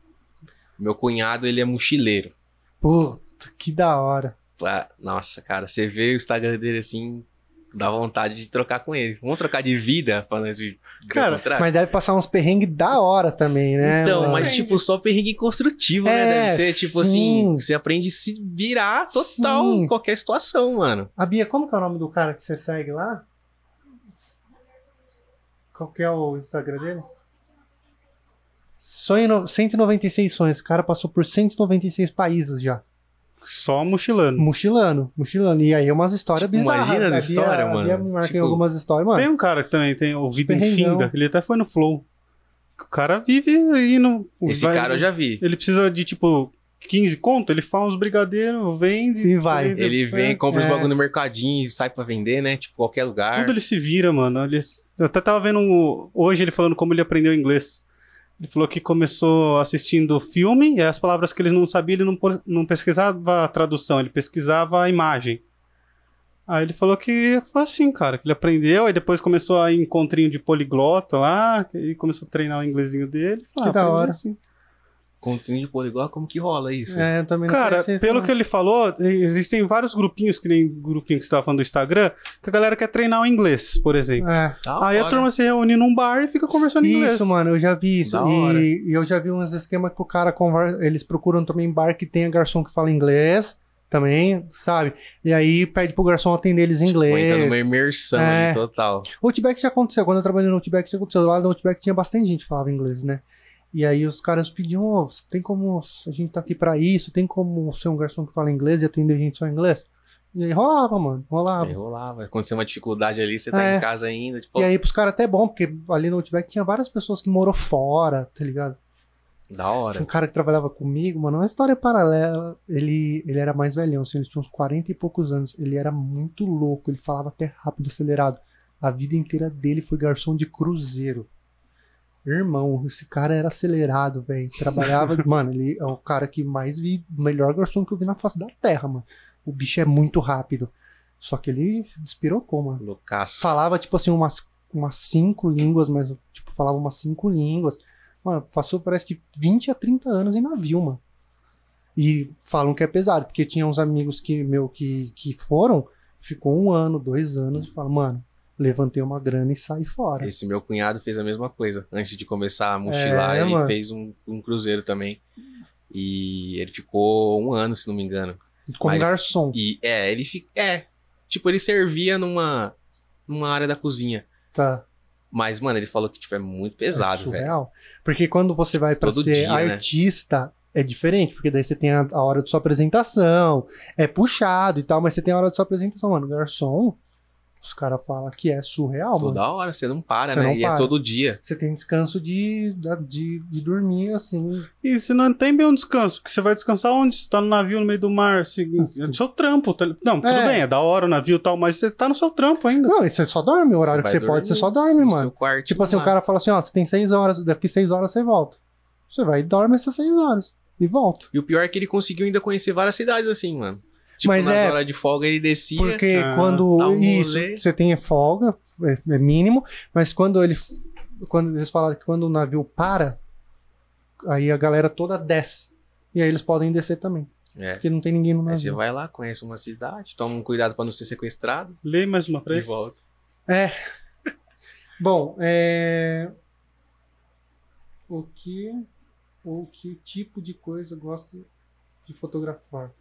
Meu cunhado, ele é mochileiro. Puta, que da hora. Ah, Nossa, cara, você vê o Instagram dele assim, dá vontade de trocar com ele. Vamos trocar de vida, falando de Cara, Mas deve passar uns perrengues da hora também, né? Então, mano? mas tipo, só perrengue construtivo, né? É, Deve ser tipo sim. assim, você aprende a se virar total Sim. em qualquer situação, mano. A Bia, como que é o nome do cara que você segue lá? Qual que é o Instagram dele? Sonho no... 196 sonhos. Esse cara passou por 196 países já. Só mochilando. Mochilando, mochilando. E aí é umas histórias Tipo, bizarras. imagina as Bia- histórias, mano. Bia marca em Tipo, algumas histórias, mano. Tem um cara que também tem o Vida. Infinda. Ele até foi no Flow. O cara vive aí no. Esse vai- cara eu já vi. Ele precisa de tipo 15 conto, ele faz uns brigadeiros, vende. E vai. vende, Ele vem, é. compra os É. bagulho no mercadinho e sai pra vender, né? Tipo, qualquer lugar. Tudo ele se vira, mano. Ele, eu até tava vendo um- hoje ele falando como ele aprendeu inglês. Ele falou que começou assistindo filme e as palavras que ele não sabia, ele não, não pesquisava a tradução, ele pesquisava a imagem. Aí ele falou que foi assim, cara, que ele aprendeu, aí depois começou a ir em encontrinho de poliglota lá, e começou a treinar o inglesinho dele. Falou, Que da aprendi hora. assim. Continho de poliglota, como que rola isso? É, eu também não Cara, pelo não. que ele falou, existem vários grupinhos, que nem o grupinho que você tava falando do Instagram, que a galera quer treinar o inglês, por exemplo. É. Aí a turma se reúne num bar e fica conversando em inglês. Isso, mano, eu já vi isso. E, e eu já vi uns esquemas que o cara conversa. Eles procuram também bar que tenha garçom que fala inglês também, sabe? E aí pede pro garçom atender eles em Tipo, entra inglês. numa imersão É. total. O Outback já aconteceu. Quando eu trabalhei no Outback, já aconteceu. Lá no Outback tinha bastante gente que falava inglês, né? E aí os caras pediam, "Ô, tem como. A gente tá aqui pra isso, tem como ser um garçom que fala inglês e atender a gente só em inglês? E aí rolava, mano, rolava. Aí rolava. Aconteceu uma dificuldade ali, você tá É. em casa ainda. Tipo, E aí pros caras até é bom, porque ali no Outback tinha várias pessoas que morou fora, tá ligado? da Tinha hora. um cara que trabalhava comigo, mano, uma história paralela. Ele, ele era mais velhão, assim, ele tinha uns 40 e poucos anos. Ele era muito louco, ele falava até rápido, acelerado. A vida inteira dele foi garçom de cruzeiro. Irmão, esse cara era acelerado, velho. Trabalhava. mano, ele é o cara que mais vi, o melhor garçom que eu vi na face da terra, mano. O bicho é muito rápido. Só que ele despirocou, mano Loucaço. falava, tipo assim, umas, umas cinco línguas, mas, tipo, falava umas cinco línguas. Mano, passou parece que 20 a 30 anos em navio, mano. E falam que é pesado, porque tinha uns amigos que, meu, que, que foram, ficou um ano, dois anos, e falam, mano, levantei uma grana e saí fora. Esse meu cunhado fez a mesma coisa. Antes de começar a mochilar, É, ele mano. fez um, um cruzeiro também. E ele ficou um ano, se não me engano. Como mas- garçom, E é, ele fi... é. Tipo, ele servia numa, numa área da cozinha. tá? Mas, mano, ele falou que tipo, é muito pesado, é velho. surreal. Porque quando você vai pra Todo ser dia, né? artista, é diferente, porque daí você tem a, a hora de sua apresentação, é puxado e tal, mas você tem a hora de sua apresentação, mano. Garçom, os caras falam que é surreal, mano. Toda hora, você não para, Você né? não e é para. todo dia. Você tem descanso de, de, de dormir, assim. E se não tem bem um descanso, porque você vai descansar onde? Você tá no navio no meio do mar, seguinte, é do seu trampo. tá- Não, tudo É. bem, é da hora o navio e tal, mas você tá no seu trampo ainda. Não, e você só dorme. O horário que você pode, você só dorme, no mano. seu quartinho Tipo assim, o lá. cara fala assim, ó, você tem seis horas, daqui seis horas você volta. Você vai e dorme essas seis horas. E volta. E o pior é que ele conseguiu ainda conhecer várias cidades assim, mano. Tipo, Mas nas é- horas de folga ele descia. Porque Ah, quando dá um isso, rolê. você tem folga, é, é mínimo, mas quando ele quando eles falaram que quando o navio para, aí a galera toda desce. E aí eles podem descer também, É. porque não tem ninguém no Aí você navio. vai lá, conhece uma cidade, toma um cuidado pra não ser sequestrado Lê mais uma pra e volta. Bom, é o que o que tipo de coisa gosta de fotografar?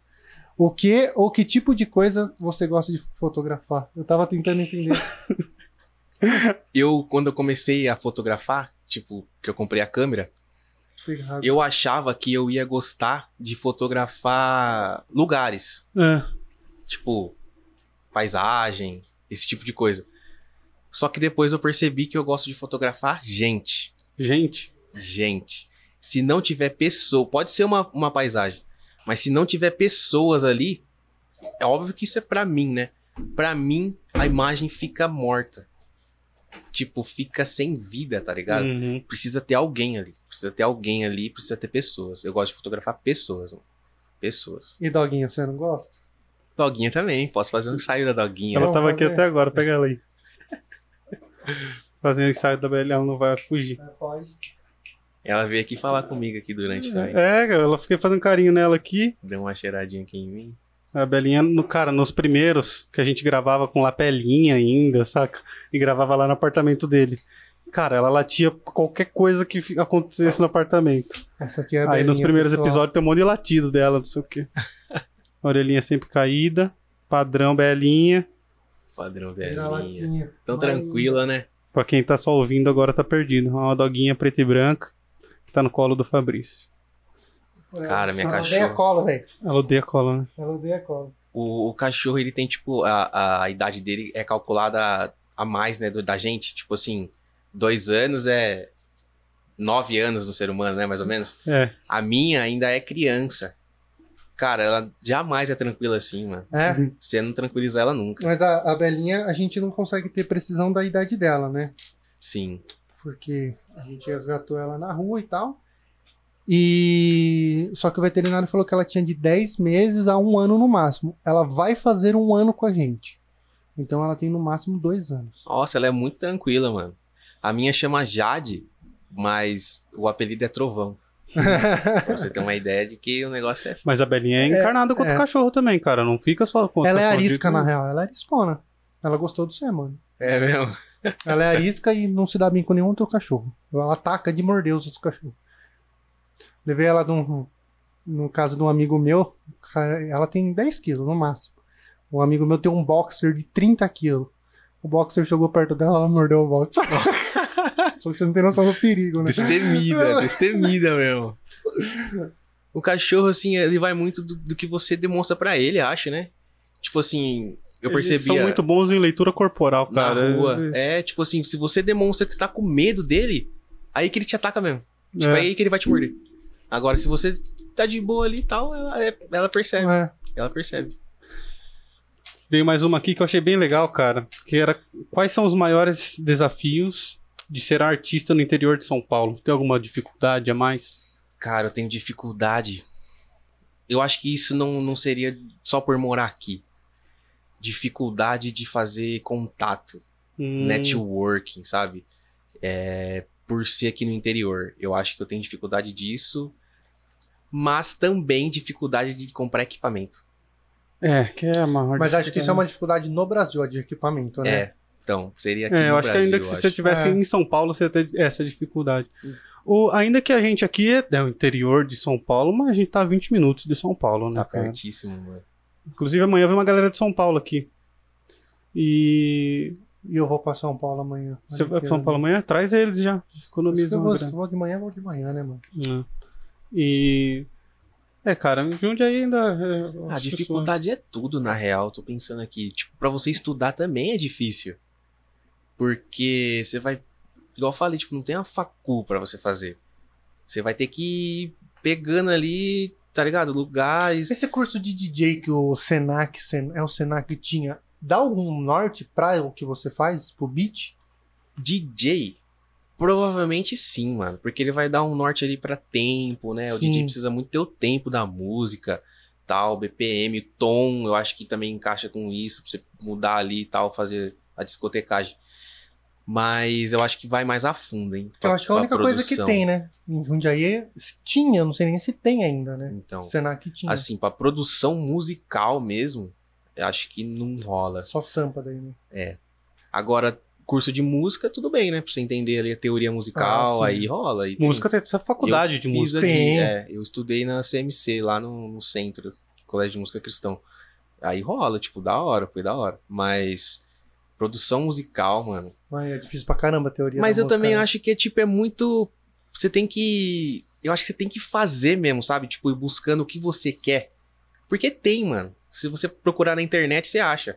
O que ou que tipo de coisa você gosta de fotografar? Eu tava tentando entender. Eu, quando eu comecei a fotografar, tipo, que eu comprei a câmera, Errado. eu achava que eu ia gostar de fotografar lugares. É. Tipo, paisagem, esse tipo de coisa. Só que depois eu percebi que eu gosto de fotografar gente. Gente, Gente. Se não tiver pessoa, pode ser uma, uma paisagem, mas se não tiver pessoas ali, É óbvio que isso é pra mim, né? Pra mim, a imagem fica morta. Tipo, fica sem vida, tá ligado? Uhum. Precisa ter alguém ali. Precisa ter alguém ali, precisa ter pessoas. Eu gosto de fotografar pessoas, mano. Pessoas. E doguinha, você não gosta? Doguinha também, posso fazer um ensaio da doguinha. Ela tava aqui fazer. até agora, pega ela aí. Fazendo ensaio da BL, ela não vai fugir. pode. Ela veio aqui falar comigo aqui durante também. É, cara, ela fiquei fazendo carinho nela aqui. Deu uma cheiradinha aqui em mim. A Belinha, no, cara, nos primeiros que a gente gravava com lapelinha ainda, saca? E gravava lá no apartamento dele. Cara, ela latia qualquer coisa que acontecesse no apartamento. Essa aqui é a Aí nos Belinha, primeiros pessoal. episódios tem um monte de latido dela, não sei o quê. A orelhinha sempre caída. Padrão Belinha. Padrão latinha. Tão Vai- tranquila, né? Pra quem tá só ouvindo agora tá perdido. É Uma doguinha preta e branca. Que tá no colo do Fabrício. Cara, minha Ela cachorra. odeia colo, velho. Ela odeia cola, né? Ela odeia colo. O, o cachorro, ele tem, tipo, a, a idade dele é calculada a, a mais, né, do- da gente. Tipo assim, dois anos é nove anos do ser humano, né, mais ou menos. É. A minha ainda é criança. Cara, ela jamais é tranquila assim, mano. É, Você não tranquiliza ela nunca. mas a, a Belinha, a gente não consegue ter precisão da idade dela, né? Sim. Porque a gente resgatou ela na rua e tal. E só que o veterinário falou que ela tinha de 10 meses a um ano no máximo. Ela vai fazer um ano com a gente. Então ela tem no máximo dois anos. Nossa, ela é muito tranquila, mano. A minha chama Jade, mas o apelido é Trovão. Pra você ter uma ideia de que o negócio é. Mas a Belinha é encarnada contra é. o cachorro também, cara. Não fica só com ela é arisca, de- na real. Ela é ariscona. Ela gostou do ser, mano. É mesmo? Ela é arisca e não se dá bem com nenhum outro cachorro. Ela ataca de morder os outros cachorros. Levei ela num, no caso de um amigo meu. Ela tem 10 quilos no máximo. Um amigo meu tem um boxer de 30 quilos. O boxer chegou perto dela, ela mordeu o boxer. Só que você não tem noção do perigo, né? Destemida, destemida mesmo. O cachorro, assim, ele vai muito do, do que você demonstra pra ele, acho, né? Tipo assim, eu Eles percebi são muito bons em leitura corporal, na cara. rua. Eles- É, tipo assim, se você demonstra que tá com medo dele, aí que ele te ataca mesmo. Tipo, É. aí que ele vai te morder. Agora, se você tá de boa ali e tal, ela, é- ela percebe. É. Ela percebe. Veio mais uma aqui que eu achei bem legal, cara. Que era quais são os maiores desafios de ser artista no interior de São Paulo? Tem alguma dificuldade a mais? Cara, eu tenho dificuldade. Eu acho que isso não, não seria só por morar aqui. Dificuldade de fazer contato, Hum, networking, sabe? É, por ser aqui no interior. Eu acho que eu tenho dificuldade disso. Mas também dificuldade de comprar equipamento. É, que é a maior Mas acho que isso é uma dificuldade. no Brasil, a de equipamento, né? É. Então, seria aqui É, eu acho Brasil, que ainda que se você estivesse É. em São Paulo, você ia ter essa dificuldade. O, ainda que a gente aqui é, é o interior de São Paulo, mas a gente tá a 20 minutos de São Paulo, né, Tá cara? pertíssimo, mano. Inclusive amanhã vem uma galera de São Paulo aqui. E E eu vou pra São Paulo amanhã. você vai pra São Paulo amanhã? Traz eles já. Economiza eu uma vou, grana. vou de manhã, vou de manhã, né, mano? É. E. É, cara, Jundiaí ainda. é, A as dificuldade é tudo, na real. Tô pensando aqui. Tipo, pra você estudar também é difícil. Porque você vai. Igual eu falei, tipo, não tem uma facu pra você fazer. Você vai ter que ir pegando ali, tá ligado? Lugares. Esse curso de DJ que o Senac, Sen- é o Senac tinha, dá algum norte pra o que você faz, pro beat? DJ. Provavelmente sim, mano. Porque ele vai dar um norte ali pra tempo, né? O Sim. DJ precisa muito ter o tempo da música, tal, BPM, tom, eu acho que também encaixa com isso, pra você mudar ali e tal, fazer a discotecagem. Mas eu acho que vai mais a fundo, hein? Que eu acho que é a única coisa que tem, né? Em Jundiaí tinha, não sei nem se tem ainda, né? Então, Senac tinha. assim, pra produção musical mesmo, eu acho que não rola. Só sampa daí, né? Agora, curso de música, tudo bem, né? Pra você entender ali a teoria musical, Ah, aí rola. Tem- Música tem essa faculdade eu de música. Aqui, Tem. é, eu estudei na CMC, lá no, no centro, Colégio de Música Cristão. Aí rola, tipo, da hora, foi da hora. Mas produção musical, mano. Mas é difícil pra caramba a teoria Mas da eu música, também né? acho que é tipo, é muito. Você tem que. Eu acho que você tem que fazer mesmo, sabe? Tipo, ir buscando o que você quer. Porque tem, mano. Se você procurar na internet, você acha.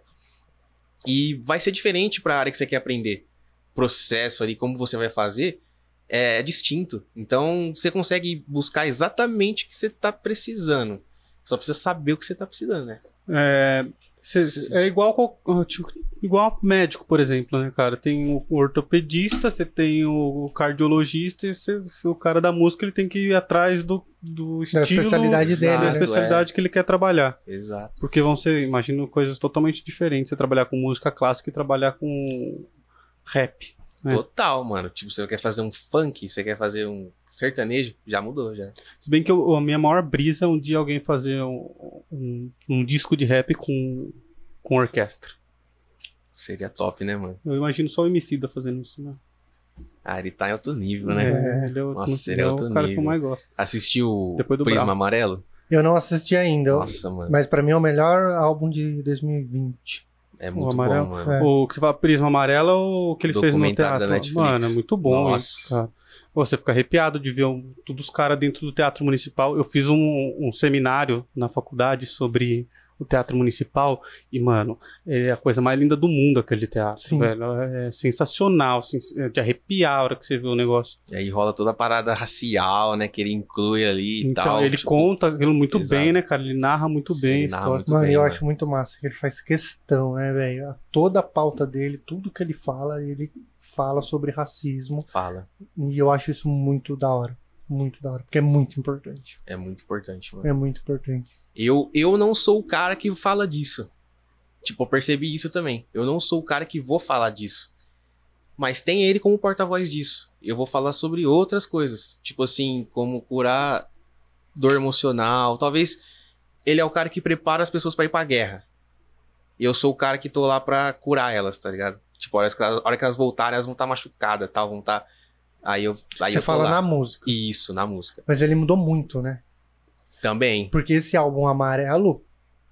E vai ser diferente pra área que você quer aprender. Processo ali, como você vai fazer, é distinto. Então, você consegue buscar exatamente o que você tá precisando. Só precisa saber o que você tá precisando, né? É, cê- é igual, tipo, igual médico, por exemplo, né, cara? Tem o ortopedista, você tem o cardiologista e cê- o cara da música ele tem que ir atrás do, do Da estilo especialidade dele, da né? especialidade que ele quer trabalhar. Exato. Porque vão ser, imagino, coisas totalmente diferentes. Você trabalhar com música clássica e trabalhar com rap. É. Total, mano. Tipo, você quer fazer um funk, você quer fazer um sertanejo, já mudou, já. Se bem que eu- a minha maior brisa é um dia alguém fazer um, um- um disco de rap com, com orquestra. Seria top, né, mano? Eu imagino só o Emicida fazendo isso, né? Ah, ele tá em outro nível, né? É, ele é, o- Nossa, ele é é outro o cara que nível. eu mais gosto. Assistiu o Depois do Prisma Brau. Amarelo? Eu não assisti ainda, Nossa, mano. mas pra mim é o melhor álbum de 2020. É muito amarelo? bom, mano. É. O que você fala Prisma Amarela ou o que ele fez no teatro? Mano, é muito bom Nossa. isso, cara. Você fica arrepiado de ver um, todos os caras dentro do teatro municipal. Eu fiz um, um seminário na faculdade sobre o teatro municipal e, mano, é a coisa mais linda do mundo aquele teatro, Sim. velho. É sensacional, assim, é de arrepiar a hora que você vê o negócio. E aí rola toda a parada racial, né? Que ele inclui ali e Então, tal. ele tipo, conta aquilo muito Exato. bem, né, cara? Ele narra muito bem Ele a história. muito Mano, bem, eu mano. acho muito massa que ele faz questão, né, velho? A- Toda a pauta dele, tudo que ele fala, ele fala sobre racismo. Fala. E eu acho isso muito da hora. Muito da hora. Porque é muito importante. É muito importante, mano. É muito importante. Eu, eu não sou o cara que fala disso. Tipo, eu percebi isso também. Eu não sou o cara que vou falar disso. Mas tem ele como porta-voz disso. Eu vou falar sobre outras coisas. Tipo assim, como curar dor emocional. Talvez ele é o cara que prepara as pessoas pra ir pra guerra. E eu sou o cara que tô lá pra curar elas, tá ligado? Tipo, a hora que elas, a hora que elas voltarem, elas vão estar machucadas, tal, vão estar. Aí eu. Aí Você eu fala lá. na música. Isso, na música. Mas ele mudou muito, né? Também. Porque esse álbum amarelo,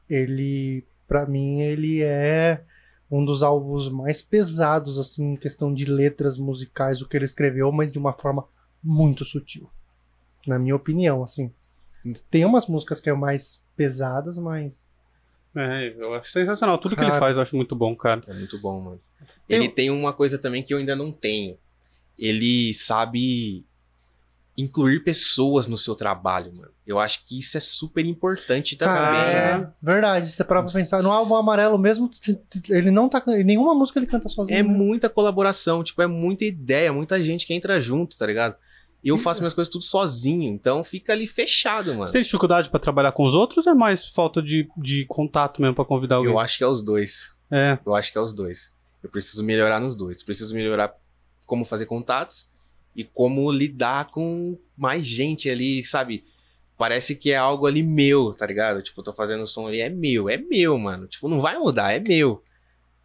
ele, pra mim, ele é um dos álbuns mais pesados, assim, em questão de letras musicais, o que ele escreveu, mas de uma forma muito sutil. Na minha opinião, assim. Tem umas músicas que são mais pesadas, mas. É, eu acho sensacional. Tudo que ele Cara. faz eu acho muito bom, cara. É muito bom, mano. Ele um- tem uma coisa também que eu ainda não tenho. Ele sabe incluir pessoas no seu trabalho, mano. Eu acho que isso é super importante também. Cara, né? é verdade. Você para pra Nossa. pensar. No álbum amarelo mesmo, ele não tá. Em nenhuma música ele canta sozinho. É né? muita colaboração, tipo, é muita ideia, muita gente que entra junto, tá ligado? E eu faço minhas coisas tudo sozinho, então fica ali fechado, mano. Você tem dificuldade pra trabalhar com os outros ou é mais falta de, de contato mesmo pra convidar alguém? Eu acho que é os dois. É, Eu acho que é os dois. Eu preciso melhorar nos dois. Preciso melhorar como fazer contatos e como lidar com mais gente ali, sabe? Parece que é algo ali meu, tá ligado? Tipo, eu tô fazendo som ali, é meu, é meu, mano. Tipo, não vai mudar, é meu.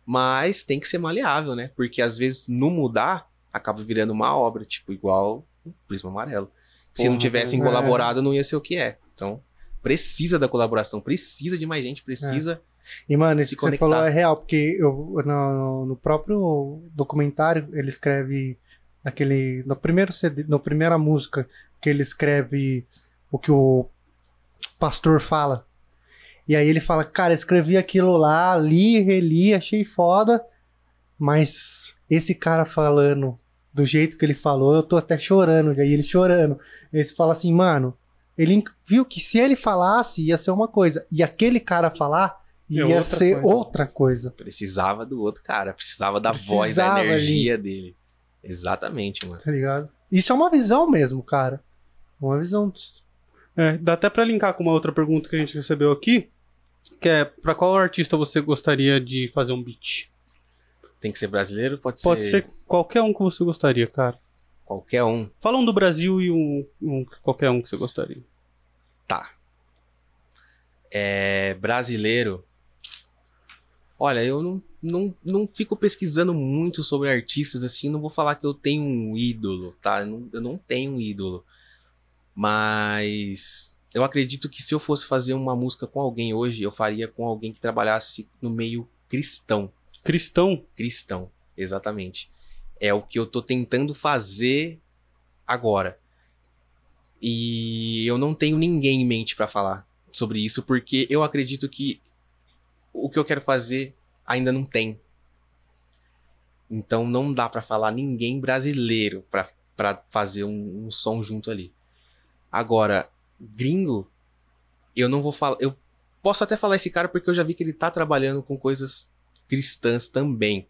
Mas tem que ser maleável, né? Porque às vezes, no mudar, acaba virando uma obra, tipo, igual o Prisma Amarelo. Se não Porra, tivessem é. colaborado, não ia ser o que é. Então, precisa da colaboração, precisa de mais gente, precisa. E, mano, isso que você conectar. falou é real, porque eu, no, no próprio documentário ele escreve aquele. No primeiro CD, na primeira música, que ele escreve o que o pastor fala. E aí ele fala, cara, escrevi aquilo lá, li, reli, achei foda, mas esse cara falando do jeito que ele falou, eu tô até chorando, já, e ele chorando. Você fala assim, mano, ele viu que se ele falasse ia ser uma coisa, e aquele cara falar ia outra ser coisa. outra coisa. Precisava do outro cara, precisava da Precisava voz, da energia dele. Exatamente, mano. Tá ligado? Isso é uma visão mesmo, cara. Uma visão. é, dá até pra linkar com uma outra pergunta que a gente recebeu aqui, que é pra qual artista você gostaria de fazer um beat? Tem que ser brasileiro? Pode, Pode ser, ser qualquer um que você gostaria, cara. qualquer um. Fala um do Brasil e um, um- qualquer um que você gostaria. Tá. É brasileiro. Olha, eu não, não, não fico pesquisando muito sobre artistas assim, não vou falar que eu tenho um ídolo, tá? Eu não, eu não tenho um ídolo. Mas eu acredito que se eu fosse fazer uma música com alguém hoje, eu faria com alguém que trabalhasse no meio cristão. Cristão? cristão, exatamente. É o que eu tô tentando fazer agora. E eu não tenho ninguém em mente pra falar sobre isso, porque eu acredito que o que eu quero fazer ainda não tem. Então não dá pra falar ninguém brasileiro pra pra fazer um, um som junto ali. Agora, gringo, eu não vou falar. Eu posso até falar esse cara porque eu já vi que ele tá trabalhando com coisas cristãs também.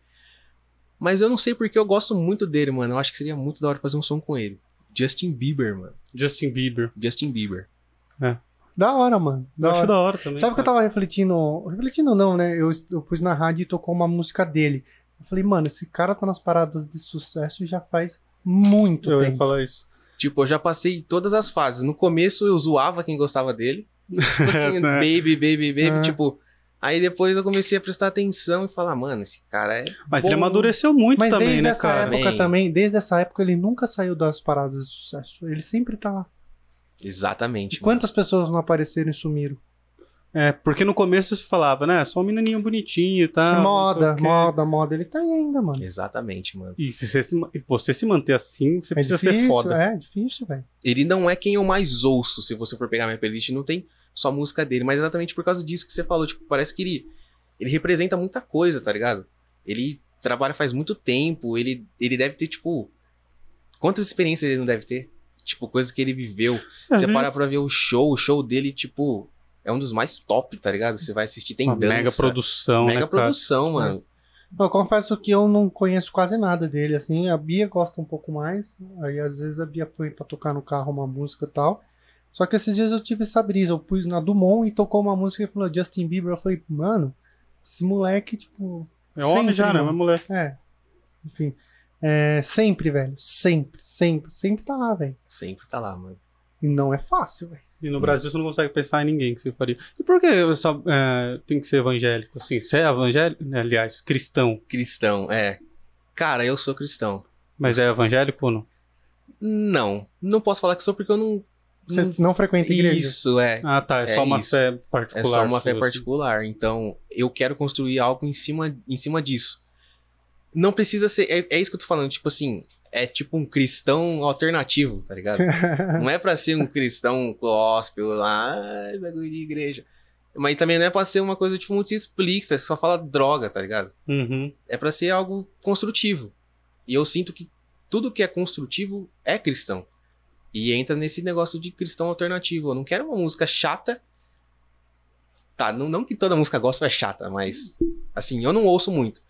Mas eu não sei porque eu gosto muito dele, mano. Eu acho que seria muito da hora fazer um som com ele. Justin Bieber, mano. Justin Bieber. Justin Bieber. Da hora, mano. Da eu acho hora. da hora também. Sabe o que eu tava refletindo? Refletindo não, né? Eu, eu pus na rádio e tocou uma música dele. Eu falei, mano, esse cara tá nas paradas de sucesso já faz muito Eu ia tempo. falar isso. Tipo, eu já passei todas as fases. No começo eu zoava quem gostava dele. Tipo assim, Né? baby, baby, baby. Ah. Tipo. Aí depois eu comecei a prestar atenção e falar, mano, esse cara é. Mas bom. ele amadureceu muito Mas também, desde né, essa cara? época Também. também, desde essa época ele nunca saiu das paradas de sucesso. Ele sempre tá lá. Exatamente. E quantas pessoas não apareceram e sumiram? É, porque no começo se falava, né? Só um menininho bonitinho e tal. moda, moda, moda. Ele tá aí ainda, mano. Exatamente, mano. E se você se, você se manter assim, você É precisa difícil, ser foda. é difícil, velho. Ele não é quem eu mais ouço, se você for pegar minha playlist, não tem só música dele, mas exatamente por causa disso que você falou, tipo, parece que ele, ele representa muita coisa, tá ligado? Ele trabalha faz muito tempo, ele, ele deve ter, tipo, quantas experiências ele não deve ter? Tipo, coisas que ele viveu. Você Uhum. para pra ver o show, o show dele, tipo, é um dos mais top, tá ligado? Você vai assistir, tem Uma dança. mega produção, Mega né, cara? produção, mano. Eu confesso que eu não conheço quase nada dele, assim. A Bia gosta um pouco mais. Aí às vezes a Bia põe pra tocar no carro uma música e tal. Só que esses dias eu tive essa brisa. Eu pus na Dumont e tocou uma música e falou Justin Bieber. Eu falei, mano, esse moleque, tipo. É homem já, né? Mas mulher. É. Enfim. É, sempre, velho. Sempre, sempre. Sempre tá lá, velho. Sempre tá lá, mano. E não é fácil, velho. E no Brasil você não consegue pensar em ninguém que você faria. E por que só, é, tem que ser evangélico? Assim, você é evangélico? Aliás, cristão. Cristão, é. Cara, eu sou cristão. Mas é evangélico ou não? Não, não posso falar que sou porque eu não. Você não não frequenta igreja. Isso, é. Ah, tá. É, É só uma isso. fé particular. É só uma fé assim. particular. Então, eu quero construir algo em cima, em cima disso. Não precisa ser. É, é isso que eu tô falando. Tipo assim, é tipo um cristão alternativo, tá ligado? não é pra ser um cristão gospel lá, bagulho de igreja. Mas também não é pra ser uma coisa, tipo, muito explícita, só fala droga, tá ligado? Uhum. É pra ser algo construtivo. E eu sinto que tudo que é construtivo é cristão. E entra nesse negócio de cristão alternativo. Eu não quero uma música chata. Tá, não, não que toda música gospel é chata, mas assim, eu não ouço muito.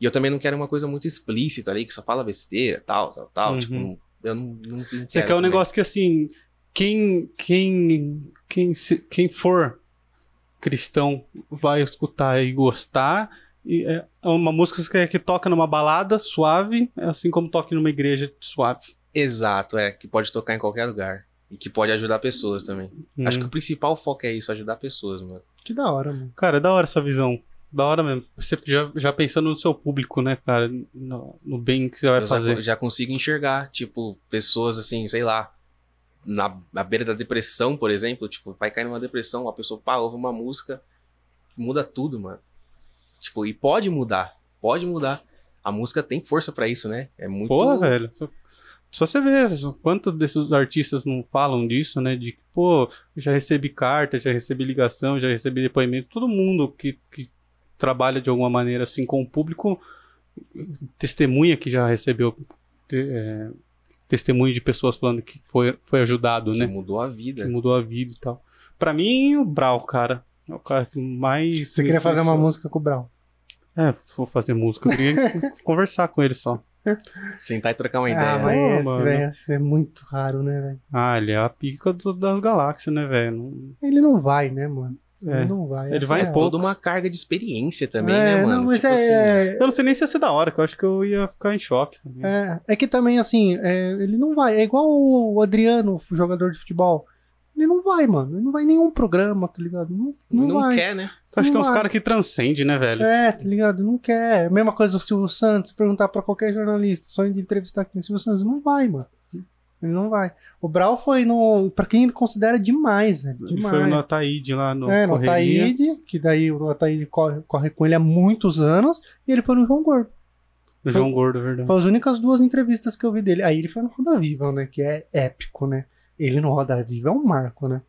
E eu também não quero uma coisa muito explícita ali, que só fala besteira, tal, tal, tal. Uhum. Tipo, não- eu não, não, não Você quero quer um negócio que assim, quem quem quem se- quem for cristão vai escutar e gostar. E é uma música que, que toca numa balada suave, assim como toca numa igreja suave. Exato, é, que pode tocar em qualquer lugar. E que pode ajudar pessoas também. Acho Hum. que o principal foco é isso, ajudar pessoas, mano. que da hora, mano. Cara, é da hora essa visão. Da hora mesmo. Você já, já pensando no seu público, né, cara? No, no bem que você vai eu fazer. Já, já consigo enxergar, tipo, pessoas assim, sei lá, na, na beira da depressão, por exemplo, tipo, vai cair numa depressão, a pessoa, pá, ouve uma música, muda tudo, mano. Tipo, e pode mudar, pode mudar. A música tem força pra isso, né? É muito. Porra, velho. Só, você vê quanto desses artistas não falam disso, né? De que, pô, já recebi carta, já recebi ligação, já recebi depoimento. Todo mundo que, que trabalha de alguma maneira assim com o público testemunha que já recebeu te- é, testemunho de pessoas falando que foi, foi ajudado, que né? mudou a Que vida. mudou a vida e tal. Pra mim, o Brau, cara. É o cara que mais. Você queria fazer uma música com o Brau. É, vou fazer música. Eu queria conversar com ele só. Tentar trocar uma Ah, ideia. mas Pô, esse, mano. velho, isso é muito raro, né, velho? Ah, ele é a pica do- das galáxias, né, velho? Não- Ele não vai, né, mano? É. Ele não vai. Ele vai é. Toda uma carga de experiência também, é, né, mano? Não, mas Tipo assim, é, Eu não sei nem se ia ser da hora, que eu acho que eu ia ficar em choque também. é, é que também, assim, é, ele não vai. É igual o Adriano, o jogador de futebol. Ele não vai, mano. Ele não vai em nenhum programa, tá ligado? Não, não, não vai. quer, né? eu acho que tem uns não caras que transcendem, né, velho? É, tá ligado? Não quer. Mesma coisa do Silvio Santos, perguntar pra qualquer jornalista, sonho de entrevistar quem? Silvio Santos não vai, mano. Ele não vai. O Brau foi no. Pra quem ele considera demais, velho. Ele Demais. foi no Ataíde lá no é, no Correria. Ataíde, que daí o Ataíde corre, corre com ele há muitos anos, e ele foi no João Gordo. No João Gordo, é verdade. Foi as únicas duas entrevistas que eu vi dele. Aí ele foi no Roda Viva, né? Que é épico, né? Ele no Roda Viva é um marco, né?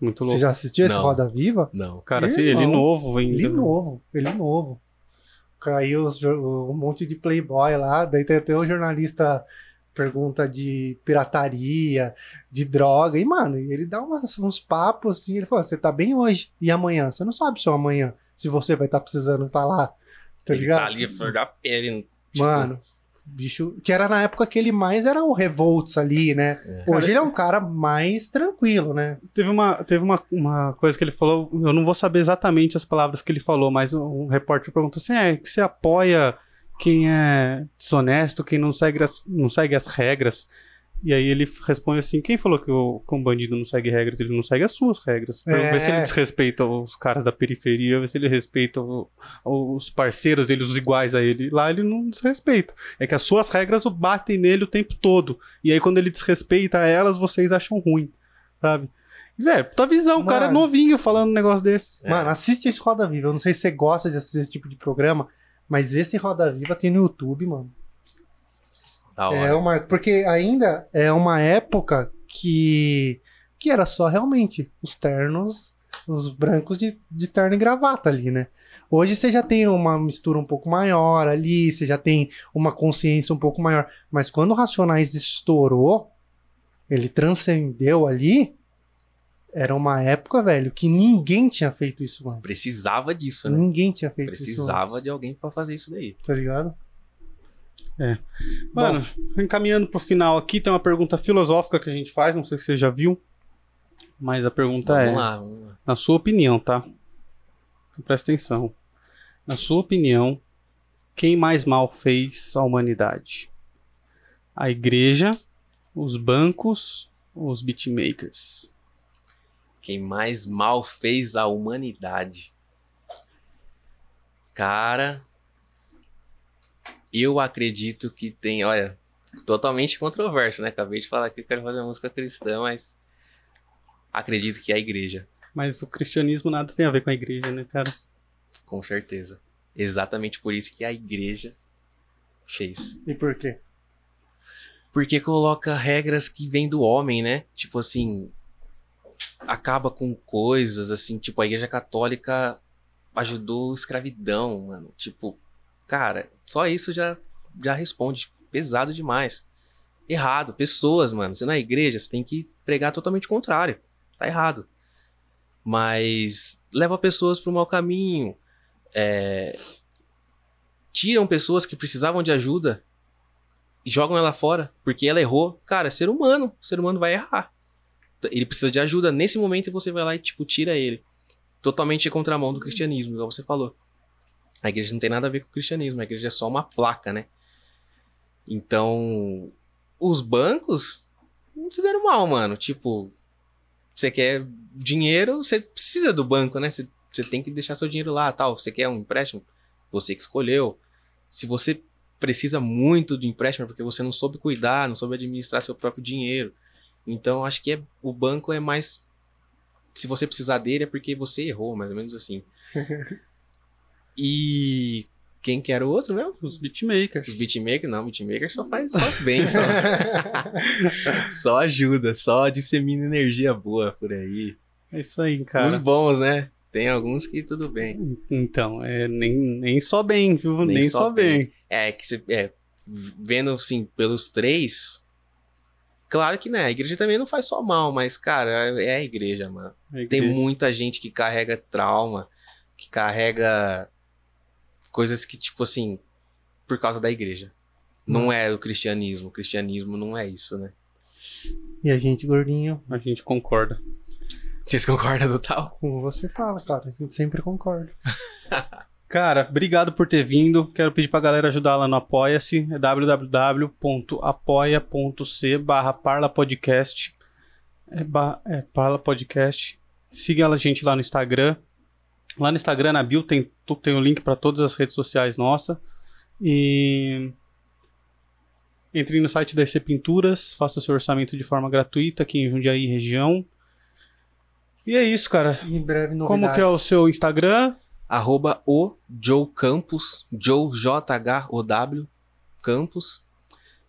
Muito Você louco. já assistiu esse Não. Roda Viva? Não. Cara, assim, Irmão. ele novo ainda. Ele novo, ele novo. Caiu os um monte de playboy lá, daí tem até o jornalista pergunta de pirataria, de droga. E, mano, ele dá umas- uns papos assim. Ele fala: Você tá bem hoje? E amanhã? Você não sabe se o amanhã, se você vai estar precisando estar lá. Tá ele ligado? tá ali, a flor da pele. tipo, Mano, bicho. Que era na época que ele mais era o Revolts ali, né? É. Hoje ele é um cara mais tranquilo, né? Teve, uma, teve uma, uma coisa que ele falou, eu não vou saber exatamente as palavras que ele falou, mas um repórter perguntou assim: é que você apoia quem é desonesto, quem não segue as, não segue as regras. E aí ele responde assim: quem falou que o, que um bandido não segue regras? Ele não segue as suas regras. É. Vê se ele desrespeita os caras da periferia, vê se ele respeita o- os parceiros dele, os iguais a ele. Lá ele não desrespeita. É que as suas regras o batem nele o tempo todo. E aí quando ele desrespeita elas, vocês acham ruim, sabe? Velho, puta visão, o cara é novinho falando um negócio desses. É. Mano, assiste esse Roda Viva. Eu não sei se você gosta de assistir esse tipo de programa, mas esse Roda Viva tem no YouTube, mano. Da hora. É uma, porque ainda é uma época que que era só realmente os ternos, os brancos de, de terno e gravata ali, né? Hoje você já tem uma mistura um pouco maior ali, você já tem uma consciência um pouco maior. Mas quando o Racionais estourou, ele transcendeu ali, era uma época, velho, que ninguém tinha feito isso antes. Precisava disso, né? Ninguém tinha feito isso Precisava de alguém pra fazer isso daí. tá ligado? Mano, encaminhando pro final aqui, tem uma pergunta filosófica que a gente faz, não sei se você já viu. Mas a pergunta Vamos é, lá, vamos lá. na sua opinião, tá? Presta atenção. Na sua opinião, quem mais mal fez a humanidade? A igreja, os bancos ou os beatmakers? Quem mais mal fez a humanidade? Cara, eu acredito que tem, olha, totalmente controverso, né? Acabei de falar que eu quero fazer música cristã, mas acredito que é a igreja, Mas o cristianismo nada tem a ver com a igreja, né, cara? com certeza. Exatamente por isso que a igreja fez. E por quê? Porque coloca regras que vêm do homem, né? Tipo assim, acaba com coisas assim, tipo a Igreja Católica ajudou escravidão, mano. Tipo, cara, só isso já já responde pesado demais. Errado, pessoas, mano. Você na igreja, você tem que pregar totalmente o contrário. Tá errado. Mas leva pessoas pro mau caminho. É, tiram pessoas que precisavam de ajuda e jogam ela fora porque ela errou. Cara, é ser humano. O ser humano vai errar. Ele precisa de ajuda nesse momento e você vai lá e, tipo, tira ele. Totalmente contramão do cristianismo, igual você falou. A igreja não tem nada a ver com o cristianismo, a igreja é só uma placa, né? Então, os bancos não fizeram mal, mano. Tipo, você quer dinheiro, você precisa do banco, né? Você, você tem que deixar seu dinheiro lá, tal. Você quer um empréstimo? Você que escolheu. Se você precisa muito de empréstimo é porque você não soube cuidar, não soube administrar seu próprio dinheiro. Então, acho que é, o banco é mais. Se você precisar dele é porque você errou, mais ou menos assim. E quem que era o outro mesmo? Os beatmakers. Os beatmakers? Não, beatmaker só faz só bem, só, só ajuda, só dissemina energia boa por aí. É isso aí, Os cara. bons, né? Tem alguns que tudo bem. Então, é, nem, nem só bem, viu? Nem, Nem só, só bem. É, que você. É, vendo assim, pelos três. Claro que né, a igreja também não faz só mal, mas, cara, é a igreja, mano. A Tem igreja. muita gente que carrega trauma, que carrega coisas que, tipo assim, por causa da igreja. Não é o cristianismo. O cristianismo não é isso, né? E a gente, gordinho, A gente concorda. Vocês concordam do tal? como você fala, cara, a gente sempre concorda. Cara, obrigado por ter vindo. Quero pedir pra galera ajudar lá no Apoia-se. É www.apoia.c barra parlapodcast. É, ba- é Parla Podcast. Siga a gente lá no Instagram. Lá no Instagram, na bio, tem, tem o link pra todas as redes sociais nossa. E... Entre no site da EC Pinturas, faça seu orçamento de forma gratuita aqui em Jundiaí região. E é isso, cara. Em breve novidades. Como que é o seu Instagram? Arroba o Joe Campos, Joe J-H-O-W Campos.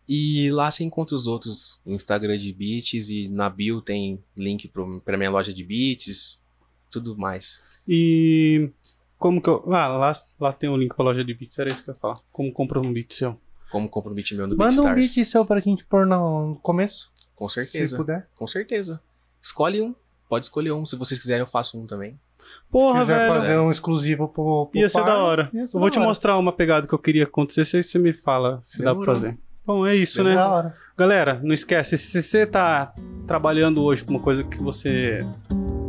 E lá você encontra os outros, o Instagram de beats e na bio tem link pro, pra minha loja de beats, tudo mais. E como que eu. Ah, lá, lá tem o link pra loja de beats, era isso que eu ia falar. Como compra um beat seu. como comprometer meu no Manda um BeatStars. beat seu pra gente pôr no começo, Com se certeza. puder. Com certeza. Escolhe um. Pode escolher um. Se vocês quiserem, eu faço um também. Porra, Se quiser velho. fazer um exclusivo pro, pro Ia ser par, da hora. ser Eu vou te hora. mostrar uma pegada que eu queria que acontecesse, aí você me fala se dá pra Demorou. fazer. Bom, é isso, né? Da hora. Galera, não esquece, se você tá trabalhando hoje com uma coisa que você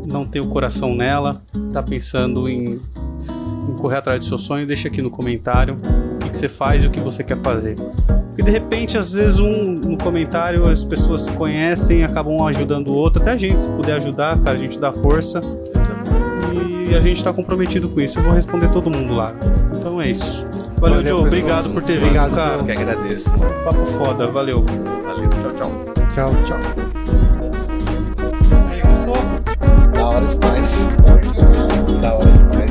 não tem o coração nela, tá pensando em, em correr atrás do seu sonho, deixa aqui no comentário o que, que você faz e o que você quer fazer. Porque de repente, às vezes, um no comentário as pessoas se conhecem, acabam ajudando o outro, até a gente, se puder ajudar, cara, a gente dá força e a gente está comprometido com isso. Eu vou responder todo mundo lá. Então é isso. Valeu, valeu Joe. Obrigado por ter obrigado, vindo, cara. Que agradeço. Papo foda. Valeu. Valeu. Tchau, tchau. Tchau, tchau. Aí, gostou? Da hora demais. Da hora demais.